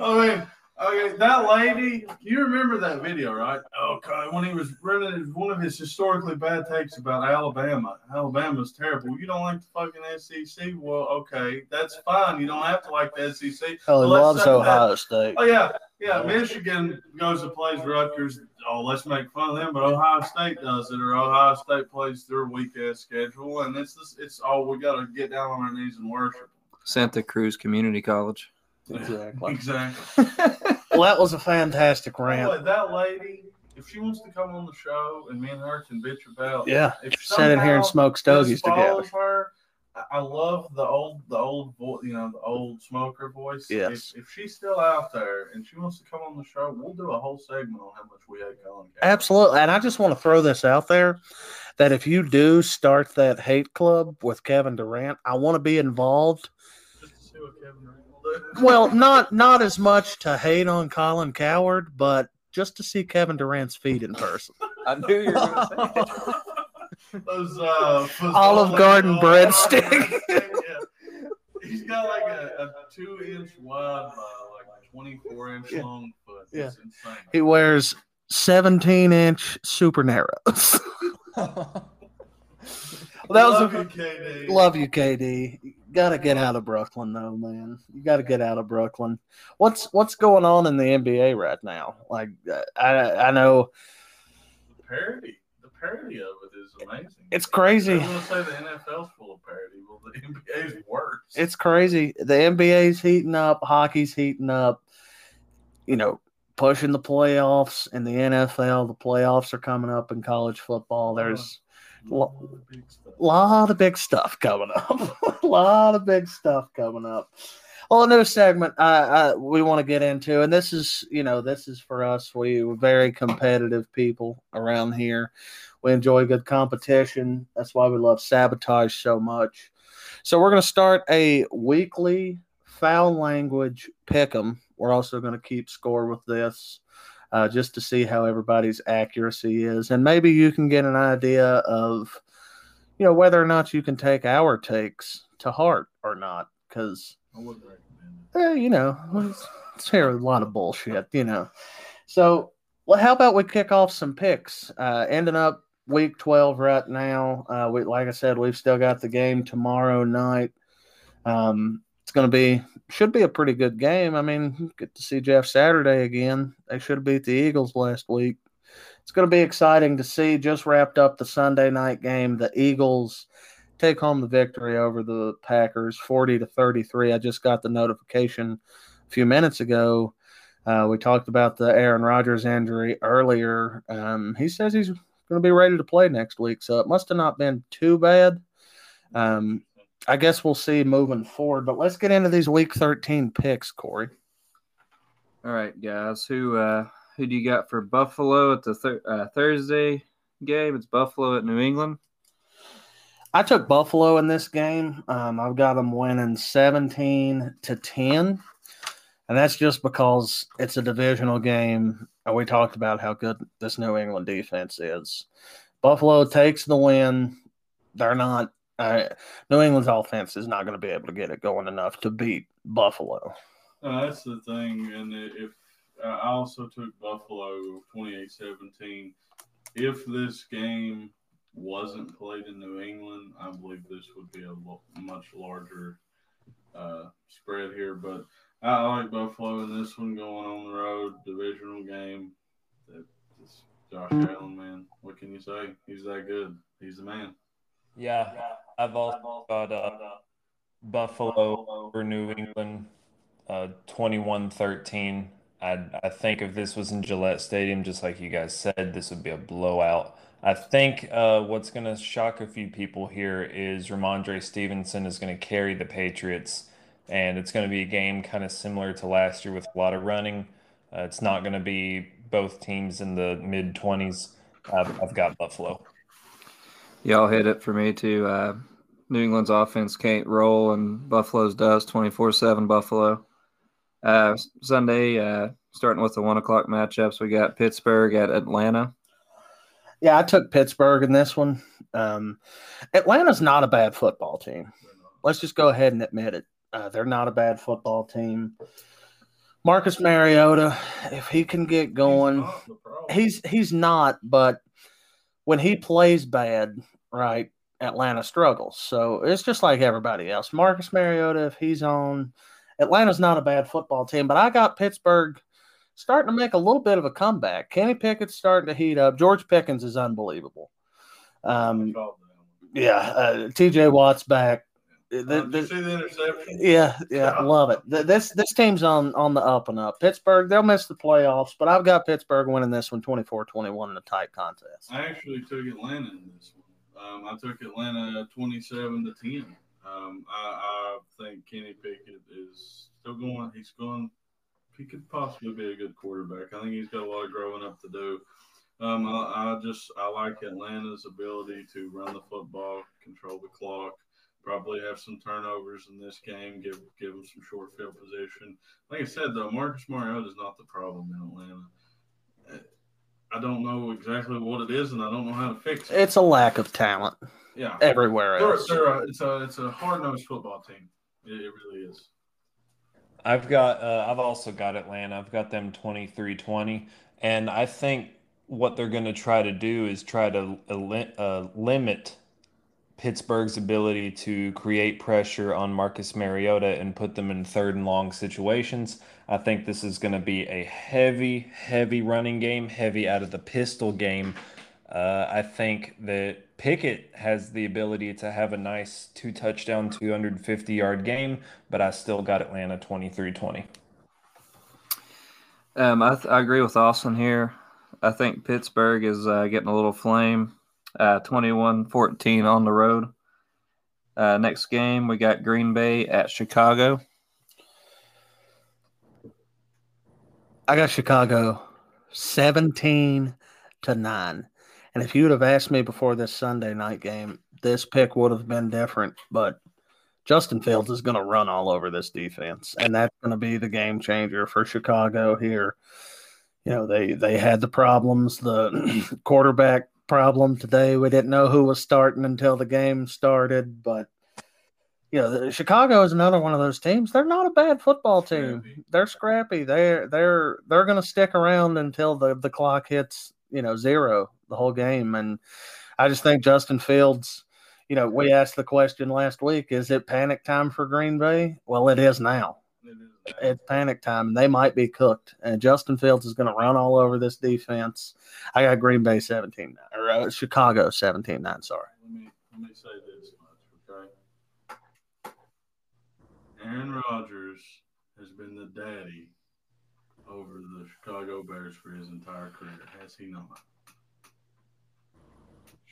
I mean, okay, that lady. You remember that video, right? Okay, when he was running one of his historically bad takes about Alabama. Alabama's terrible. You don't like the fucking SEC? Well, okay, that's fine. You don't have to like the SEC. Oh, he loves say that- Ohio State. Oh yeah, yeah. Michigan goes and plays Rutgers. Oh, let's make fun of them. But Ohio State does it, or Ohio State plays their weak ass schedule, and it's just, it's all we got to get down on our knees and worship. santa cruz community college Exactly. Exactly. Well, that was a fantastic rant. way, that lady, if she wants to come on the show and me and her can bitch about, Yeah. if Sit in here and somehow smoke this stogies together. Her, I- I love the old, the old, you know, the old smoker voice. Yes. If, if she's still out there and she wants to come on the show, we'll do a whole segment on how much we hate Colin. Kaepernick. Absolutely. And I just want to throw this out there that if you do start that hate club with Kevin Durant, I want to be involved. Just to see what Kevin Durant will do. Well, not not as much to hate on Colin Cowherd, but just to see Kevin Durant's feet in person. i knew you were going to say that. Those uh, Olive Garden Olive breadstick. breadstick, yeah. He's got like a, a two inch wide by like twenty four inch Yeah. long foot. Yeah. It's insane. He wears 17 inch super narrows. that was Love a- you, KD. Love you, KD. Got to get out of Brooklyn, though, man. You got to get out of Brooklyn. What's what's going on in the NBA right now? Like, I I know the parody. The parody of it is amazing. it's crazy. I want to say the NFL's full of parody. Well, the NBA's worse. It's crazy. The NBA's heating up, hockey's heating up. You know, pushing the playoffs in the NFL. The playoffs are coming up in college football. There's lot lot of big stuff coming up. a lot of big stuff coming up. Well, a new segment I, I, we want to get into, and this is, you know, this is for us. We, we're very competitive people around here. We enjoy good competition. That's why we love sabotage so much. So we're going to start a weekly foul language pick 'em. We're also going to keep score with this. Uh, just to see how everybody's accuracy is, and maybe you can get an idea of, you know, whether or not you can take our takes to heart or not. Because I wouldn't recommend it. eh, you know, let's hear a lot of bullshit, you know. So, well, how about we kick off some picks? Uh, ending up week 12 right now. Uh, we, like I said, we've still got the game tomorrow night. Um, it's going to be, should be a pretty good game. I mean, get to see Jeff Saturday again. They should have beat the Eagles last week. It's going to be exciting to see. Just wrapped up the Sunday night game. The Eagles take home the victory over the Packers, 40 to 33. I just got the notification a few minutes ago. Uh, we talked about the Aaron Rodgers injury earlier. Um, he says he's going to be ready to play next week, so it must have not been too bad. Um, I guess we'll see moving forward, but let's get into these week 13 picks, Corey. All right, guys. Who uh, who do you got for Buffalo at the thir- uh, Thursday game? It's Buffalo at New England. I took Buffalo in this game. Um, I've got them winning 17 to 10. And that's just because it's a divisional game. And we talked about how good this New England defense is. Buffalo takes the win. They're not, uh, New England's offense is not going to be able to get it going enough to beat Buffalo. Uh, that's the thing. And if uh, I also took Buffalo 28 17. If this game wasn't played in New England, I believe this would be a lo- much larger uh, spread here. But I like Buffalo in this one going on the road, divisional game. It's Josh Allen, man. What can you say? He's that good. He's the man. Yeah, I've also got uh, Buffalo over New England, uh, 21-13. I I think if this was in Gillette Stadium, just like you guys said, this would be a blowout. I think uh, what's going to shock a few people here is Rhamondre Stevenson is going to carry the Patriots, and it's going to be a game kind of similar to last year with a lot of running. Uh, it's not going to be both teams in the mid 20s. I've, I've got Buffalo. Y'all hit it for me too. Uh, New England's offense can't roll, and Buffalo's does 24 7 Buffalo. Uh, Sunday, uh, starting with the one o'clock matchups, we got Pittsburgh at Atlanta. Yeah, I took Pittsburgh in this one. Um, Atlanta's not a bad football team. Let's just go ahead and admit it. Uh, they're not a bad football team. Marcus Mariota, if he can get going, He's he's not, but when he plays bad, right, Atlanta struggles. So it's just like everybody else. Marcus Mariota, if he's on, Atlanta's not a bad football team, but I got Pittsburgh starting to make a little bit of a comeback. Kenny Pickett's starting to heat up. George Pickens is unbelievable. Um, yeah, uh, TJ Watt's back. The- Uh, the- see the interception? yeah, yeah, I love it. This this team's on on the up and up. Pittsburgh, they'll miss the playoffs, but I've got Pittsburgh winning this one 24-21 in a tight contest. I actually took Atlanta in this one. Um, I took Atlanta 27 to 10. Um, I, I think Kenny Pickett is still going. He's going. He could possibly be a good quarterback. I think he's got a lot of growing up to do. Um, I, I just I like Atlanta's ability to run the football, control the clock, probably have some turnovers in this game, give give them some short field position. Like I said though, Marcus Mariota is not the problem in Atlanta. I don't know exactly what it is, and I don't know how to fix it. It's a lack of talent Yeah, everywhere they're, else. they're a, it's a it's a hard nosed football team. It, it really is. I've got uh, I've also got Atlanta. I've got them 23-20 and I think what they're going to try to do is try to eli- uh, limit Pittsburgh's ability to create pressure on Marcus Mariota and put them in third and long situations. I think this is going to be a heavy, heavy running game, heavy out of the pistol game. Uh, I think that Pickett has the ability to have a nice two touchdown, 250 yard game, but I still got Atlanta 23 20. Um, I, th- I agree with Austin here. I think Pittsburgh is uh, getting a little flame. Uh, 21-14 on the road. Uh, next game, we got Green Bay at Chicago. I got Chicago 17 to 9. And if you would have asked me before this Sunday night game, this pick would have been different. But Justin Fields is going to run all over this defense, and that's going to be the game changer for Chicago here. You know, they they had the problems, the quarterback problem today. We didn't know who was starting until the game started, but you know, the, Chicago is another one of those teams. They're not a bad football team. Scrappy. They're scrappy. They're they're they're going to stick around until the the clock hits, you know, zero the whole game. And I just think Justin Fields. You know, we asked the question last week: Is it panic time for Green Bay? Well, it is now. It is It's panic time, and they might be cooked. And Justin Fields is going to run all over this defense. I got Green Bay 17 or uh, Chicago 17 9. Sorry. let me let me say this much, okay? Aaron Rodgers has been the daddy over the Chicago Bears for his entire career, has he not?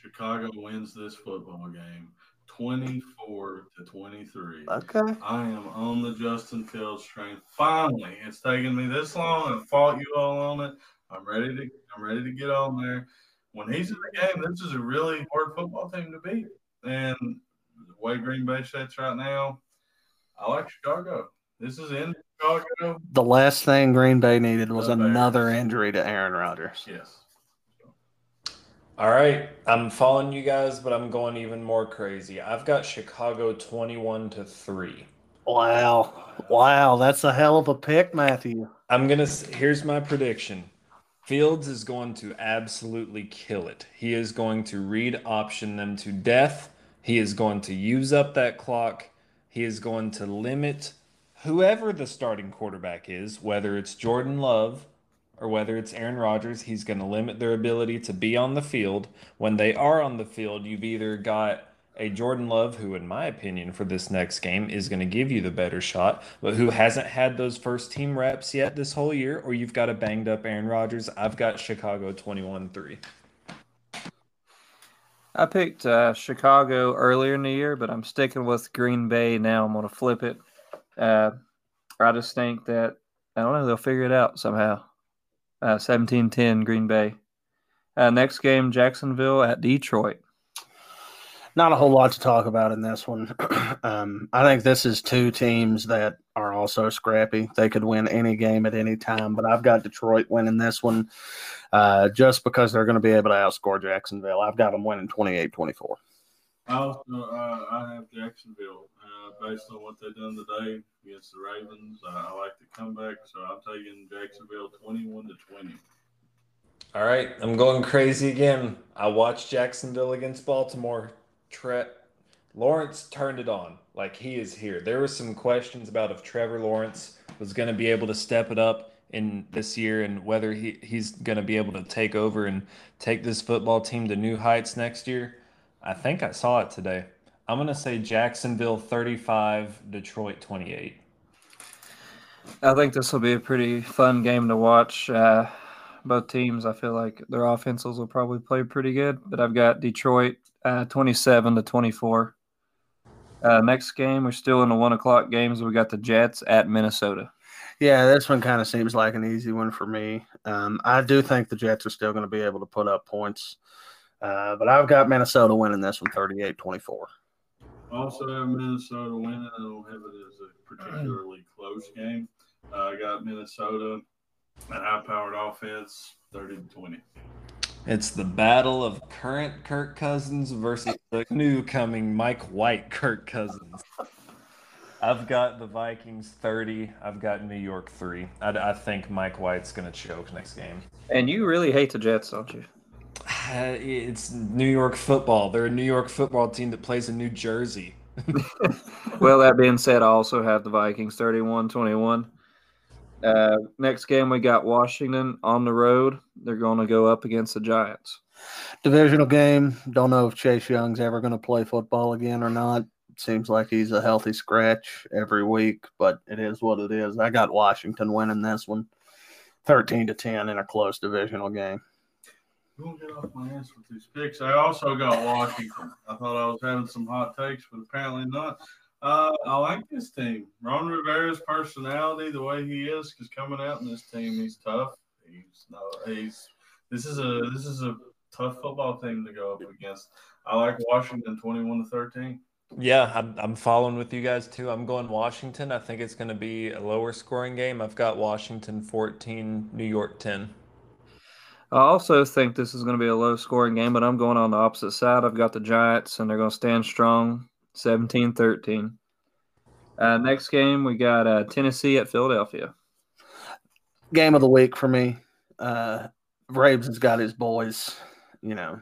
Chicago wins this football game 24 to 23. Okay. I am on the Justin Fields train. Finally, it's taken me this long. I fought you all on it. I'm ready to. I'm ready to get on there. When he's in the game, this is a really hard football team to beat. And the way Green Bay sits right now, I like Chicago. This is in Chicago. The last thing Green Bay needed was another injury to Aaron Rodgers. Yes. All right, I'm following you guys, but I'm going even more crazy. I've got Chicago 21 to 3. Wow. Wow. That's a hell of a pick, Matthew. I'm going to here's my prediction. Fields is going to absolutely kill it. He is going to read option them to death. He is going to use up that clock. He is going to limit whoever the starting quarterback is, whether it's Jordan Love or whether it's Aaron Rodgers, he's going to limit their ability to be on the field. When they are on the field, you've either got a Jordan Love, who, in my opinion, for this next game is going to give you the better shot, but who hasn't had those first team reps yet this whole year, or you've got a banged up Aaron Rodgers. I've got Chicago 21 3. I picked uh, Chicago earlier in the year, but I'm sticking with Green Bay now. I'm going to flip it. Uh, I just think that, I don't know, they'll figure it out somehow. Uh, 17 10 Green Bay. Uh, next game, Jacksonville at Detroit. Not a whole lot to talk about in this one. um, I think this is two teams that are also scrappy. They could win any game at any time, but I've got Detroit winning this one uh, just because they're going to be able to outscore Jacksonville. I've got them winning 28 24. I also uh, I have Jacksonville based on what they've done today against the Ravens. I like the comeback, so I'm taking Jacksonville 21 to 20. All right, I'm going crazy again. I watched Jacksonville against Baltimore. Tre- Lawrence turned it on. Like he is here. There were some questions about if Trevor Lawrence was going to be able to step it up in this year and whether he, he's going to be able to take over and take this football team to new heights next year. I think I saw it today. I'm going to say Jacksonville 35, Detroit 28. I think this will be a pretty fun game to watch. Uh, both teams, I feel like their offenses will probably play pretty good, but I've got Detroit uh, 27 to 24. Uh, next game, we're still in the one o'clock games. We got the Jets at Minnesota. Yeah, this one kind of seems like an easy one for me. Um, I do think the Jets are still going to be able to put up points, uh, but I've got Minnesota winning this one 38 24. Also have Minnesota winning. I don't have it as a particularly close game. Uh, I got Minnesota, a high-powered offense, 30 to 20. It's the battle of current Kirk Cousins versus the new coming Mike White Kirk Cousins. I've got the Vikings 30. I've got New York 3. I, I think Mike White's going to choke next game. And you really hate the Jets, don't you? Uh, It's New York football. They're a New York football team that plays in New Jersey. well, that being said, I also have the Vikings 31 21. Uh, next game, we got Washington on the road. They're going to go up against the Giants. Divisional game. Don't know if Chase Young's ever going to play football again or not. Seems like he's a healthy scratch every week, but it is what it is. I got Washington winning this one 13 to 10 in a close divisional game. Won't get off my ass with these picks. I also got Washington. I thought I was having some hot takes, but apparently not. Uh, I like this team. Ron Rivera's personality, the way he is, because coming out in this team, he's tough. He's no, he's this is a this is a tough football team to go up against. I like Washington twenty-one to thirteen. Yeah, I'm, I'm following with you guys too. I'm going Washington. I think it's going to be a lower scoring game. I've got Washington 14, New York 10. I also think this is going to be a low scoring game, but I'm going on the opposite side. I've got the Giants, and they're going to stand strong 17 13. Uh, next game, we got uh, Tennessee at Philadelphia. Game of the week for me. Uh, Braves has got his boys, you know.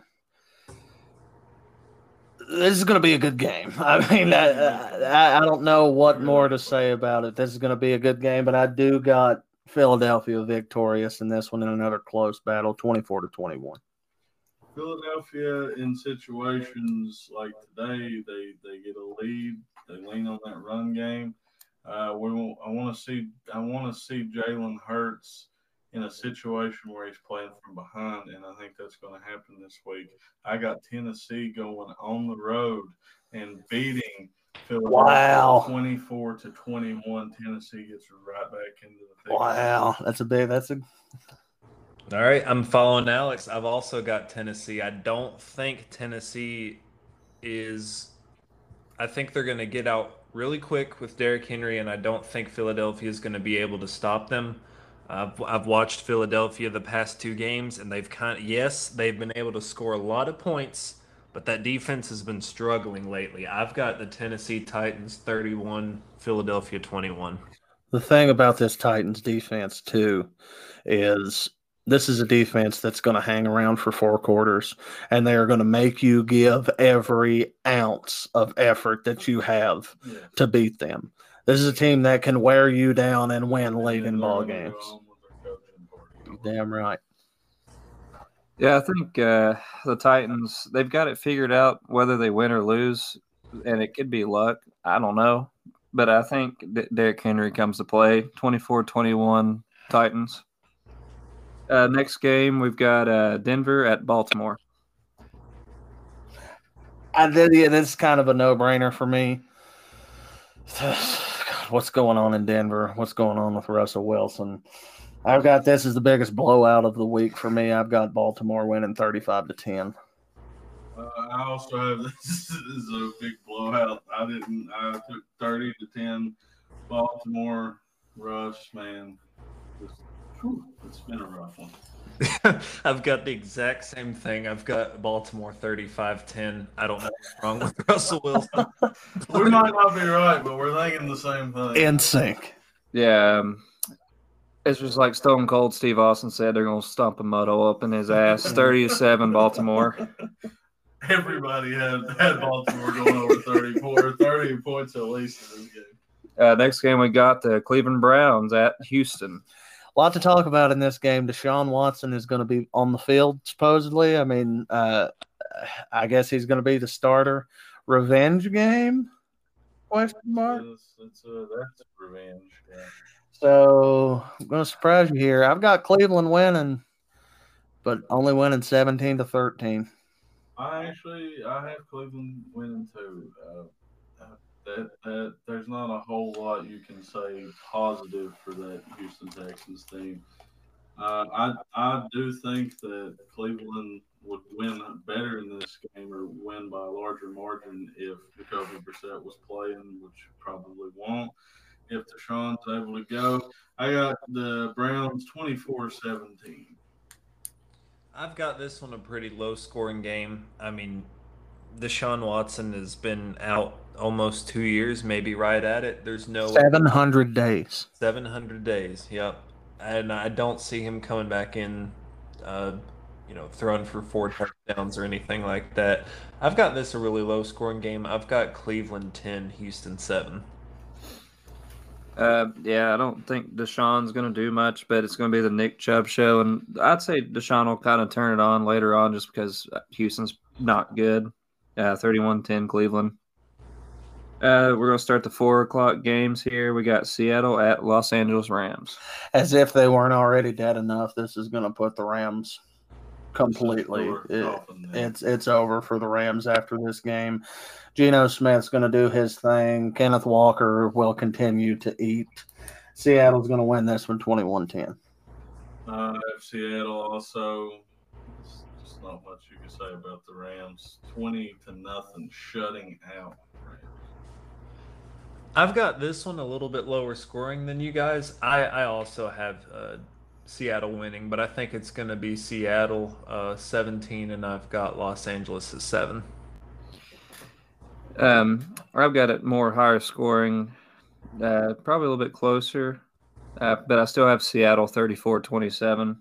This is going to be a good game. I mean, I, I, I don't know what more to say about it. This is going to be a good game, but I do got Philadelphia victorious in this one in another close battle, 24 to 21. Philadelphia in situations like today, they they get a lead, they lean on that run game. Uh, we I want to see I want to see Jalen Hurts in a situation where he's playing from behind, and I think that's going to happen this week. I got Tennessee going on the road and beating Wow. 24 to 21. Tennessee gets right back into the picture. Wow, that's a big. That's a All right, I'm following Alex. I've also got Tennessee. I don't think Tennessee is. I think they're going to get out really quick with Derrick Henry, and I don't think Philadelphia is going to be able to stop them. I've, I've watched Philadelphia the past two games, and they've kind of yes, they've been able to score a lot of points, but that defense has been struggling lately. I've got the Tennessee Titans 31, Philadelphia 21. The thing about this Titans defense too is this is a defense that's going to hang around for four quarters and they are going to make you give every ounce of effort that you have Yeah. to beat them. This is a team that can wear you down and win late in ball games. go home with their coaching party. Damn right. Yeah, I think uh, the Titans they've got it figured out whether they win or lose, and it could be luck. I don't know, but I think D- Derrick Henry comes to play. 24-21 Titans. Uh, next game we've got uh, Denver at Baltimore. I did. Yeah, this is kind of a no-brainer for me. God, what's going on in Denver? What's going on with Russell Wilson? I've got this as the biggest blowout of the week for me. I've got Baltimore winning thirty-five to ten. Uh, I also have this is a big blowout. I didn't. I took thirty to ten. Baltimore Rush, man. Just, whew, it's been a rough one. I've got the exact same thing. I've got Baltimore 35-10. I don't know what's wrong with Russell Wilson. We might not be right, but we're thinking the same thing. In sync. Yeah, um, it's just like Stone Cold Steve Austin said. They're gonna stomp a muddle up in his ass. Thirty to seven Baltimore. Everybody had, had Baltimore going over 34, 30 points at least in this game. Uh, next game we got the Cleveland Browns at Houston. A lot to talk about in this game. Deshaun Watson is going to be on the field supposedly. I mean, uh, I guess he's going to be the starter. Revenge game? Question mark. It's, it's a, that's revenge. Yeah. So I'm going to surprise you here. I've got Cleveland winning, but only winning 17 to 13. I actually I have Cleveland winning too. Uh, uh, that that there's not a whole lot you can say positive for that Houston Texans team. Uh, I I do think that Cleveland would win better in this game or win by a larger margin if Jacoby Brissett was playing, which probably won't. If Deshaun's able to go, I got the Browns 24-17. I've got this one a pretty low scoring game. I mean, Deshaun Watson has been out almost two years, maybe right at it. There's no 700 days. 700 days. Yep. And I don't see him coming back in, uh, you know, throwing for four touchdowns or anything like that. I've got this a really low scoring game. I've got Cleveland 10, Houston 7. Uh, yeah, I don't think Deshaun's going to do much, but it's going to be the Nick Chubb show, and I'd say Deshaun will kind of turn it on later on, just because Houston's not good. Uh, 31-10 Cleveland. Uh, we're going to start the four o'clock games here. We got Seattle at Los Angeles Rams. As if they weren't already dead enough, this is going to put the Rams completely. It- it's it's over for the Rams after this game. Geno Smith's going to do his thing. Kenneth Walker will continue to eat. Seattle's going to win this one 21-10. Uh, I have Seattle also. There's just not much you can say about the Rams. Twenty to nothing, shutting out. I've got this one a little bit lower scoring than you guys. I, I also have uh, Seattle winning, but I think it's going to be Seattle uh, 17, and I've got Los Angeles at 7. Um, I've got it more higher scoring, uh, probably a little bit closer, uh, but I still have Seattle 34 27.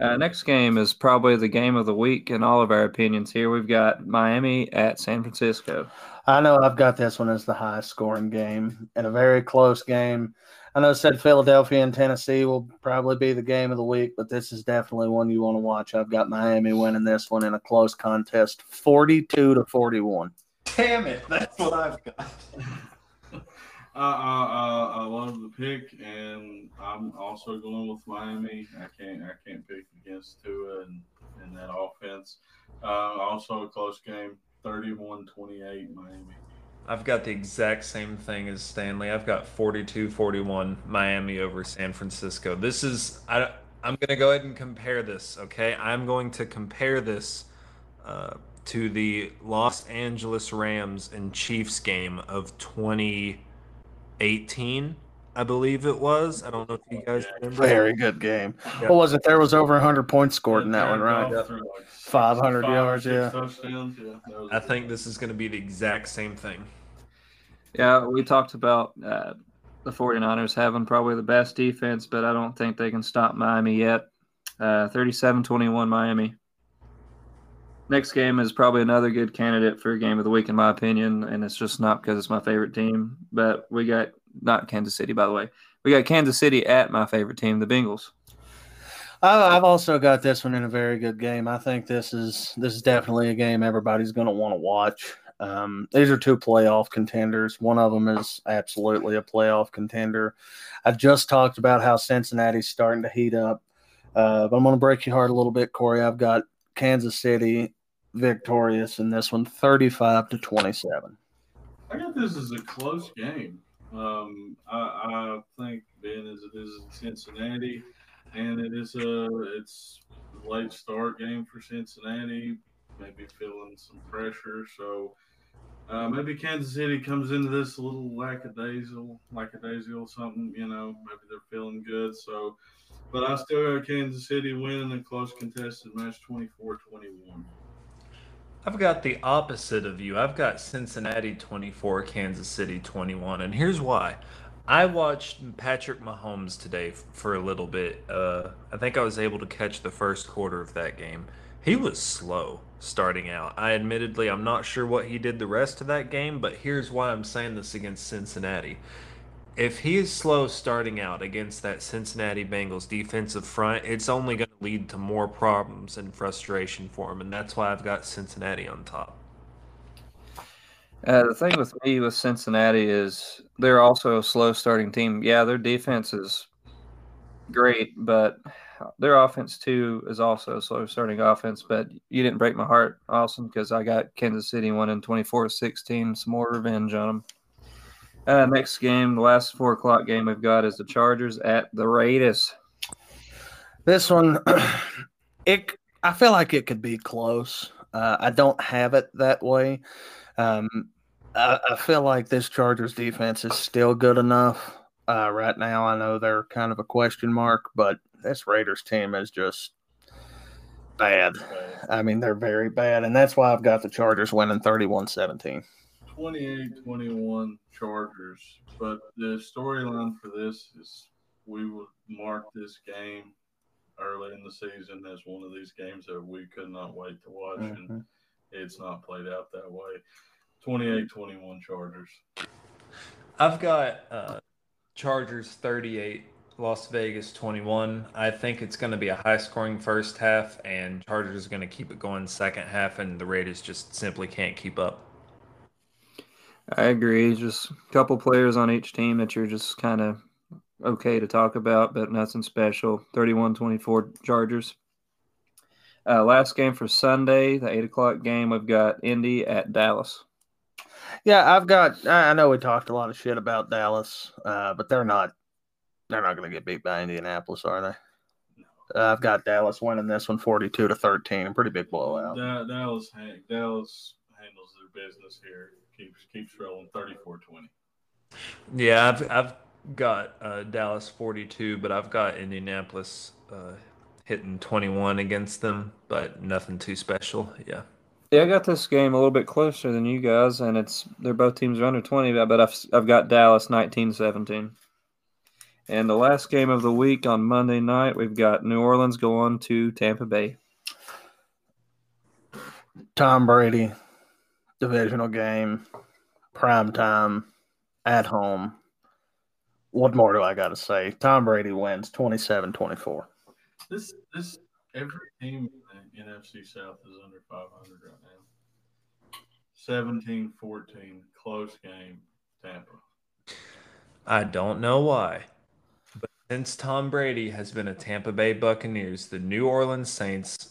Uh, next game is probably the game of the week in all of our opinions here. We've got Miami at San Francisco. I know I've got this one as the highest scoring game and a very close game. I know I said Philadelphia and Tennessee will probably be the game of the week, but this is definitely one you want to watch. I've got Miami winning this one in a close contest, 42 to 41. Damn it, that's what I've got. I, I, I, I love the pick, and I'm also going with Miami. I can't I can't pick against Tua and, and that offense. Uh, also a close game. 31-28 Miami. I've got the exact same thing as Stanley. I've got 42-41 Miami over San Francisco. This is I I'm going to go ahead and compare this, okay? I'm going to compare this uh, to the Los Angeles Rams and Chiefs game of 2018, I believe it was. I don't know if you guys remember. Very good game. Yeah. What was it? There was over 100 points scored in that one, Jared right? Like 500 five yards, yeah. Yeah, I think this is going to be the exact same thing. Yeah, we talked about uh, the 49ers having probably the best defense, but I don't think they can stop Miami yet. Uh, 37-21 Miami. Next game is probably another good candidate for game of the week, in my opinion, and it's just not because it's my favorite team. But we got not Kansas City, by the way. We got Kansas City at my favorite team, the Bengals. I've also got this one in a very good game. I think this is this is definitely a game everybody's going to want to watch. Um, these are two playoff contenders. One of them is absolutely a playoff contender. I've just talked about how Cincinnati's starting to heat up, uh, but I'm going to break your heart a little bit, Corey. I've got Kansas City victorious in this one, 35 to 27. I got this as a close game. Um, I, I think Ben as it is in Cincinnati, and it is a it's late start game for Cincinnati. Maybe feeling some pressure, so uh, maybe Kansas City comes into this a little lackadaisical, lackadaisical something. You know, maybe they're feeling good. So, but I still got Kansas City winning a close contested match, 24-21. I've got the opposite of you. I've got Cincinnati 24, Kansas City 21. And here's why. I watched Patrick Mahomes today for a little bit. Uh, I think I was able to catch the first quarter of that game. He was slow starting out. I admittedly, I'm not sure what he did the rest of that game, but here's why I'm saying this against Cincinnati. If he is slow starting out against that Cincinnati Bengals defensive front, it's only going to lead to more problems and frustration for him, and that's why I've got Cincinnati on top. Uh, the thing with me with Cincinnati is they're also a slow starting team. Yeah, their defense is great, but their offense too is also a slow starting offense. But you didn't break my heart, Austin, because I got Kansas City winning 24-16. Some more revenge on them. Uh, next game, the last four o'clock game we've got is the Chargers at the Raiders. This one, it I feel like it could be close. Uh, I don't have it that way. Um, I, I feel like this Chargers defense is still good enough. Uh, right now, I know they're kind of a question mark, but this Raiders team is just bad. I mean, they're very bad, and that's why I've got the Chargers winning 31 17. 28-21 Chargers. But the storyline for this is we would mark this game early in the season as one of these games that we could not wait to watch, and Mhm. it's not played out that way. 28-21 Chargers. I've got uh, Chargers 38, Las Vegas 21. I think it's going to be a high scoring first half, and Chargers are going to keep it going second half, and the Raiders just simply can't keep up. I agree. Just a couple players on each team that you're just kind of okay to talk about, but nothing special. 31 24 Chargers. Uh, last game for Sunday, the 8 o'clock game, we've got Indy at Dallas. Yeah, I've got. I I know we talked a lot of shit about Dallas, uh, but they're not. They're not going to get beat by Indianapolis, are they? Uh, I've got Dallas winning this one, forty-two to thirteen, a pretty big blowout. Da- Dallas, han- Dallas handles their business here. Keeps keeps rolling 34-20. Yeah, I've, I've got uh, Dallas 42, but I've got Indianapolis uh, hitting 21 against them, but nothing too special. Yeah. Yeah, I got this game a little bit closer than you guys, and it's they're both teams are under 20, but I've, I've got Dallas 19 17. And the last game of the week on Monday night, we've got New Orleans going to Tampa Bay. Tom Brady, divisional game, prime time, at home. What more do I got to say? Tom Brady wins 27-24. This this every team in the NFC South is under 500 right now. 17-14, close game, Tampa. I don't know why, but since Tom Brady has been a Tampa Bay Buccaneers, the New Orleans Saints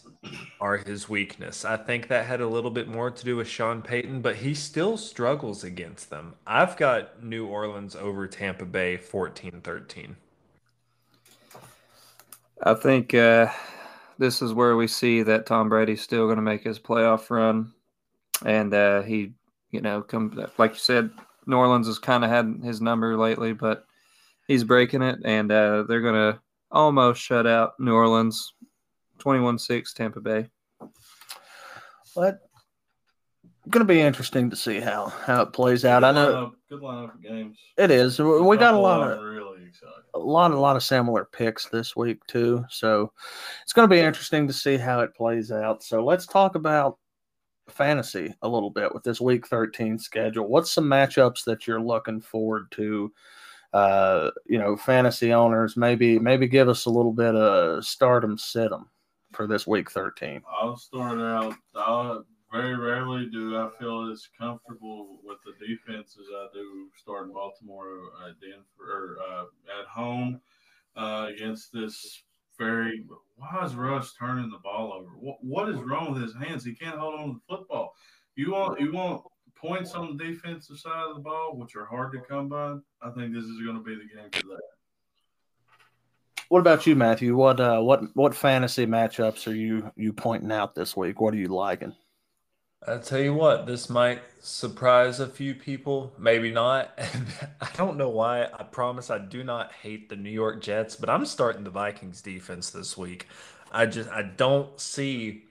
are his weakness. I think that had a little bit more to do with Sean Payton, but he still struggles against them. I've got New Orleans over Tampa Bay 14 13. I think uh, this is where we see that Tom Brady's still going to make his playoff run. And uh, he, you know, come like you said, New Orleans has kind of had his number lately, but he's breaking it, and uh, they're going to almost shut out New Orleans 21 6 Tampa Bay. But going to be interesting to see how how it plays out. I know Lineup- good lineup of games. it is. We got a lot of really excited. a lot a lot of similar picks this week too. So it's going to be interesting to see how it plays out. So let's talk about fantasy a little bit with this week 13 schedule. What's some matchups that you're looking forward to? Uh, you know, fantasy owners, maybe maybe give us a little bit of stardom sit 'em for this week 13. I'll start out. i very rarely do I feel as comfortable with the defense as I do starting Baltimore at Denver or uh, at home uh, against this very. Why is Russ turning the ball over? What, what is wrong with his hands? He can't hold on to the football. You want you want points on the defensive side of the ball, which are hard to come by. I think this is going to be the game for that. What about you, Matthew? What uh what what fantasy matchups are you you pointing out this week? What are you liking? I tell you what, this might surprise a few people, maybe not. I don't know why. I promise I do not hate the New York Jets, but I'm starting the Vikings defense this week. I just I don't see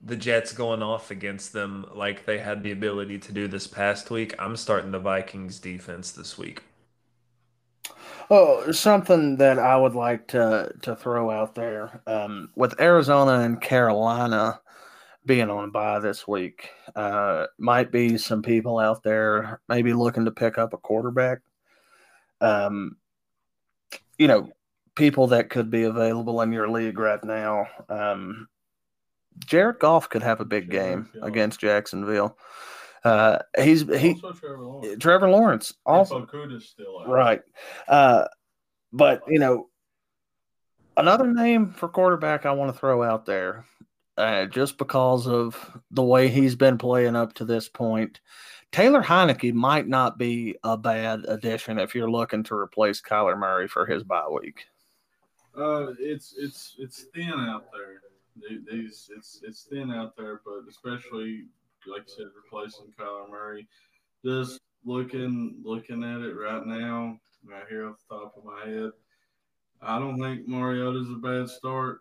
the Jets going off against them like they had the ability to do this past week. I'm starting the Vikings defense this week. Oh, something that I would like to to throw out there um, with Arizona and Carolina being on bye this week, uh, might be some people out there maybe looking to pick up a quarterback. Um, you know, people that could be available in your league right now. Um, Jared Goff could have a big Jared game Goff. against Jacksonville. Uh, he's he also, Trevor Lawrence. Trevor Lawrence also still out. Right. Uh, but, you know, another name for quarterback I want to throw out there, uh, just because of the way he's been playing up to this point, Taylor Heinicke might not be a bad addition if you're looking to replace Kyler Murray for his bye week. Uh, it's it's it's thin out there. Th- These it's it's thin out there, but especially like I said, replacing Kyler Murray. Just looking looking at it right now, right here off the top of my head, I don't think Mariota's a bad start.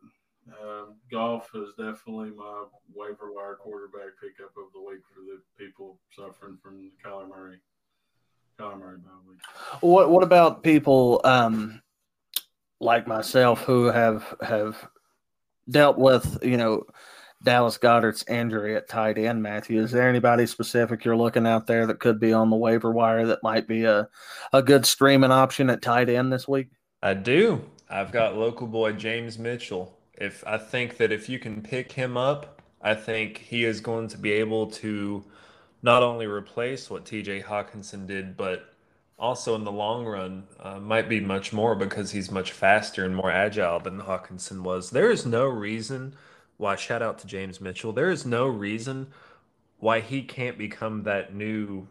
Uh, Goff is definitely my waiver wire quarterback pickup of the week for the people suffering from the Kyler Murray. Kyler Murray. What What about people um, like myself who have have dealt with you know Dallas Goedert's injury at tight end? Matthew, is there anybody specific you're looking out there that could be on the waiver wire that might be a a good streaming option at tight end this week? I do. I've got local boy James Mitchell. If I think that if you can pick him up, I think he is going to be able to not only replace what TJ Hockenson did, but also in the long run uh, might be much more because he's much faster and more agile than Hockenson was. There is no reason why, shout out to James Mitchell, there is no reason why he can't become that new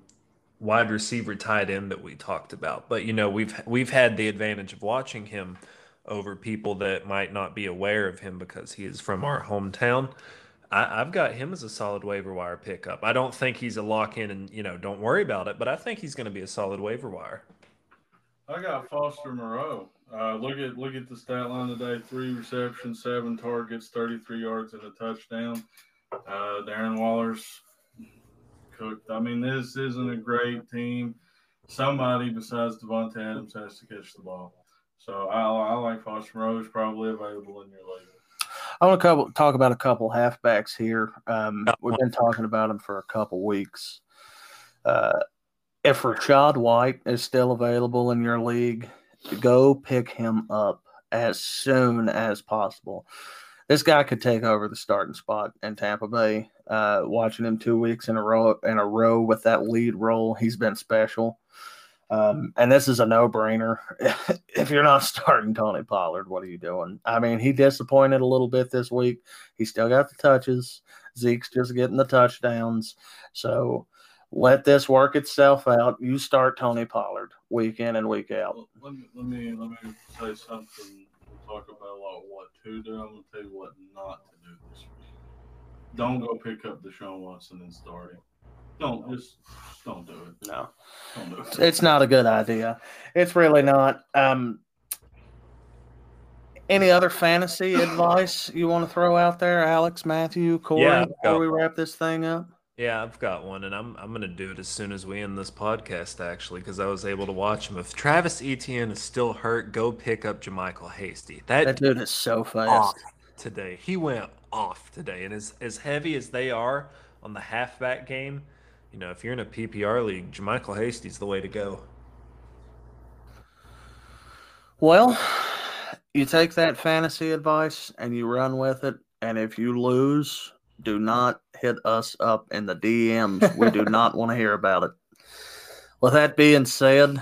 wide receiver tight end that we talked about. But you know, we've we've had the advantage of watching him over people that might not be aware of him because he is from our hometown. I, I've got him as a solid waiver wire pickup. I don't think he's a lock in and you know don't worry about it, but I think he's going to be a solid waiver wire. I got Foster Moreau. Uh, look at look at the stat line today: three receptions, seven targets, thirty-three yards, and a touchdown. Uh, Darren Waller's cooked. I mean, this isn't a great team. Somebody besides Davante Adams has to catch the ball. So I, I like Foster Moreau. He's probably available in your league. I want to couple, talk about a couple halfbacks here. Um, we've been talking about them for a couple weeks. Uh, if Rachaad White is still available in your league, go pick him up as soon as possible. This guy could take over the starting spot in Tampa Bay. Uh, watching him two weeks in a row in a row with that lead role, he's been special. Um, and this is a no brainer. if you're not starting Tony Pollard, what are you doing? I mean, he disappointed a little bit this week. He still got the touches. Zeke's just getting the touchdowns. So let this work itself out. You start Tony Pollard week in and week out. Let, me, let me let me say something. We'll talk about a lot what to do. I'm gonna tell you what not to do this week. Don't go pick up Deshaun Watson and start him. Don't just, just don't do it. No, Don't do it. it's not a good idea. It's really not. Um, any other fantasy advice you want to throw out there, Alex, Matthew, Corey, Yeah, I've before got we one. wrap this thing up? Yeah, I've got one, and I'm I'm gonna do it as soon as we end this podcast, actually, because I was able to watch him. If Travis Etienne is still hurt, go pick up JaMycal Hasty. That, That dude is so fast. off today. He went off today, and as as heavy as they are on the halfback game, you know, if you're in a PPR league, JaMycal Hasty's the way to go. Well, you take that fantasy advice and you run with it. And if you lose, do not hit us up in the DMs. We do not want to hear about it. With that being said,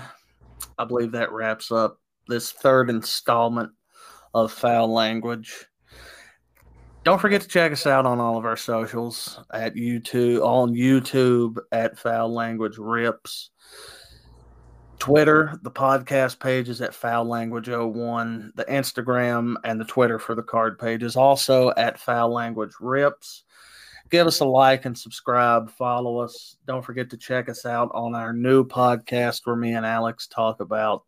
I believe that wraps up this third installment of Foul Language. Don't forget to check us out on all of our socials at YouTube, on YouTube at Foul Language Rips. Twitter, the podcast page is at Foul Language 01. The Instagram and the Twitter for the card page is also at Foul Language Rips. Give us a like and subscribe. Follow us. Don't forget to check us out on our new podcast where me and Alex talk about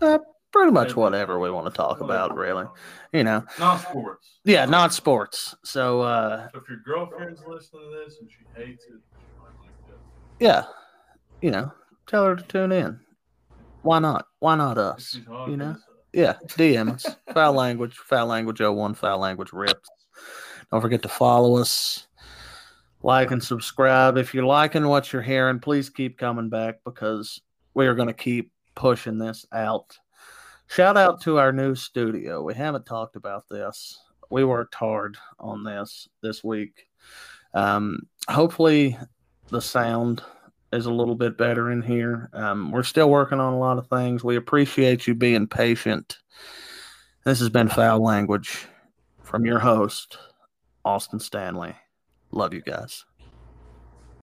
uh, pretty much whatever we want to talk about, really. You know, Not sports. yeah, not sports. So, uh, So if your girlfriend's listening to this and she hates it, she like yeah, you know, tell her to tune in. Why not? Why not us? You know? Yeah, DM us. foul language, foul language 01, foul language rips. Don't forget to follow us, like and subscribe. If you're liking what you're hearing, please keep coming back because we are going to keep pushing this out. Shout out to our new studio. We haven't talked about this. We worked hard on this this week. Um, hopefully, the sound is a little bit better in here. Um, we're still working on a lot of things. We appreciate you being patient. This has been Foul Language from your host, Austin Stanley. Love you guys.